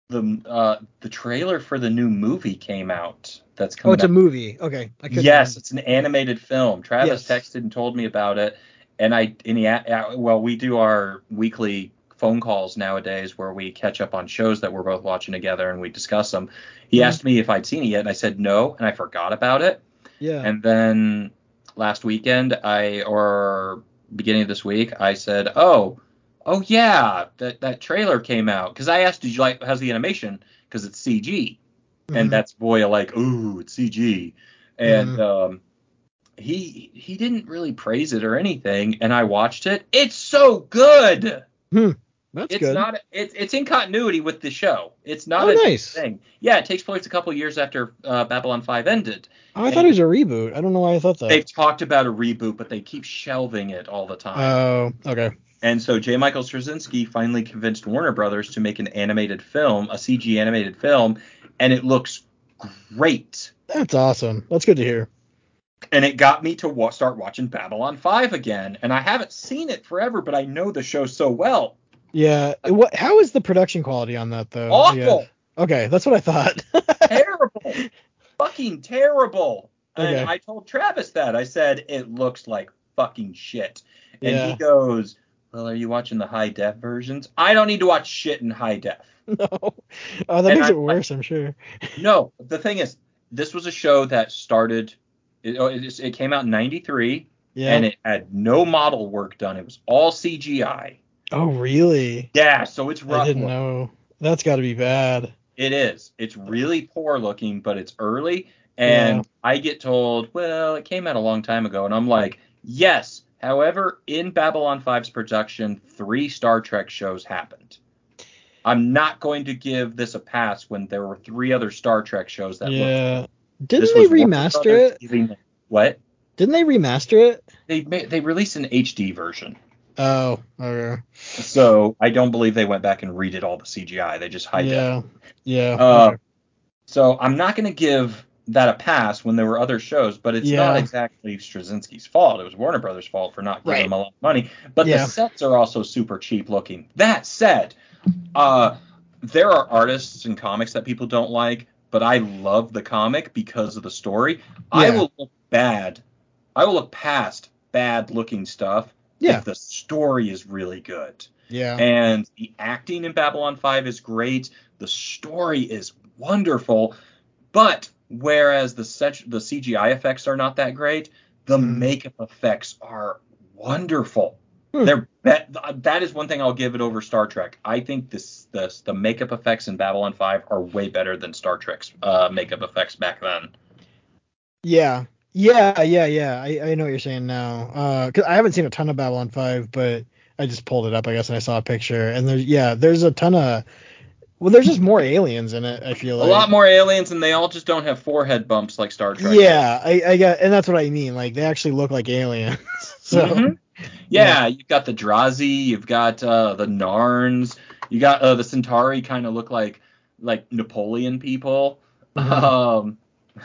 S2: the uh, the trailer for the new movie came out. That's coming.
S1: Oh, it's a movie. Okay.
S2: Yes,
S1: remember.
S2: it's an animated film. Travis
S1: Yes.
S2: texted and told me about it, and I and he a- a- well, we do our weekly phone calls nowadays where we catch up on shows that we're both watching together and we discuss them. He
S1: Mhm.
S2: asked me if I'd seen it yet, and I said no, and I forgot about it.
S1: Yeah.
S2: And then last weekend, I or beginning of this week, I said, "Oh, oh yeah, that that trailer came out." Because I asked, "Did you like how's the animation?" Because it's CG,
S1: Mhm.
S2: and that's Boya like, "Ooh, it's CG." and
S1: Mhm.
S2: um, he he didn't really praise it or anything. And I watched it. It's so good.
S1: That's
S2: it's
S1: good.
S2: not. It's it's in continuity with the show. It's not
S1: oh,
S2: a
S1: nice.
S2: thing. Yeah, it takes place a couple years after uh, Babylon 5 ended.
S1: Oh, I thought it was a reboot. I don't know why I thought that.
S2: They've talked about a reboot, but they keep shelving it all the time.
S1: Oh, okay.
S2: And so J. Michael Straczynski finally convinced Warner Brothers to make an animated film, a CG animated film, and it looks great.
S1: That's awesome. That's good to hear.
S2: And it got me to wa- start watching Babylon 5 again. And I haven't seen it forever, but I know the show so well.
S1: Yeah. What? How is the production quality on that though?
S2: Awful.
S1: Yeah. Okay, that's what I thought.
S2: terrible. fucking terrible. And
S1: Okay.
S2: I told Travis that. I said, it looks like fucking shit. And
S1: Yeah.
S2: he goes, Well, are you watching the high def versions? I don't need to watch shit in high def.
S1: no. Oh, that
S2: And
S1: makes
S2: I-
S1: it worse. I'm sure.
S2: No, the thing is, this was a show that started. It, oh, it, it came out in '93,
S1: Yeah.
S2: and it had no model work done. It was all CGI.
S1: oh, really?
S2: Yeah, so it's rough.
S1: I didn't
S2: looking.
S1: know. That's got to be bad.
S2: It is. It's really poor looking, but it's early. And
S1: Yeah.
S2: I get told, well, it came out a long time ago. And I'm like, yes. However, in Babylon 5's production, three Star Trek shows happened. I'm not going to give this a pass when there were three other Star Trek shows that looked.
S1: Yeah. Didn't
S2: This
S1: they remaster it?
S2: What?
S1: Didn't they remaster it?
S2: They they released an HD version.
S1: Oh, okay.
S2: So I don't believe they went back and redid all the CGI. They just hid it.
S1: yeah. Yeah.
S2: Uh,
S1: okay.
S2: So I'm not going to give that a pass when there were other shows, but it's
S1: Yeah.
S2: not exactly Straczynski's fault. It was Warner Brothers' fault for not giving
S1: Right.
S2: him a lot of money. But
S1: Yeah.
S2: the sets are also super cheap looking. That said, uh, there are artists and comics that people don't like, but I love the comic because of the story. I will look bad. I will look past bad looking stuff
S1: Yeah.
S2: if the story is really good.
S1: Yeah.
S2: And the acting in Babylon 5 is great. The story is wonderful. But whereas the set, the CGI effects are not that great, the
S1: Mhm.
S2: makeup effects are wonderful.
S1: Hmm.
S2: They're that is one thing I'll give it over Star Trek. I think this, this the makeup effects in Babylon 5 are way better than Star Trek's uh, makeup effects back then.
S1: Yeah. Yeah, yeah, yeah. I, I know what you're saying now. Uh, cause I haven't seen a ton of Babylon 5, but I just pulled it up, I guess, and I saw a picture. And there's, yeah, there's a ton of, well, there's just more aliens in it. I feel like.
S2: A lot more aliens, and they all just don't have forehead bumps like Star Trek.
S1: Yeah, I, I got, and that's what I mean. Like they actually look like aliens. so
S2: Mhm. Yeah, you've got the Drazi, you've got uh, the Narns, you got uh, the Centauri kind of look like like Napoleon people.
S1: Mhm.
S2: Um,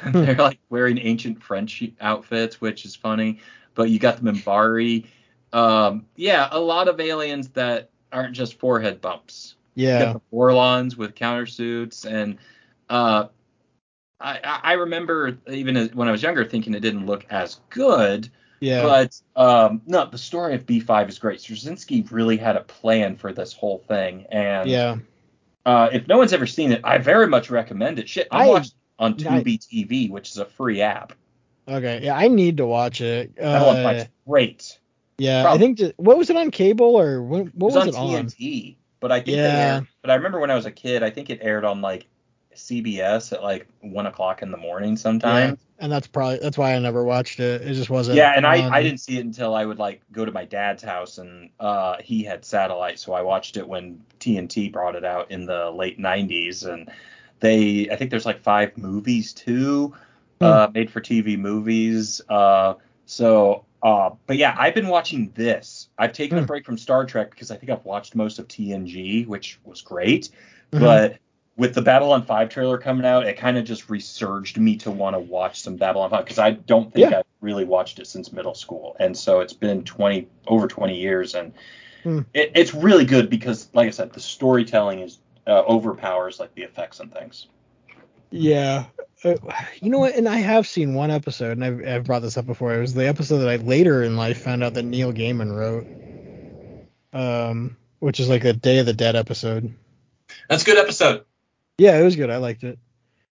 S2: they're like wearing ancient French outfits, which is funny. But you got the Minbari. Um, yeah, a lot of aliens that aren't just forehead bumps.
S1: Yeah,
S2: Vorlons with countersuits, and uh, I, I remember even as, when I was younger thinking it didn't look as good.
S1: yeah,
S2: But um, no, the story of B5 is great. Straczynski really had a plan for this whole thing, and
S1: yeah.
S2: uh, if no one's ever seen it, I very much recommend it. Shit, I,
S1: I-
S2: watched on Tubi TV, which is a free app.
S1: Okay, yeah, I need to watch it.
S2: That
S1: Uh,
S2: great.
S1: yeah, I think what was it on cable or when,
S2: It
S1: what
S2: was,
S1: was,
S2: on
S1: it on?
S2: TNT, but I think
S1: Yeah.
S2: aired, but I remember when I was a kid, I think it aired on like CBS at like one o'clock in the morning sometimes.
S1: And that's probably that's why I never watched it. It just wasn't.
S2: Yeah, and I,
S1: on.
S2: I didn't see it until I would like go to my dad's house and uh, he had satellite, so I watched it when TNT brought it out in the late '90s, and they I think there's like five movies too, uh, made for TV movies. Uh, so, uh, but yeah, I've been watching this. I've taken a
S1: Hmm.
S2: break from Star Trek because I think I've watched most of TNG, which was great,
S1: Mhm.
S2: but with the Babylon 5 trailer coming out, it kind of just resurged me to want to watch some Babylon 5 because I don't think
S1: Yeah.
S2: I've really watched it since middle school. And so it's been 20 over 20 years and
S1: Hmm.
S2: it, it's really good because like I said, the storytelling is uh, overpowers like the effects and things.
S1: Yeah. Uh, you know what? And I have seen one episode, and I've, I've brought this up before. It was the episode that I later in life found out that Neil Gaiman wrote, um, which is like a Day of the Dead episode.
S2: That's a good episode.
S1: Yeah, it was good. I liked it.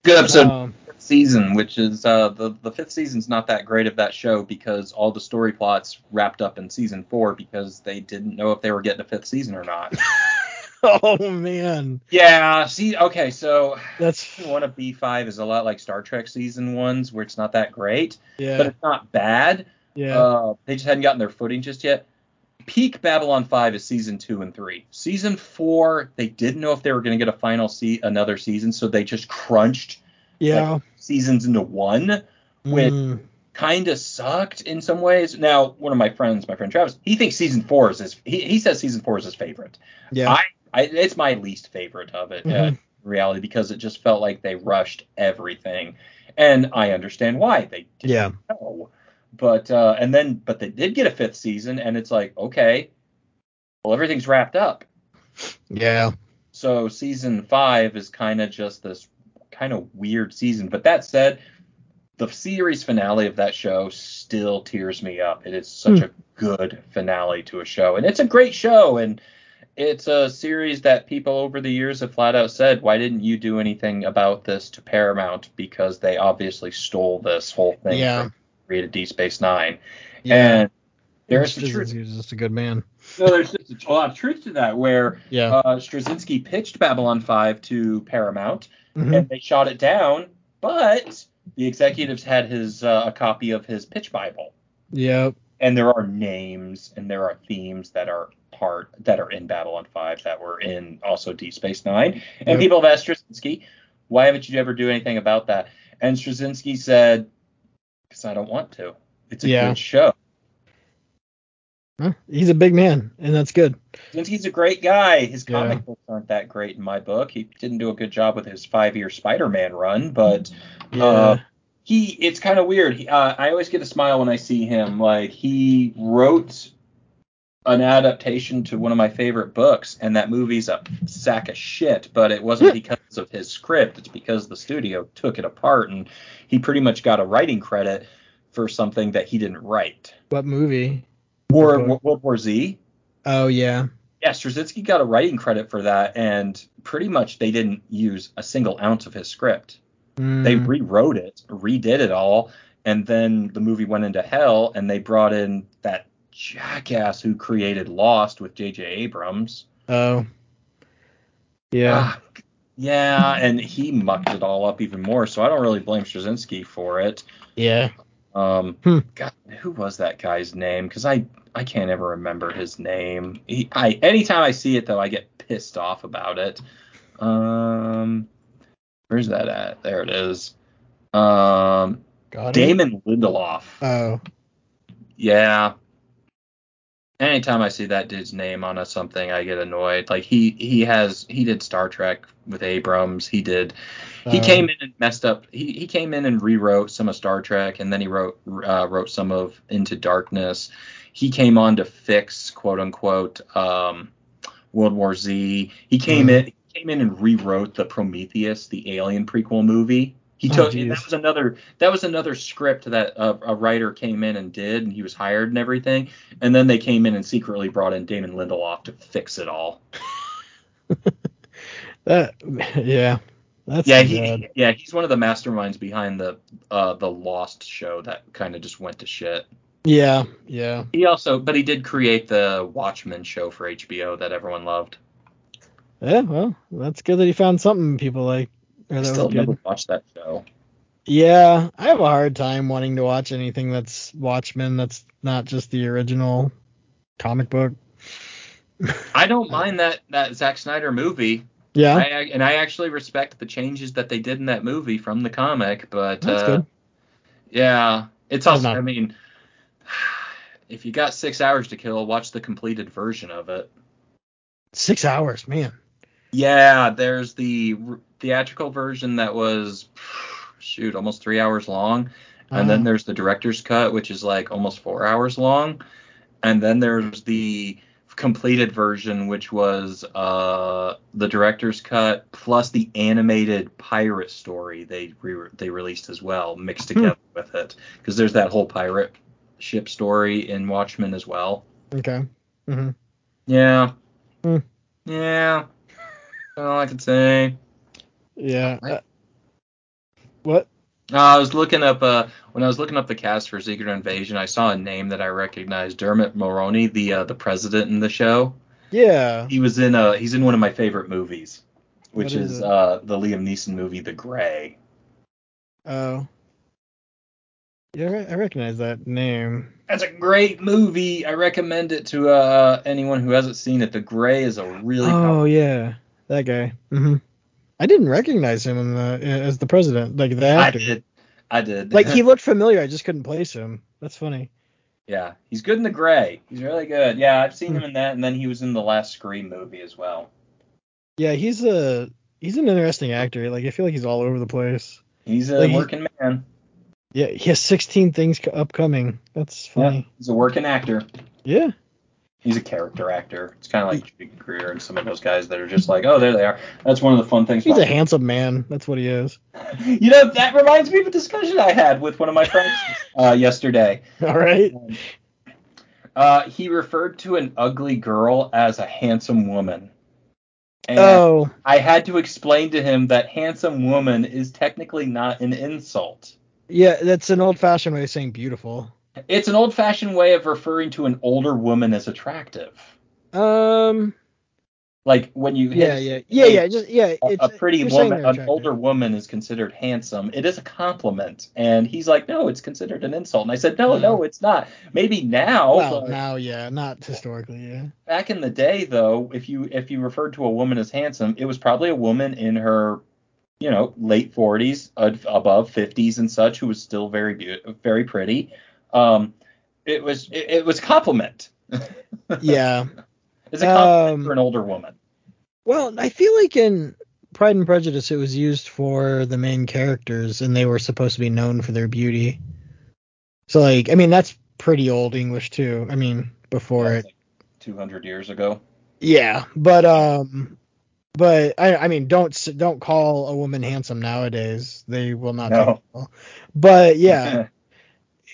S2: Good episode.
S1: Um,
S2: season, which is uh, the the fifth season's not that great of that show because all the story plots wrapped up in season four because they didn't know if they were getting a fifth season or not.
S1: oh man.
S2: Yeah. See. Okay. So
S1: That's
S2: one of B five is a lot like Star Trek season ones, where it's not that great,
S1: yeah.
S2: but it's not bad.
S1: yeah.
S2: Uh, they just hadn't gotten their footing just yet. Peak Babylon 5 is season 2 and 3. Season 4, they didn't know if they were going to get a final see another season, so they just crunched
S1: yeah.
S2: seasons into one, which
S1: Mm,
S2: kind of sucked in some ways. Now, one of my friends, my friend Travis, he thinks season 4 is his he, he says season 4 is his favorite.
S1: yeah.
S2: I, I it's my least favorite of it uh,
S1: Mhm.
S2: in reality because it just felt like they rushed everything. And I understand why. They didn't
S1: yeah.
S2: know. But uh, and then but they did get a fifth season, and it's like okay, well everything's wrapped up.
S1: Yeah.
S2: So season five is kind of just this kind of weird season. But that said, the series finale of that show still tears me up. It is such
S1: Hmm.
S2: a good finale to a show, and it's a great show, and it's a series that people over the years have flat out said, why didn't you do anything about this to Paramount? Because they obviously stole this whole thing
S1: Yeah.
S2: created D Space Nine.
S1: Yeah.
S2: And there's the truth.
S1: just a good man.
S2: No, there's just a lot of truth to that. Where
S1: Yeah.
S2: uh, Straczynski pitched Babylon 5 to Paramount,
S1: Mhm.
S2: and they shot it down, but the executives had his uh, a copy of his pitch Bible,
S1: Yep.
S2: and there are names and there are themes that are part that are in Babylon 5 that were in also Deep Space Nine, and
S1: Yep.
S2: people have asked Straczynski, why haven't you ever do anything about that? And Straczynski said, because I don't want to. It's a
S1: Yeah.
S2: good show.
S1: Huh? He's a big man, and that's good.
S2: Straczynski's a great guy. His
S1: Yeah.
S2: comic books aren't that great in my book. He didn't do a good job with his five-year Spider-Man run, but
S1: Yeah.
S2: Uh, he it's kind of weird. He, uh, I always get a smile when I see him. Like he wrote an adaptation to one of my favorite books, and that movie's a sack of shit. But it wasn't because of his script; it's because the studio took it apart, and he pretty much got a writing credit for something that he didn't write.
S1: what movie?
S2: War. World War Z.
S1: Oh yeah.
S2: Yeah, Straczynski got a writing credit for that, and pretty much they didn't use a single ounce of his script. They
S1: Mm,
S2: rewrote it, redid it all, and then the movie went into hell, and they brought in that jackass who created Lost with J.J. Abrams.
S1: oh. Yeah.
S2: Ah, yeah, and he mucked it all up even more, so I don't really blame Straczynski for it.
S1: yeah.
S2: Um,
S1: Hmm.
S2: God, who was that guy's name? Because I I can't ever remember his name. He, I anytime I see it though, I get pissed off about it. Um, where's that at? There it is. Um,
S1: Got it.
S2: Damon Lindelof.
S1: Oh.
S2: Yeah. Anytime I see that dude's name on a something, I get annoyed. Like he he has he did Star Trek with Abrams. He did he
S1: Oh.
S2: came in and messed up. He he came in and rewrote some of Star Trek, and then he wrote uh, wrote some of Into Darkness. He came on to fix quote unquote um, World War Z. He came
S1: Mhm.
S2: in he came in and rewrote the Prometheus, the Alien prequel movie. He
S1: Oh,
S2: took
S1: geez.
S2: that was another that was another script that a, a writer came in and did, and he was hired and everything. And then they came in and secretly brought in Damon Lindelof to fix it all.
S1: That. Yeah. That's
S2: yeah, he, yeah, he's one of the masterminds behind the uh, the Lost show that kind of just went to shit.
S1: Yeah. Yeah.
S2: He also, but he did create the Watchmen show for HBO that everyone loved.
S1: Yeah. Well, that's good that he found something people like. Or
S2: I still never watched that show.
S1: Yeah, I have a hard time wanting to watch anything that's Watchmen that's not just the original comic book.
S2: I don't mind that that Zack Snyder movie.
S1: Yeah,
S2: I, I- and I actually respect the changes that they did in that movie from the comic, but
S1: that's
S2: uh,
S1: good.
S2: yeah, it's
S1: I'm
S2: also.
S1: not-
S2: I mean, if you got six hours to kill, watch the completed version of it.
S1: Six hours, man.
S2: Yeah, there's the r- theatrical version that was shoot almost three hours long, and then
S1: Uh,
S2: there's the director's cut, which is like almost four hours long, and then there's the completed version, which was uh the director's cut plus the animated pirate story they re- they released as well, mixed
S1: Hmm.
S2: together with it, because there's that whole pirate ship story in Watchmen as well.
S1: okay. Mm-hmm.
S2: Yeah.
S1: Hmm.
S2: Yeah. All I can say.
S1: Yeah.
S2: What?
S1: uh, what?
S2: Uh, I was looking up uh when I was looking up the cast for Secret Invasion, I saw a name that I recognized, Dermot Mulroney, the uh, the president in the show.
S1: Yeah.
S2: He was in uh he's in one of my favorite movies, which
S1: is
S2: is uh the Liam Neeson movie The Grey.
S1: Oh. Yeah, I I recognize that name.
S2: That's a great movie. I recommend it to uh anyone who hasn't seen it. The Grey is a really
S1: Oh yeah, that guy. Mm-hmm. I didn't recognize him in the, as the president, like the
S2: I did. I did.
S1: Like he looked familiar. I just couldn't place him. That's funny.
S2: yeah, he's good in The Grey. He's really good. Yeah, I've seen
S1: Hmm.
S2: him in that, and then he was in the last Scream movie as well.
S1: Yeah, he's a he's an interesting actor. Like I feel like he's all over the place.
S2: He's a
S1: Like,
S2: working man.
S1: Yeah, he has 16 things co- upcoming. That's
S2: Yeah,
S1: funny.
S2: he's a working actor.
S1: Yeah.
S2: He's a character actor. It's kind of like Judy Greer and some of those guys that are just like, oh, there they are. That's one of the fun things.
S1: He's a handsome man. That's what he is.
S2: You know, that reminds me of a discussion I had with one of my friends uh, yesterday.
S1: All right.
S2: Uh, he referred to an ugly girl as a handsome woman. And
S1: Oh,
S2: I had to explain to him that handsome woman is technically not an insult.
S1: yeah, that's an old-fashioned way of saying beautiful.
S2: It's an old fashioned way of referring to an older woman as attractive.
S1: Um.
S2: Like when you
S1: Yeah,
S2: hit
S1: yeah, yeah, yeah. Just yeah.
S2: a,
S1: It's,
S2: a pretty woman, an older woman is considered handsome. It is a compliment. And he's like, no, it's considered an insult. And I said, no, no, it's not. Maybe now,
S1: Well, now, yeah, not historically, yeah.
S2: back in the day, though, if you if you referred to a woman as handsome, it was probably a woman in her, you know, late 40s, uh, above 50s and such, who was still very beau- very pretty. Um, it was it, it was compliment.
S1: Yeah.
S2: It's a compliment
S1: Um,
S2: for an older woman.
S1: Well, I feel like in Pride and Prejudice, it was used for the main characters, and they were supposed to be known for their beauty. So, like, I mean, that's pretty old English too. I mean, before
S2: That's
S1: it.
S2: like 200 years ago.
S1: Yeah, but um, but I, I mean, don't don't call a woman handsome nowadays. They will not.
S2: No.
S1: But yeah,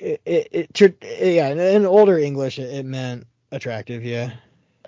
S1: it, it, it yeah, in, in older English, it, it meant attractive. Yeah.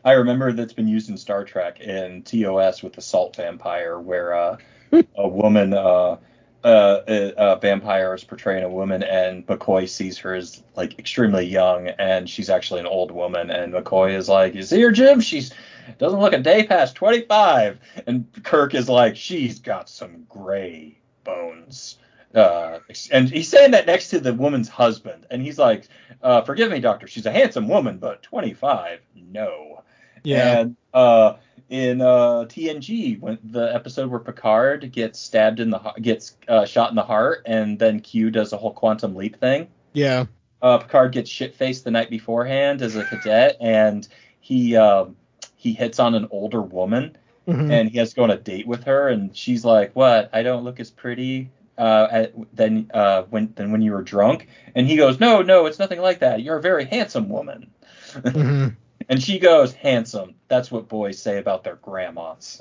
S2: I remember that's been used in Star Trek in TOS with the Salt Vampire, where uh, a woman, uh, uh, a, a vampire is portraying a woman, and McCoy sees her as like extremely young, and she's actually an old woman, and McCoy is like, "You see her, Jim? She's doesn't look a day past 25," and Kirk is like, "She's got some gray bones." Uh, and he's saying that next to the woman's husband, and he's like, uh, "Forgive me, doctor. She's a handsome woman, but 25, no."
S1: Yeah.
S2: And uh, in uh, TNG, when the episode where Picard gets stabbed in the gets uh, shot in the heart, and then Q does a whole quantum leap thing.
S1: Yeah.
S2: Uh, Picard gets shit faced the night beforehand as a cadet, and he um, he hits on an older woman,
S1: Mhm.
S2: and he has to go on a date with her, and she's like, "What? I don't look as pretty." Uh, at, than uh, when than when you were drunk, and he goes, "No, no, it's nothing like that. You're a very handsome woman."
S1: Mhm.
S2: And she goes, handsome. That's what boys say about their grandmas.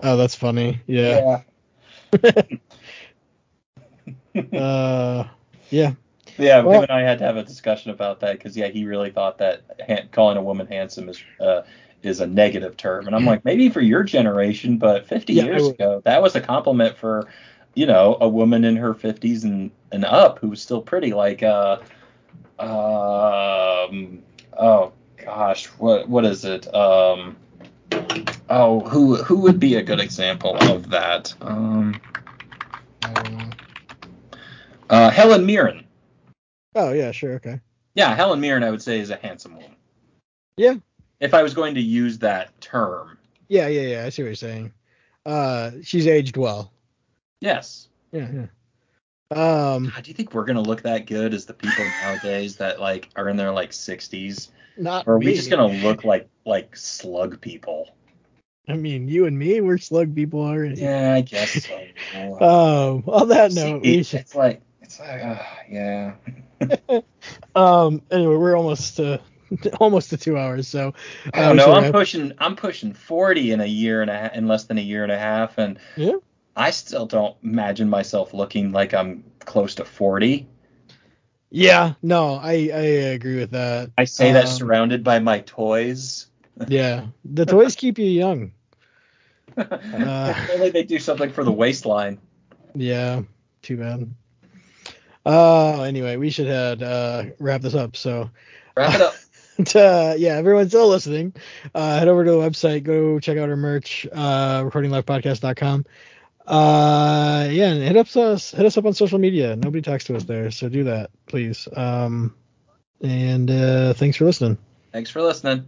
S1: Oh, that's funny. Yeah. uh, yeah.
S2: Yeah,
S1: Well-
S2: him and I had to have a discussion about that because yeah, he really thought that han- calling a woman handsome is uh, is a negative term, and I'm like, maybe for your generation, but 50
S1: Yeah,
S2: years ago, that was a compliment for, you know, a woman in her 50s and and up who was still pretty. Like, uh, um, oh gosh, what what is it? Um, oh, who who would be a good example of that? Um,
S1: I don't know.
S2: uh, Helen Mirren.
S1: Oh yeah, sure, okay.
S2: Yeah, Helen Mirren, I would say, is a handsome woman.
S1: Yeah.
S2: If I was going to use that term,
S1: Yeah, yeah, yeah. I see what you're saying. Uh, she's aged well.
S2: Yes.
S1: Yeah, yeah. Um,
S2: God, do you think we're gonna look that good as the people nowadays that like are in their like 60s,
S1: not.
S2: or are we
S1: me.
S2: just gonna look like like slug people?
S1: I mean, you and me, we're slug people already.
S2: Yeah, I guess so.
S1: Um, on that note,
S2: it's,
S1: should.
S2: it's like it's like uh, yeah.
S1: Um, anyway, we're almost to almost to two hours, so
S2: I
S1: uh,
S2: don't know. I'm pushing I'm pushing 40 in a year and a in less than a year and a half, and
S1: Yeah.
S2: I still don't imagine myself looking like I'm close to 40.
S1: Yeah, no, I I agree with that.
S2: I say that
S1: Um,
S2: surrounded by my toys.
S1: Yeah, the toys keep you young.
S2: if only they do something for the waistline.
S1: Yeah, too bad. Uh, anyway, we should had uh wrap this up. So
S2: Wrap it up.
S1: but uh, yeah, everyone's still listening. Uh, head over to the website, go check out our merch, uh, recordinglivepodcast.com. Uh, yeah, and hit up us, hit us up on social media. Nobody talks to us there, so do that, please. Um, and uh, thanks for listening.
S2: Thanks for listening.